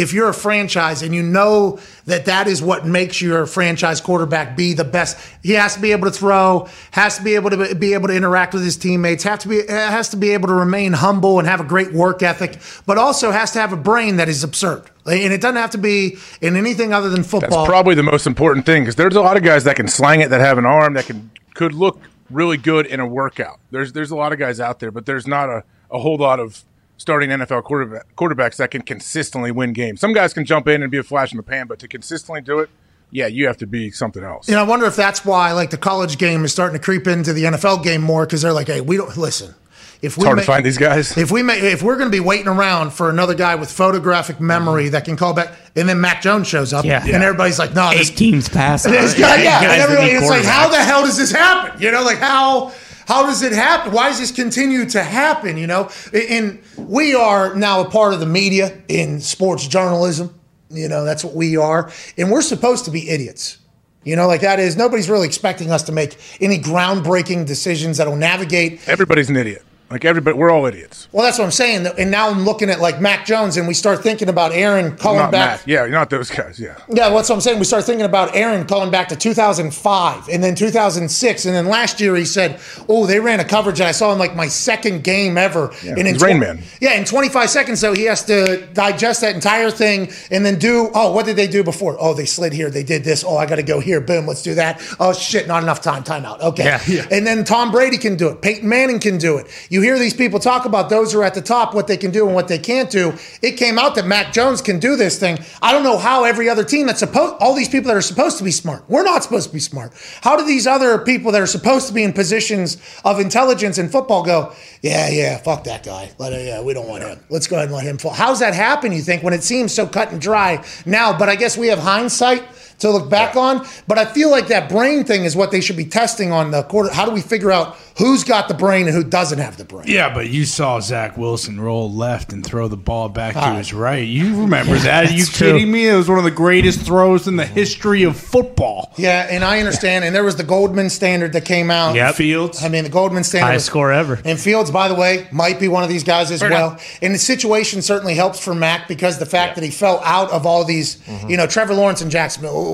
if you're a franchise and you know that that is what makes your franchise quarterback be the best, he has to be able to throw, has to be able to be able to interact with his teammates, have to be has to be able to remain humble and have a great work ethic, but also has to have a brain that is absurd. And it doesn't have to be in anything other than football. That's probably the most important thing because there's a lot of guys that can slang it, that have an arm, that can could look really good in a workout. There's there's a lot of guys out there, but there's not a, a whole lot of starting NFL quarterback, quarterbacks that can consistently win games. Some guys can jump in and be a flash in the pan, but to consistently do it, yeah, you have to be something else. You know, I wonder if that's why like the college game is starting to creep into the NFL game more because they're like, hey, we don't listen. If we It's hard ma- to find these guys. If we may, if we're going to be waiting around for another guy with photographic memory mm-hmm. that can call back, and then Mac Jones shows up, Yeah. and everybody's like, "No, this Eight teams pass. this guy, yeah." Guys And that everybody, it's like, how the hell does this happen? You know, like how how does it happen? Why does this continue to happen? You know, and we are now a part of the media in sports journalism. You know, that's what we are, and we're supposed to be idiots. You know, like that is nobody's really expecting us to make any groundbreaking decisions that'll navigate Everybody's an idiot. Like everybody, we're all idiots. well, that's what I'm saying. And now I'm looking at like Mac Jones, and we start thinking about Aaron calling not back. Matt. Yeah, you're not those guys. Yeah. Yeah, that's what I'm saying. We start thinking about Aaron calling back to 2005 and then 2006. And then last year he said, Oh, they ran a coverage and I saw in like my second game ever. Yeah, and in he's Rain Man. Yeah, in 25 seconds, though, he has to digest that entire thing and then do, Oh, what did they do before? Oh, they slid here. They did this. Oh, I got to go here. Boom, let's do that. Oh, shit, not enough time. Timeout. Okay. Yeah, yeah. And then Tom Brady can do it. Peyton Manning can do it. You hear these people talk about those who are at the top, what they can do and what they can't do. It came out that Mac Jones can do this thing. I don't know how every other team that's supposed, all these people that are supposed to be smart, we're not supposed to be smart. How do these other people that are supposed to be in positions of intelligence in football go, yeah, yeah, fuck that guy. Let it, yeah, we don't want him. Let's go ahead and let him fall. How's that happen, you think, when it seems so cut and dry now? But I guess we have hindsight to look back on. But I feel like that brain thing is what they should be testing on the quarter. How do we figure out who's got the brain and who doesn't have the brain? Yeah, but you saw Zach Wilson roll left and throw the ball back to Ah. his right. You remember that? Are you true. kidding me? It was one of the greatest throws in the history of football. Yeah, and I understand. And there was the Goldman standard that came out. Yeah, Fields. I mean, the Goldman standard. Highest was- score ever. And Fields, by the way, might be one of these guys as well. And the situation certainly helps for Mac because the fact that he fell out of all these, you know, Trevor Lawrence and Jacksonville.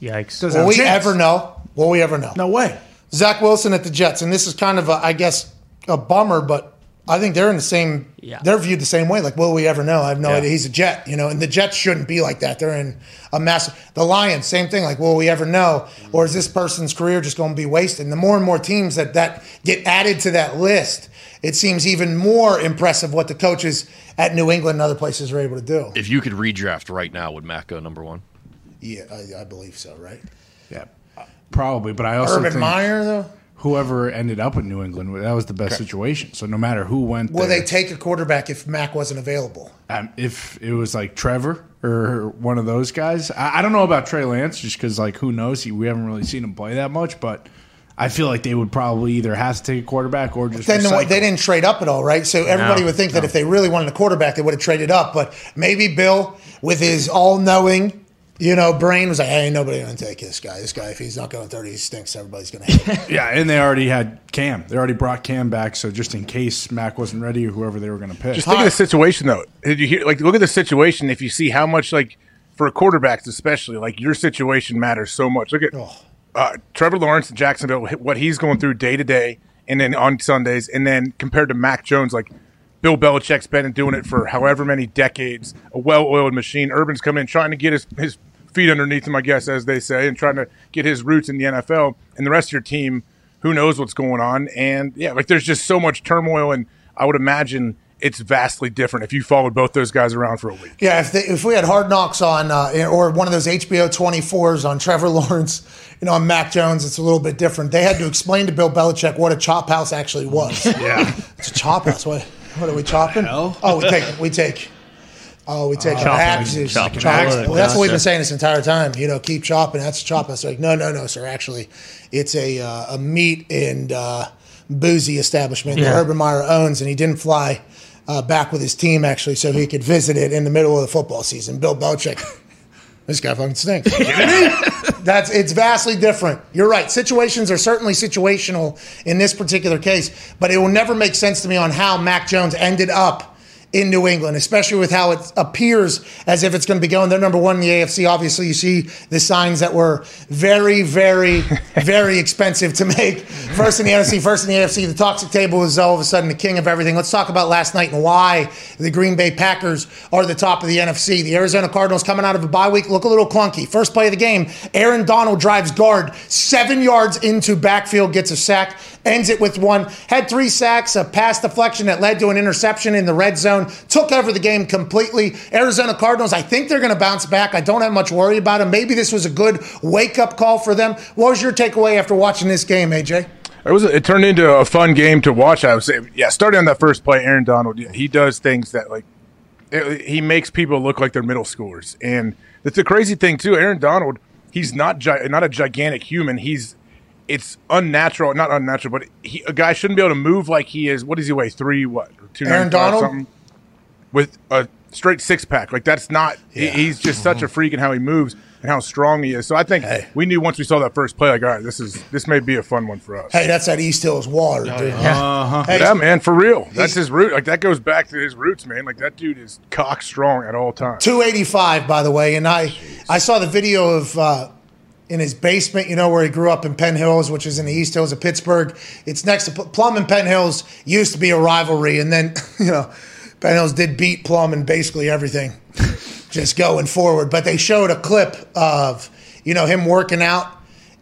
Yikes. Doesn't Will we chance. ever know? Will we ever know? No way. Zach Wilson at the Jets, and this is kind of, a, I guess, a bummer, but I think they're in the same. Yeah. They're viewed the same way. Like, will we ever know? I have no Yeah. idea. He's a Jet, you know, and the Jets shouldn't be like that. They're in a massive. The Lions, same thing. Like, will we ever know, or is this person's career just going to be wasted? And the more and more teams that that get added to that list, it seems even more impressive what the coaches at New England and other places are able to do. If you could redraft right now, would Mac go number one? Yeah, I, I believe so. Right. Yeah, probably. But I also Urban think Meyer, though. whoever ended up in New England, that was the best situation. So no matter who went Will there, they take a quarterback if Mac wasn't available? um, if it was like Trevor or one of those guys, I, I don't know about Trey Lance just because like who knows? He, we haven't really seen him play that much, but I feel like they would probably either have to take a quarterback or just Then they didn't trade up at all, right? So everybody No, would think that if they really wanted a quarterback, they would have traded up. But maybe Bill, with his all-knowing, you know, brain, was like, "Hey, nobody going to take this guy. This guy, if he's not going thirty, he stinks. Everybody's going to hate him." Yeah, and they already had Cam. They already brought Cam back, so just in case Mac wasn't ready or whoever they were going to pick. Just look at the situation though. Did you hear? Like, look at the situation. If you see how much, like, for quarterbacks especially, like your situation matters so much. Look at uh, Trevor Lawrence in Jacksonville, what he's going through day to day, and then on Sundays, and then compared to Mac Jones, like Bill Belichick's been doing it for however many decades, a well-oiled machine. Urban's come in trying to get his his feet underneath him, I guess, as they say, and trying to get his roots in the NFL. And the rest of your team, who knows what's going on? And yeah, like there's just so much turmoil, and I would imagine it's vastly different if you followed both those guys around for a week. yeah, if they, if we had Hard Knocks on, uh, or one of those HBO 24s on Trevor Lawrence, you know, on Mac Jones, it's a little bit different. They had to explain to Bill Belichick what a chop house actually was. yeah, It's a chop house. What? What are we chopping? Oh, we take we take. Oh, we take Chopping. axes. Chopping. Chopping. Well, that's what we've been saying this entire time. You know, keep chopping. That's chop house. Like, no, no, no, sir. Actually, it's a uh, a meat and uh, boozy establishment that Yeah. Urban Meyer owns, and he didn't fly uh, back with his team actually, so he could visit it in the middle of the football season. Bill Belichick. This guy fucking stinks. That's it's vastly different. You're right. Situations are certainly situational in this particular case, but it will never make sense to me on how Mac Jones ended up in New England, especially with how it appears as if it's going to be going. They're number one in the AFC. Obviously, you see the signs that were very, very, very expensive to make. First in the NFC, first in the AFC. The toxic table is all of a sudden the king of everything. Let's talk about last night and why the Green Bay Packers are the top of the NFC. The Arizona Cardinals coming out of a bye week look a little clunky. First play of the game, Aaron Donald drives guard seven yards into backfield, gets a sack, ends it with one. Had three sacks, a pass deflection that led to an interception in the red zone. Took over the game completely. Arizona Cardinals, I think they're going to bounce back. I don't have much worry about them. Maybe this was a good wake up call for them. What was your takeaway after watching this game, AJ? It was. It turned into a fun game to watch. I would say, yeah. Starting on that first play, Aaron Donald, he does things that like it, he makes people look like they're middle schoolers, and it's a crazy thing too. Aaron Donald, he's not gi- not a gigantic human. He's it's unnatural, not unnatural, but he, a guy shouldn't be able to move like he is. What does he weigh? Three what? Two Aaron Donald? something with a straight six pack. Like that's not. he- he's just such a freak in how he moves and how strong he is. So I think we knew once we saw that first play, like, all right, this is this may be a fun one for us. Hey, that's that East Hills water, dude. Hey, Yeah, man, for real. That's his root. Like that goes back to his roots, man. Like that dude is cock strong at all times. 285, by the way. And I, I saw the video of uh, in his basement, you know, where he grew up in Penn Hills, which is in the East Hills of Pittsburgh. It's next to Plum and Penn Hills used to be a rivalry. And then, you know, Penn Hills did beat Plum in basically everything just going forward. But they showed a clip of, you know, him working out.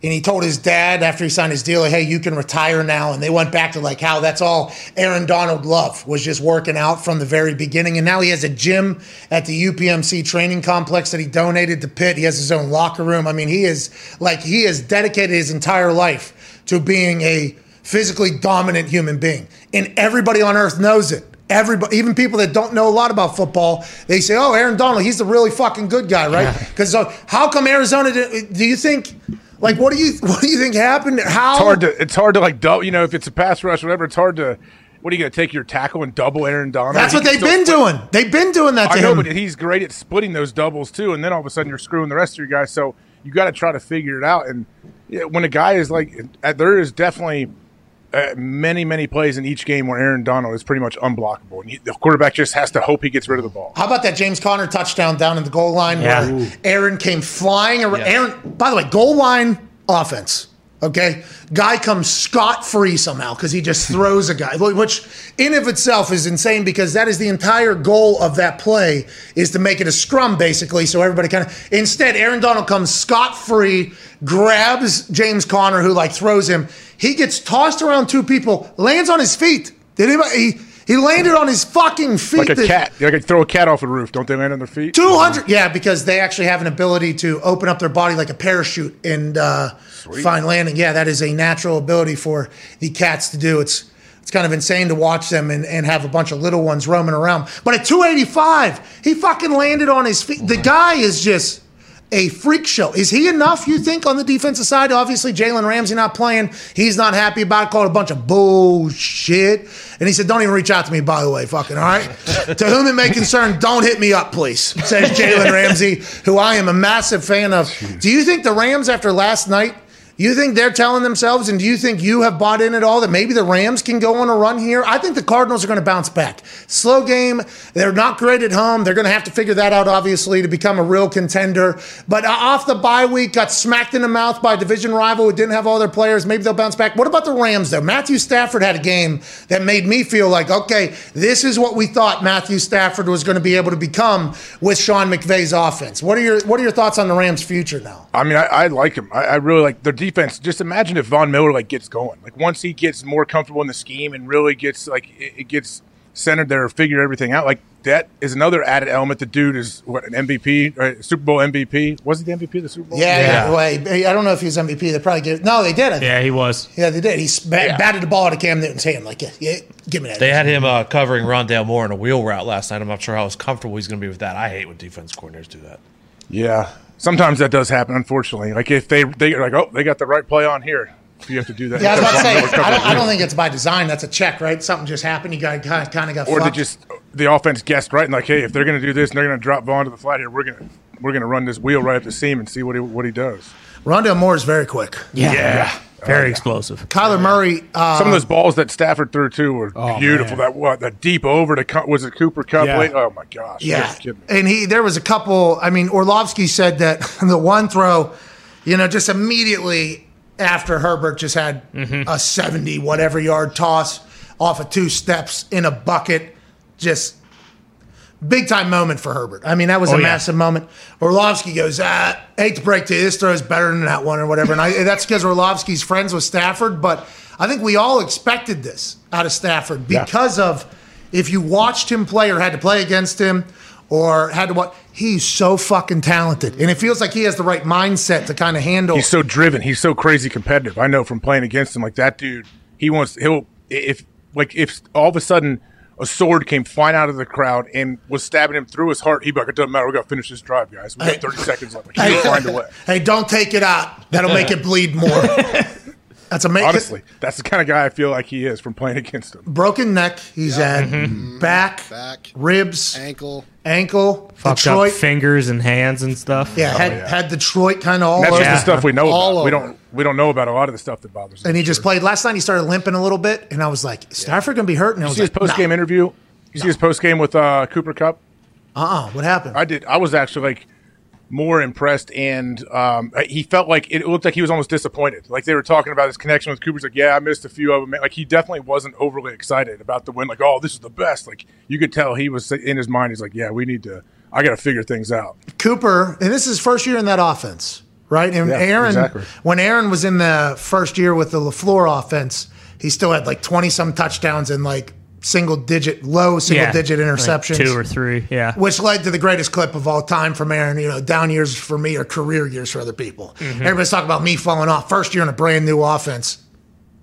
And he told his dad after he signed his deal, like, hey, you can retire now. And they went back to like how that's all Aaron Donald Love was just working out from the very beginning. And now he has a gym at the UPMC training complex that he donated to Pitt. He has his own locker room. I mean, he is like, he has dedicated his entire life to being a physically dominant human being. And everybody on earth knows it. Everybody, even people that don't know a lot about football, they say, "Oh, Aaron Donald, he's the really fucking good guy, right?" Because uh, how come Arizona? Do you think? Like, what do you what do you think happened? How It's hard to it's hard to like double. You know, if it's a pass rush, or whatever, it's hard to. What are you going to take your tackle and double Aaron Donald? That's He what they've been split- doing. They've been doing that to I know, him. but he's great at splitting those doubles too. And then all of a sudden, you're screwing the rest of your guys. So you got to try to figure it out. And when a guy is like, there is definitely uh, many, many plays in each game where Aaron Donald is pretty much unblockable, and he, the quarterback just has to hope he gets rid of the ball. How about that James Conner touchdown down in the goal line Yeah. where Aaron came flying around? Yeah. Aaron, by the way, goal line offense. Okay, guy comes scot free somehow because he just throws a guy, which in of itself is insane because that is the entire goal of that play is to make it a scrum basically, so everybody kind of. Instead, Aaron Donald comes scot free, grabs James Conner who like throws him. He gets tossed around two people, lands on his feet. Did anybody? He, he landed on his fucking feet. Like a cat, they like throw a cat off a roof. Don't they land on their feet? 200 yeah because they actually have an ability to open up their body like a parachute and uh, find landing yeah that is a natural ability for the cats to do it's it's kind of insane to watch them and, and have a bunch of little ones roaming around but at 285 he fucking landed on his feet the guy is just a freak show. Is he enough, you think, on the defensive side? Obviously, Jalen Ramsey not playing. He's not happy about it, called a bunch of bullshit. And he said, Don't even reach out to me, by the way, fucking, all right? to whom it may concern, don't hit me up, please, says Jalen Ramsey, who I am a massive fan of. Do you think the Rams, after last night, you think they're telling themselves, and do you think you have bought in at all that maybe the Rams can go on a run here? I think the Cardinals are going to bounce back. Slow game. They're not great at home. They're going to have to figure that out, obviously, to become a real contender. But uh, off the bye week, got smacked in the mouth by a division rival who didn't have all their players. Maybe they'll bounce back. What about the Rams, though? Matthew Stafford had a game that made me feel like, okay, this is what we thought Matthew Stafford was going to be able to become with Sean McVay's offense. What are your What are your thoughts on the Rams' future now? I mean, I, I like him. I, I really like their defense. Defense, just imagine if Von Miller like gets going. Like once he gets more comfortable in the scheme and really gets like it, it gets centered there, figure everything out. Like that is another added element. The dude is what an MVP, right? Super Bowl MVP. Was he the MVP of the Super Bowl? Yeah, Yeah. yeah. Wait, I don't know if he was MVP. They probably did. No, they did. I. Yeah, he was. Yeah, they did. He sp- batted the ball out of Cam Newton's hand. Like, yeah, yeah give me that. They had him uh, covering Rondale Moore in a wheel route last night. I'm not sure how comfortable he's going to be with that. I hate when defense coordinators do that. Yeah. Sometimes that does happen, unfortunately. Like if they they're like, oh, they got the right play on here. you have to do that. Yeah, I was about to say, I don't, I don't think it's by design. That's a check, right? Something just happened. You got kind of, got Or they just the offense guessed right and like, hey, if they're going to do this and they're going to drop Von to the flat here, we're going to we're going to run this wheel right up the seam and see what he what he does. Rondale Moore is very quick. Yeah. Very explosive. Kyler Murray. Uh, Some of those balls that Stafford threw too were Oh, beautiful. man. That what that deep over to Cu- was it Cooper Kupp? Yeah. late? Oh my gosh! Yeah, guys are kidding me. and he there was a couple. I mean, Orlovsky said that the one throw, you know, just immediately after Herbert just had a seventy whatever yard toss off of two steps in a bucket, just big time moment for Herbert. I mean, that was Oh, a yeah. massive moment. Orlovsky goes, ah, hate to break to you, this throw is better than that one or whatever. And I, that's because Orlovsky's friends with Stafford, but I think we all expected this out of Stafford because of if you watched him play or had to play against him or had to watch, he's so fucking talented. And it feels like he has the right mindset to kind of handle. He's so driven. He's so crazy competitive. I know from playing against him. Like that dude, he wants. He'll if like if all of a sudden a sword came flying out of the crowd and was stabbing him through his heart, he'd be like, "It doesn't matter. We got to finish this drive, guys. We got Hey. thirty seconds left. Like, he'll find a way." hey, don't take it out. That'll make it bleed more. That's amazing. Honestly, that's the kind of guy I feel like he is from playing against him. broken neck. He's had mm-hmm. back, Back. ribs, Ankle. Ankle, Fucked Detroit. up fingers and hands and stuff. Yeah, had, yeah. had Detroit kind of all And that's over. just the stuff we know All about. We don't. We don't know about a lot of the stuff that bothers. him. And he just played last night. He started limping a little bit, and I was like, "Is Stafford gonna be hurt?" And I was see his post game interview. You see his post game with uh, Cooper Kupp. "Uh, uh what happened?" I did. I was actually like more impressed, and um, he felt like it looked like he was almost disappointed. Like they were talking about his connection with Cooper's. Like, yeah, I missed a few of them. Like he definitely wasn't overly excited about the win. Like, oh, this is the best. Like you could tell he was in his mind. He's like, yeah, we need to. I got to figure things out. Cooper, and this is his first year in that offense, right? And Yeah, Aaron, exactly. when Aaron was in the first year with the LaFleur offense, he still had like twenty some touchdowns and like single digit, low single Yeah. digit Like interceptions, two or three. Yeah. which led to the greatest clip of all time from Aaron. You know, down years for me are career years for other people. Mm-hmm. Everybody's talking about me falling off. First year in a brand new offense,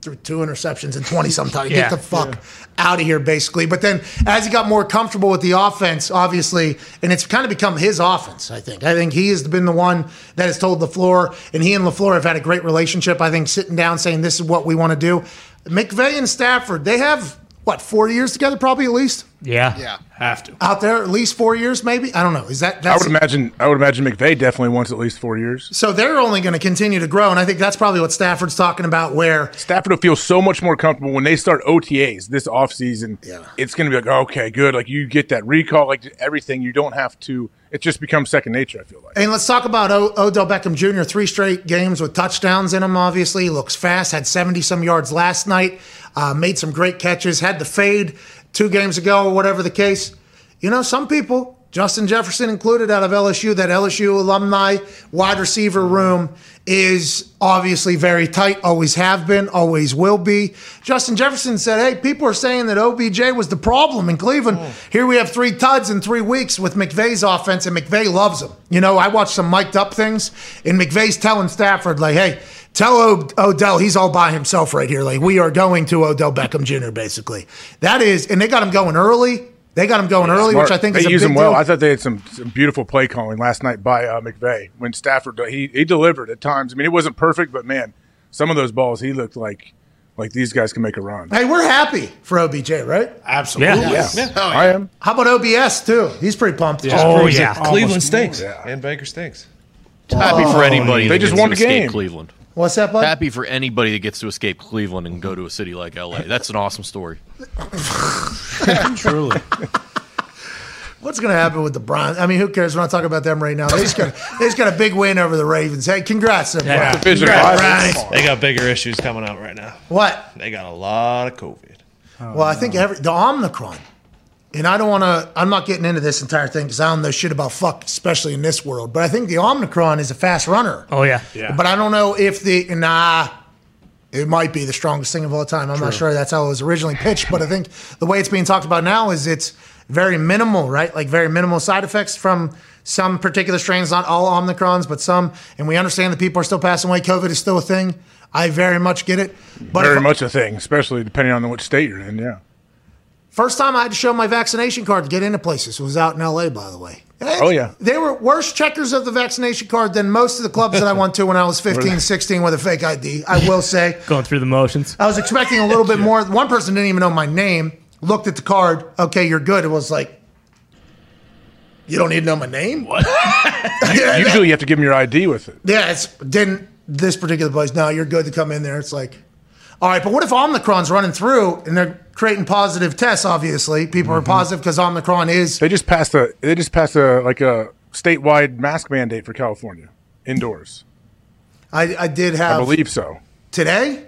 threw two interceptions and twenty sometimes. Yeah. Get the fuck out of here, basically. But then as he got more comfortable with the offense, obviously, and it's kind of become his offense. I think. I think he has been the one that has told LaFleur, and he and LaFleur have had a great relationship. I think sitting down saying this is what we want to do. McVay and Stafford, they have what four years together, probably at least Yeah. Yeah. Have to. out there, at least four years, maybe. I don't know. Is that I would imagine. I would imagine McVay definitely wants at least four years. so? They're only going to continue to grow, and I think that's probably what Stafford's talking about. Where Stafford will feel so much more comfortable when they start OTAs this offseason. Yeah. It's going to be like, okay, good. Like you get that recall, like everything. You don't have to. It just becomes second nature. I feel like. And let's talk about o- Odell Beckham Jr. Three straight games with touchdowns in him. Obviously, he looks fast. Had seventy some yards last night. Uh, made some great catches. Had the fade two games ago, or whatever the case. You know, some people, Justin Jefferson included, out of LSU, that LSU alumni wide receiver room is obviously very tight. Always have been. Always will be. Justin Jefferson said, "Hey, people are saying that OBJ was the problem in Cleveland. Mm. Here we have three tuds in three weeks with McVay's offense, and McVay loves him. You know, I watched some mic'd up things, and McVay's telling Stafford, like, hey, tell o- Odell he's all by himself right here. Like, we are going to Odell Beckham Jr., basically. That is, and they got him going early. They got him going early, which I think they is a use big him well. deal. I thought they had some, some beautiful play calling last night by uh, McVay when Stafford he he delivered at times. I mean, it wasn't perfect, but man, some of those balls he looked like like these guys can make a run. hey, we're happy for OBJ, right? Absolutely. Yeah. Yeah, I am. How about OBS, too? He's pretty pumped. Oh, Proves yeah. Cleveland stinks more. and Baker stinks. Happy for anybody They just gets won to the escape game. Cleveland. What's that, bud? Happy for anybody that gets to escape Cleveland and go to a city like LA. That's an awesome story. Truly. What's going to happen with the Browns? I mean, who cares? We're not talking about them right now. They just got, they just got a big win over the Ravens. Hey, congrats, them Yeah. Browns. Congrats. Browns. They got bigger issues coming out right now. What? They got a lot of COVID. well, I think every the Omicron, and I don't want to. I'm not getting into this entire thing because I don't know shit about fuck, especially in this world. But I think the Omicron is a fast runner. Oh yeah. Yeah. But I don't know if the nah. It might be the strongest thing of all time. I'm not sure that's how it was originally pitched, but I think the way it's being talked about now is it's very minimal, right? Like very minimal side effects from some particular strains, not all Omicrons, but some. And we understand that people are still passing away. COVID is still a thing. I very much get it. But Very if- much a thing, especially depending on which state you're in. Yeah. First time I had to show my vaccination card to get into places was out in LA, by the way. Oh, yeah. They were worse checkers of the vaccination card than most of the clubs that I went to when I was 15, 16 with a fake ID, I will say. Going through the motions. I was expecting a little bit more. One person didn't even know my name, looked at the card, okay, you're good. It was like, you don't need to know my name? What? Usually you have to give them your ID with it. Yeah, it's didn't this particular place. No, you're good to come in there. It's like, all right, but what if Omicron's running through and they're creating positive tests? Obviously, people Mm-hmm. are positive because Omicron is. They just passed a they just passed a like a statewide mask mandate for California indoors. I, I did have. I believe so. today.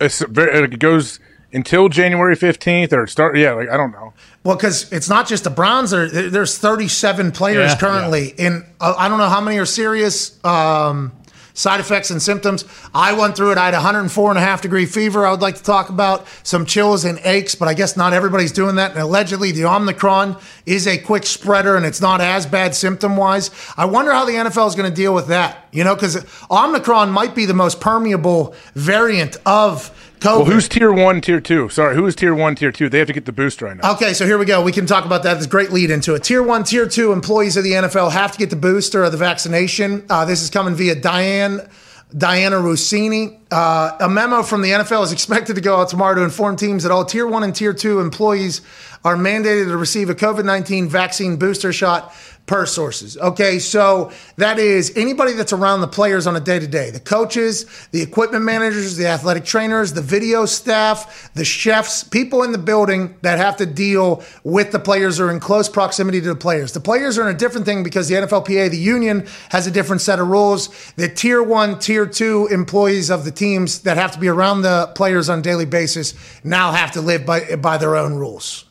It's very, it goes until January fifteenth or start. Yeah, like I don't know. Well, because it's not just the Browns. There's 37 players Yeah. currently, and uh, I don't know how many are serious um, side effects and symptoms. I went through it. I had 104 and a half degree fever. I would like to talk about some chills and aches, but I guess not everybody's doing that. And allegedly, the Omicron is a quick spreader, and it's not as bad symptom wise. I wonder how the NFL is going to deal with that. You know, because Omicron might be the most permeable variant of COVID. Well, who's tier one, tier two? Sorry, who is tier one, tier two? They have to get the boost right now. Okay, so here we go. We can talk about that. There's a great lead into it. Tier one, tier two employees of the NFL have to get the booster or the vaccination. Uh, this is coming via Diane. Dianna Russini. Uh, a memo from the NFL is expected to go out tomorrow to inform teams that all tier one and tier two employees are mandated to receive a COVID 19 vaccine booster shot per sources. Okay, so that is anybody that's around the players on a day to day the coaches, the equipment managers, the athletic trainers, the video staff, the chefs, people in the building that have to deal with the players or in close proximity to the players. The players are in a different thing because the NFLPA, the union, has a different set of rules. The tier one, tier two employees of the teams that have to be around the players on a daily basis now have to live by, by their own rules.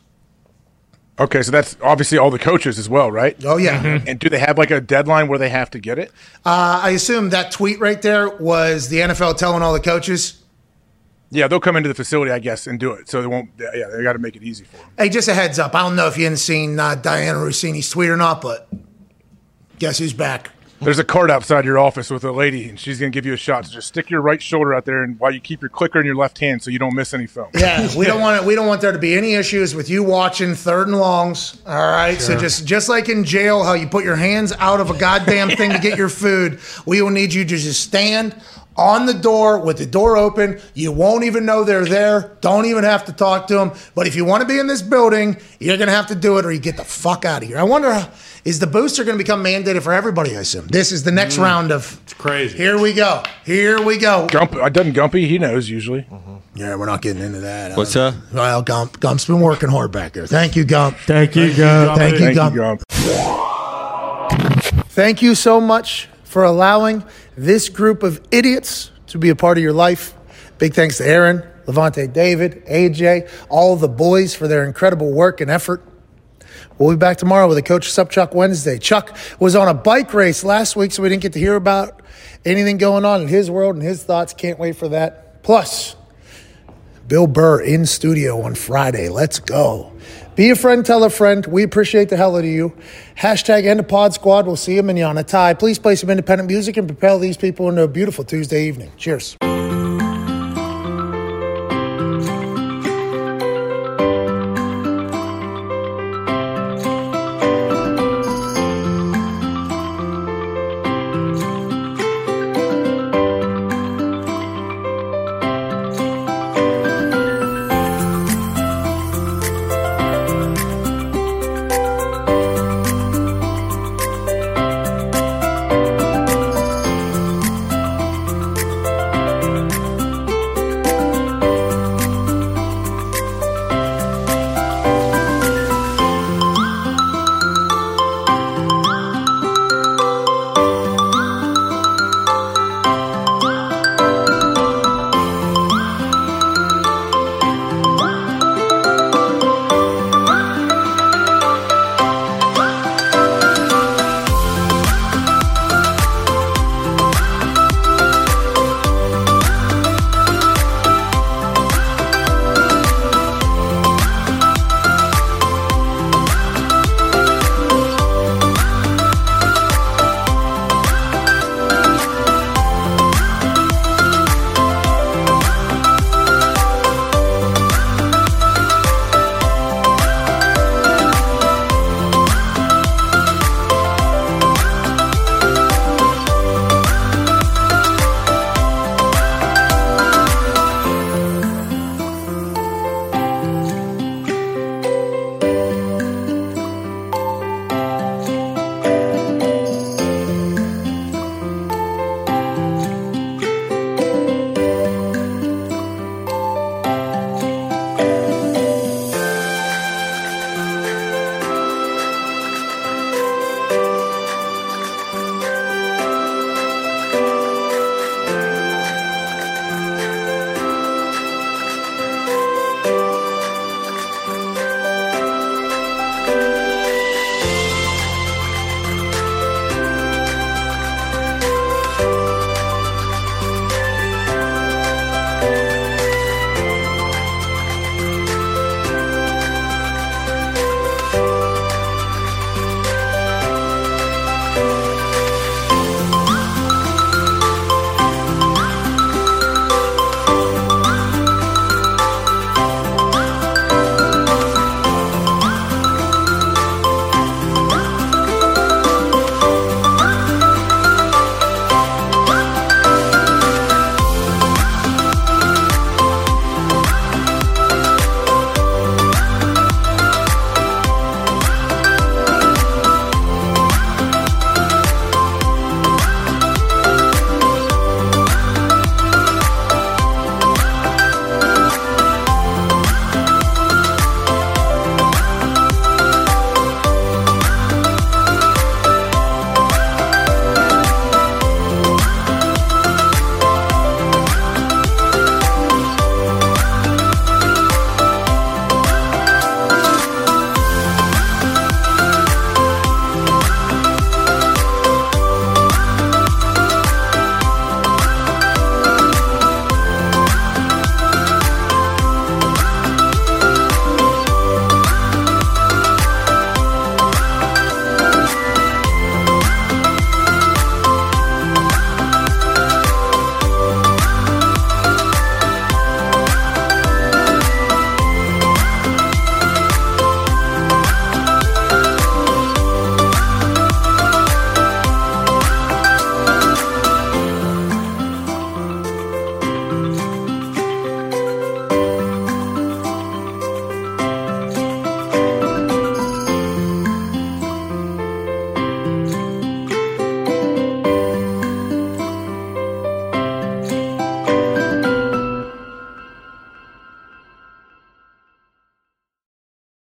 Okay, so that's obviously all the coaches as well, right? Oh, yeah. And do they have like a deadline where they have to get it? Uh, I assume that tweet right there was the NFL telling all the coaches, Yeah, they'll come into the facility, I guess, and do it. So they won't. Yeah, they got to make it easy for them. hey, just a heads up. I don't know if you haven't seen uh, Dianna Russini's tweet or not, but guess who's back? There's a card outside your office with a lady, and she's gonna give you a shot. So just stick your right shoulder out there, and while you keep your clicker in your left hand, so you don't miss any film. Yeah, we don't want it. We don't want there to be any issues with you watching third and longs. All right, so just just like in jail, how you put your hands out of a goddamn thing to get your food, we will need you to just stand on the door with the door open. You won't even know they're there. Don't even have to talk to them. But if you want to be in this building, you're gonna have to do it, or you get the fuck out of here. I wonder. is the booster going to become mandated for everybody? I assume this is the next mm. round of. It's crazy. Here we go. Here we go. Gump, uh, doesn't Gumpy? He knows usually. Mm-hmm. Yeah, we're not getting into that. What's uh, up? Well, Gump, Gump's been working hard back there. Thank you, Gump. Thank you, Gump. Thank you, Thank Gump. you, Gump. Thank you so much for allowing this group of idiots to be a part of your life. Big thanks to Aaron, Lavonte David, AJ, all the boys for their incredible work and effort. We'll be back tomorrow with a Coach Sup Chuck Wednesday. Chuck was on a bike race last week, so we didn't get to hear about anything going on in his world and his thoughts. Can't wait for that. Plus, Bill Burr in studio on Friday. Let's go. Be a friend, tell a friend. We appreciate the hell out of you. Hashtag end of pod squad. We'll see you manana. Ty, please play some independent music and propel these people into a beautiful Tuesday evening. Cheers.